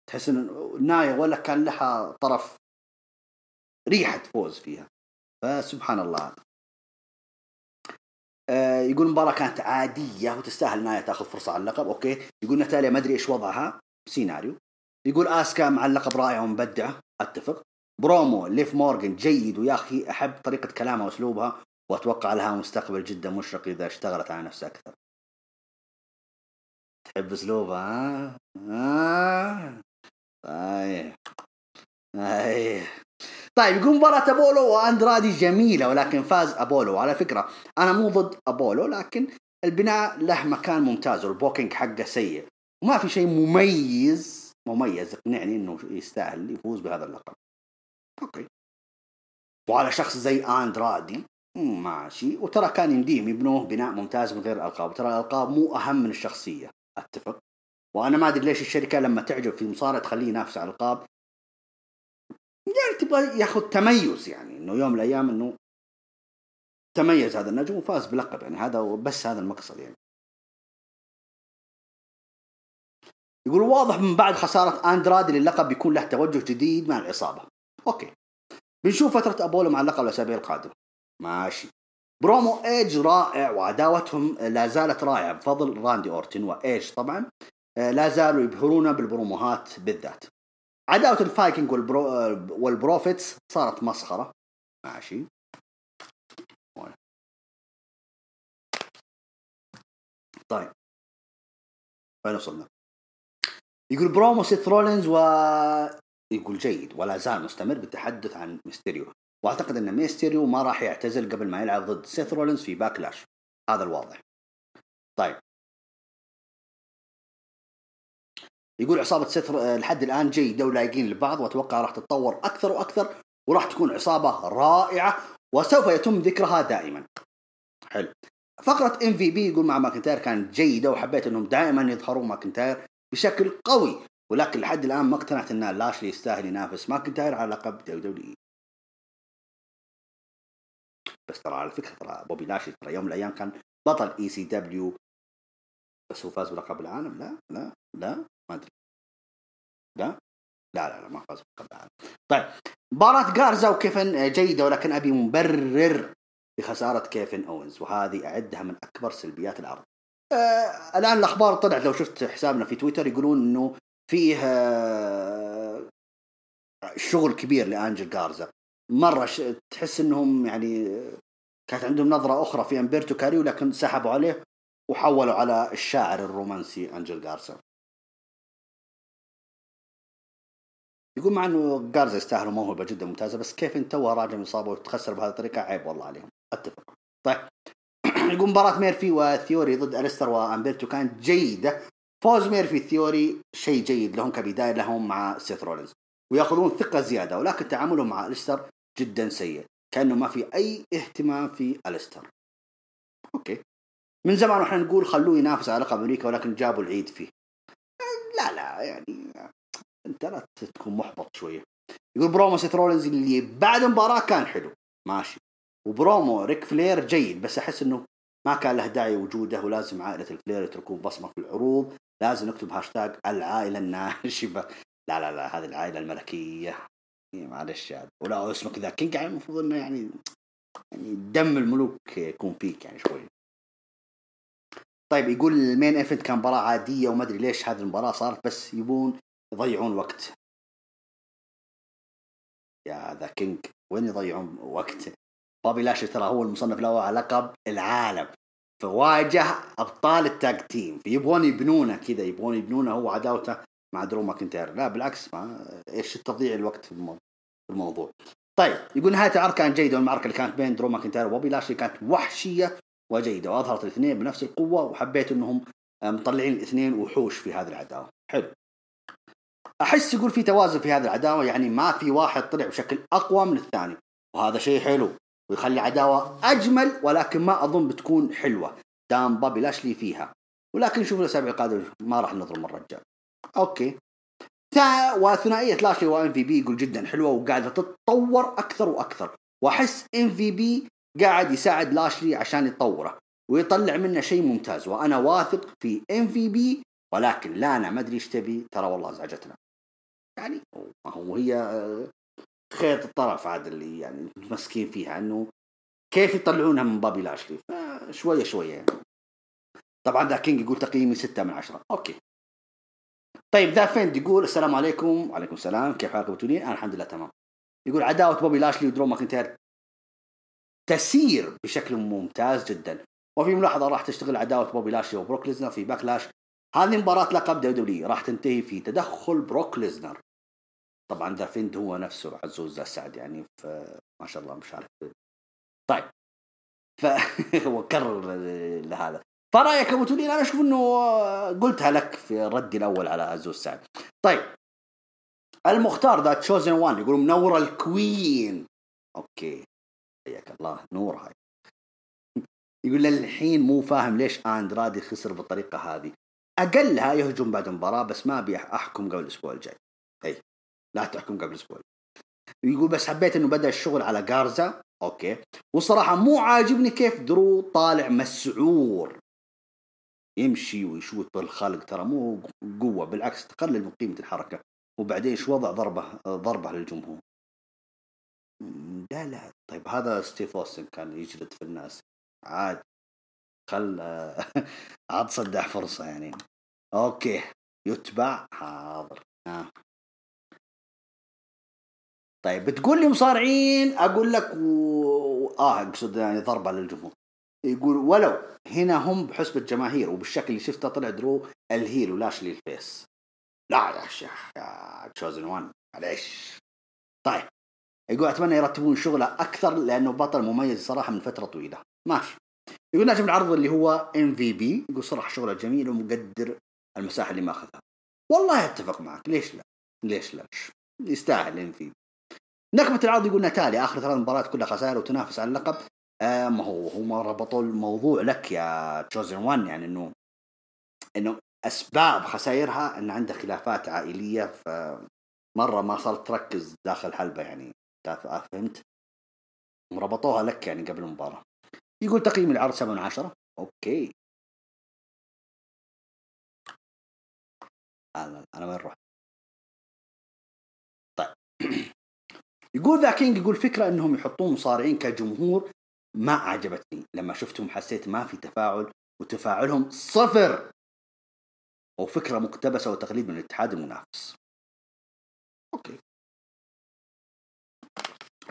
تحس إن نايا ولا كان لها طرف ريحة فوز فيها. فسبحان الله. آه، يقول المباراة كانت عادية وتستاهل نايا تأخذ فرصة على اللقب. أوكي. يقول ناتاليا ما أدري إيش وضعها. سيناريو. يقول آسكا مع اللقب رائعة ومبدعة أتفق. برومو ليف مورجن جيد. ويا أخي أحب طريقة كلامها وأسلوبها. وأتوقع لها مستقبل جدا مشرق إذا اشتغلت على نفسها أكثر. تحب اسلوبها ها؟ ها؟ طيب. اي طيب يقول مباراة أبولو وأندرادي جميلة ولكن فاز أبولو. على فكرة أنا مو ضد أبولو لكن البناء له مكان ممتاز وال booking حقه سيء. وما في شيء مميز مميز يقنعني إنه يستاهل يفوز بهذا اللقب. أوكي. وعلى شخص زي أندرادي ماشي. وترى كان يمديهم يبنوه بناء ممتاز من غير الالقاب ترى الألقاب مو أهم من الشخصية. أتفق. وأنا ما أدري ليش الشركة لما تعجب في مصارع تخليه ينافس على الالقاب يعني تبغى ياخذ تميز يعني إنه يوم من الأيام إنه تميز هذا النجم وفاز بلقب يعني هذا بس هذا المقصد يعني. يقول واضح من بعد خسارة أندرادي للقب بيكون له توجه جديد مع العصابة. أوكي. بنشوف فترة أبولو مع اللقب الأسابيع القادمة. ماشي. برومو ايج رائع وعداوتهم لا زالت رائعة بفضل راندي أورتن. وايج طبعا آه، لا زالوا يبهرونا بالبروموهات بالذات. عداوة الفايكنج والبرو آه، والبروفيتس صارت مسخرة. ماشي. طيب. وين وصلنا؟ يقول برومو سيث رولينز و يقول جيد ولا زال مستمر بالتحدث عن ميستيريو. واعتقد أن ميستيريو ما راح يعتزل قبل ما يلعب ضد سيث رولينز في باكلاش. هذا الواضح. طيب. يقول عصابة سيث لحد الآن جيدة ولايقين لبعض وأتوقع راح تتطور أكثر وأكثر وراح تكون عصابة رائعة وسوف يتم ذكرها دائما. حلو. فقرة MVP يقول مع ماكنتاير كانت جيدة وحبيت إنهم دائما يظهرون ماكنتاير بشكل قوي ولكن لحد الآن ما اقتنعت إن لاشلي يستاهل ينافس ماكنتاير على لقب W بس ترى على فكرة ترى بوبي لاشلي ترى يوم من الأيام كان بطل ECW بس هو فاز بلقب العالم؟ لا لا لا ما أدري. لا؟ لا لا, لا ما فاز بلقب العالم. طيب مباراة جارزا وكيفن جيدة ولكن أبي مبرر لخسارة كيفن أوينز وهذه أعدها من أكبر سلبيات العرض. آه الآن الأخبار طلعت لو شفت حسابنا في تويتر يقولون إنه فيه آه شغل كبير لأنجل جارزا مرة. تحس إنهم يعني كانت عندهم نظرة أخرى في امبرتو كاريو لكن سحبوا عليه وحولوا على الشاعر الرومانسي أنجل جارزا يقول مع إنه جارزا يستاهلوا موهبة جدا ممتازة بس كيف أنت راجع من اصابه وتخسر بهذه الطريقة؟ عيب والله عليهم. أتفق. طيب. يقول مباراة ميرفي وثيوري ضد أليستر وأمبرتو كانت جيدة. فوز ميرفي ثيوري شيء جيد لهم كبداية لهم مع سيث رولينز. ويأخذون ثقة زيادة ولكن تعاملهم مع أليستر جدا سيء كأنه ما في أي اهتمام في أليستر. أوكي. من زمان وإحنا نقول خلوه ينافس على لقب أمريكا ولكن جابوا العيد فيه. لا لا يعني أنت لا تكون محبط شوية. يقول برومو سيث رولينز اللي بعد المباراة كان حلو. ماشي. وبرومو ريك فلير جيد بس أحس إنه ما كان له داعي وجوده ولازم عائلة الفلير يتركون بصمة في العروض. لازم نكتب هاشتاج العائلة الناشبة. لا لا لا هذه العائلة الملكية. معلش يعني ولا اسمك the king يعني المفروض إنه يعني يعني دم الملوك يكون فيك يعني شوي. طيب يقول ال main event كان مباراة عادية وما أدري ليش هذه المباراة صارت بس يبون يضيعون وقت. يا the king وين يضيعون وقت؟ بابي لاشلي ترى هو المصنف الأول على لقب العالم. فواجه أبطال ال tag team. فيبغون يبنونه كذا يبغون يبنونه هو عداوته. مع درو ماكنتاير. لا بالعكس ما إيش تضييع الوقت في الموضوع. طيب يقول نهاية العرض كانت جيدة والمعركة اللي كانت بين درو ماكنتاير وبوبي لاشلي كانت وحشية وجيدة وأظهرت الاثنين بنفس القوة وحبيت إنهم مطلعين الاثنين وحوش في هذه العداوة. حلو. أحس يقول في توازن في هذه العداوة يعني ما في واحد طلع بشكل أقوى من الثاني وهذا شيء حلو ويخلي عداوة أجمل ولكن ما أظن بتكون حلوة دام بابي لاشلي فيها. ولكن شوف الأسابيع القادمة ما راح نظلم الرجال. أوكي. وثنائية لاشلي وام في بي يقول جدا حلوة وقاعدة تتطور أكثر وأكثر. وأحس ام في بي قاعد يساعد لاشلي عشان يطوره ويطلع منه شيء ممتاز. وأنا واثق في إم في بي ولكن لانا ما أدري إيش تبي. ترى والله أزعجتنا. يعني ما هو هي آه، خيط الطرف عاد اللي يعني متمسكين فيها إنه كيف يطلعونها من بابي لاشلي؟ شوية شوية يعني. طبعا the king يقول تقييمي ستة من عشرة. أوكي. طيب the fiend يقول السلام عليكم. وعليكم السلام. كيف حالكم أبو تولين أنا الحمد لله تمام. يقول عداوة بوبي لاشلي ودرو ماكنتاير تسير بشكل ممتاز جدا. وفي ملاحظة راح تشتغل عداوة بوبي لاشلي وبروك ليسنر في باكلاش. هذه مباراة لقب دبليو راح تنتهي في تدخل بروك ليسنر. طبعا the fiend هو نفسه عزوز السعد يعني ما شاء الله مش عارف. طيب. فهو كرر لهذا فرأيك أبو تولين أنا أشوف إنه قلتها لك في ردي الأول على عزوز السعد طيب. المختار the chosen one يقول منور الكوين. أوكي. حياك الله نورها. يقول للحين مو فاهم ليش اندرادي خسر بالطريقة هذه. أقلها يهجم بعد المباراه بس ما أبي أحكم قبل الأسبوع الجاي. اي لا تحكم قبل الأسبوع يقول بس حبيت إنه بدأ الشغل على جارزا أوكي. والصراحة مو عاجبني كيف درو طالع مسعور. يمشي ويشوت بالخلق ترى مو قوة بالعكس تقلل من قيمة الحركة. وبعدين إيش وضع ضربه ضربه للجمهور؟ لا لا. طيب هذا ستيف أوستن كان يجلد في الناس. عاد خل عاد صدح فرصة يعني. أوكي. يتبع؟ حاضر. آه. طيب بتقول لي مصارعين؟ أقول لك و... آه أقصد يعني ضربة للجمهور. يقول ولو هنا هم بحسب الجماهير وبالشكل اللي شفته طلع درو ال heel ولاشلي ال face لا يا شيخ يا chosen one معليش. طيب يقول أتمنى يرتبون شغله أكثر لأنه بطل مميز صراحة من فترة طويلة. ماشي. يقول نجم العرض اللي هو ام في بي يقول صراحة شغله جميل ومقدر المساحة اللي ماخذها. والله أتفق معك ليش لا؟ ليش لا؟ يستاهل ام في بي نكبة العرض يقول ناتاليا آخر ثلاث مباريات كلها خسائر وتنافس على اللقب. آه ما هو هم ربطوا الموضوع لك يا chosen one يعني إنه إنه أسباب خسائرها إن عندها خلافات عائلية فمره ما صارت تركز داخل الحلبه يعني فهمت؟ ربطوها لك يعني قبل المباراة يقول تقييم العرض 7 من 10 أوكي أنا أنا وين رحت؟ طيب يقول the king يقول فكرة إنهم يحطون مصارعين كجمهور ما عجبتني لما شفتهم حسيت ما في تفاعل وتفاعلهم صفر. وفكرة مقتبسة وتقليد من الاتحاد المنافس. أوكي.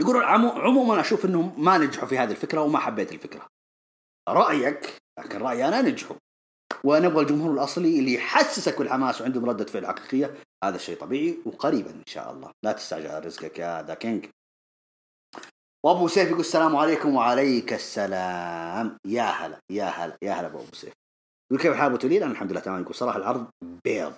يقول عموما أشوف إنهم ما نجحوا في هذه الفكرة وما حبيت الفكرة. رأيك لكن رأيي أنا نجحوا. ونبغى الجمهور الأصلي اللي يحسسك بالحماس وعندهم ردة فعل حقيقية. هذا الشيء طبيعي وقريبا إن شاء الله. لا تستعجل رزقك يا the king. وابو سيف يقول السلام عليكم وعليك السلام. يا هلا يا هلا يا هلا ابو سيف يقول كيف حال أبو أنا الحمد لله تمام. يقول صراحة العرض بيض.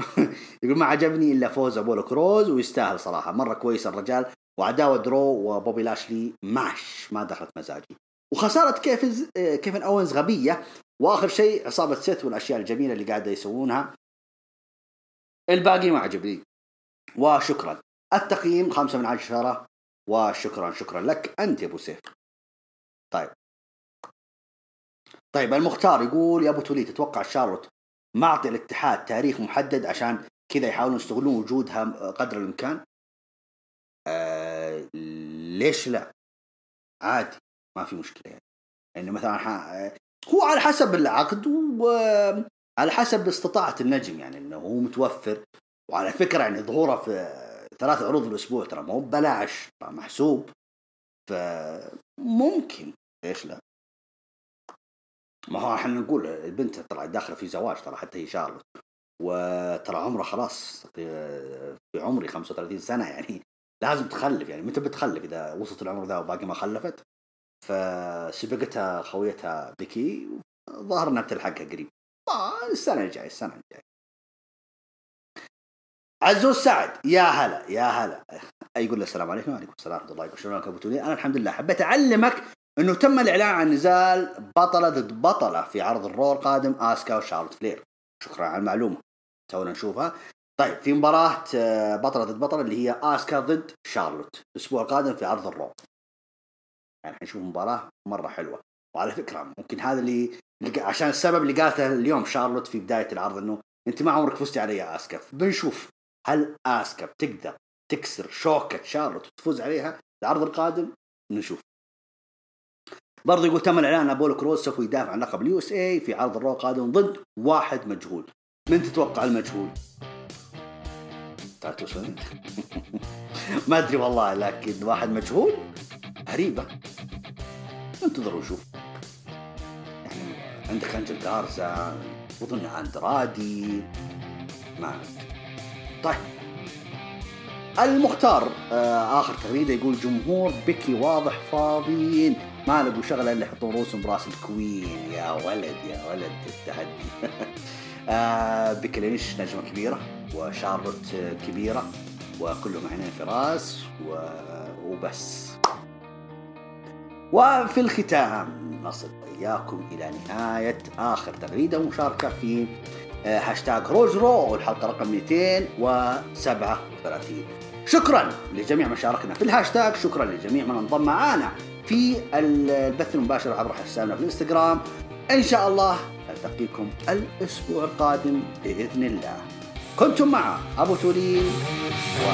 يقول ما عجبني إلا فوز ابولو كروز ويستاهل صراحة. مرة كويس الرجال وعداوة درو وبوبي لاشلي ماش ما دخلت مزاجي. وخسارة كيفن كيفن أوينز غبية. وآخر شيء عصابة سيث والأشياء الجميلة اللي قاعدة يسوونها. الباقي ما عجبني. وشكرا. التقييم خمسة من عشرة. وشكرا شكرا لك. أنت يا أبو سيف. طيب. طيب المختار يقول يا أبو تولي تتوقع شارلوت معطي الاتحاد تاريخ محدد عشان كذا يحاولون يستغلون وجودها قدر الإمكان؟ آه ليش لا؟ عادي ما في مشكلة يعني. يعني مثلا هو على حسب العقد وعلى حسب استطاعة النجم يعني إنه هو متوفر. وعلى فكرة يعني ظهوره في ثلاث عروض الأسبوع ترى مو ببلاش محسوب. فممكن ليش لا؟ ما هو إحنا نقول البنت ترى داخلة في زواج ترى حتى هي شارلوت. وترى عمرها خلاص في عمري 35 سنة يعني. لازم تخلف يعني. متى بتخلف؟ إذا وصلت العمر ذا وباقي ما خلفت. فسبقتها خويتها بيكي ظهر إنها بتلحقها قريب. السنة الجاية السنة الجاية. عزوز سعد يا هلا يا هلا. يقول له السلام عليكم؟ وعليكم السلام ورحمة الله شلونك أبو تولين أنا الحمد لله. حبيت أعلمك إنه تم الإعلان عن نزال بطلة ضد بطلة في عرض الرو القادم آسكا وشارلوت فلير. شكرا على المعلومة. تونا نشوفها. طيب في مباراة آه، بطلة ضد بطلة اللي هي آسكا ضد شارلوت. الأسبوع القادم في عرض الرو يعني حنشوف مباراة مرة حلوة. وعلى فكرة ممكن هذا اللي عشان السبب اللي قالته اليوم شارلوت في بداية العرض إنه أنت ما عمرك فزتي علي يا آسكا. بنشوف. هل آسكا بتقدر تكسر شوكة شارلوت وتفوز عليها العرض القادم؟ نشوف. برضه يقول تم الإعلان ابولو كروز سوف يدافع عن لقب ال USA في عرض ال Raw القادم ضد واحد مجهول. من تتوقع المجهول؟ تعرف ما أدري والله لكن واحد مجهول؟ غريبة. انتظروا وشوف يعني عندك أنجل جارزا وظن اندرادي ما طيب. المختار آه آخر تغريدة يقول جمهور بيكي واضح فاضيين. ما لقوا شغلة إلا يحطون رؤوسهم براس ال Queen يا ولد يا ولد التحدي. آه لينش نجمة كبيرة وشارلوت كبيرة وكلهم عينين في راس وبس. وفي الختام نصل إياكم إلى نهاية آخر تغريدة ومشاركة في هاشتاج هروج راو الحلقة رقم 237 شكرا لجميع من شاركنا في الهاشتاج شكرا لجميع من انضم معنا في البث المباشر عبر حسابنا في الانستغرام. إن شاء الله ألتقيكم الأسبوع القادم بإذن الله. كنتم مع أبو تولين و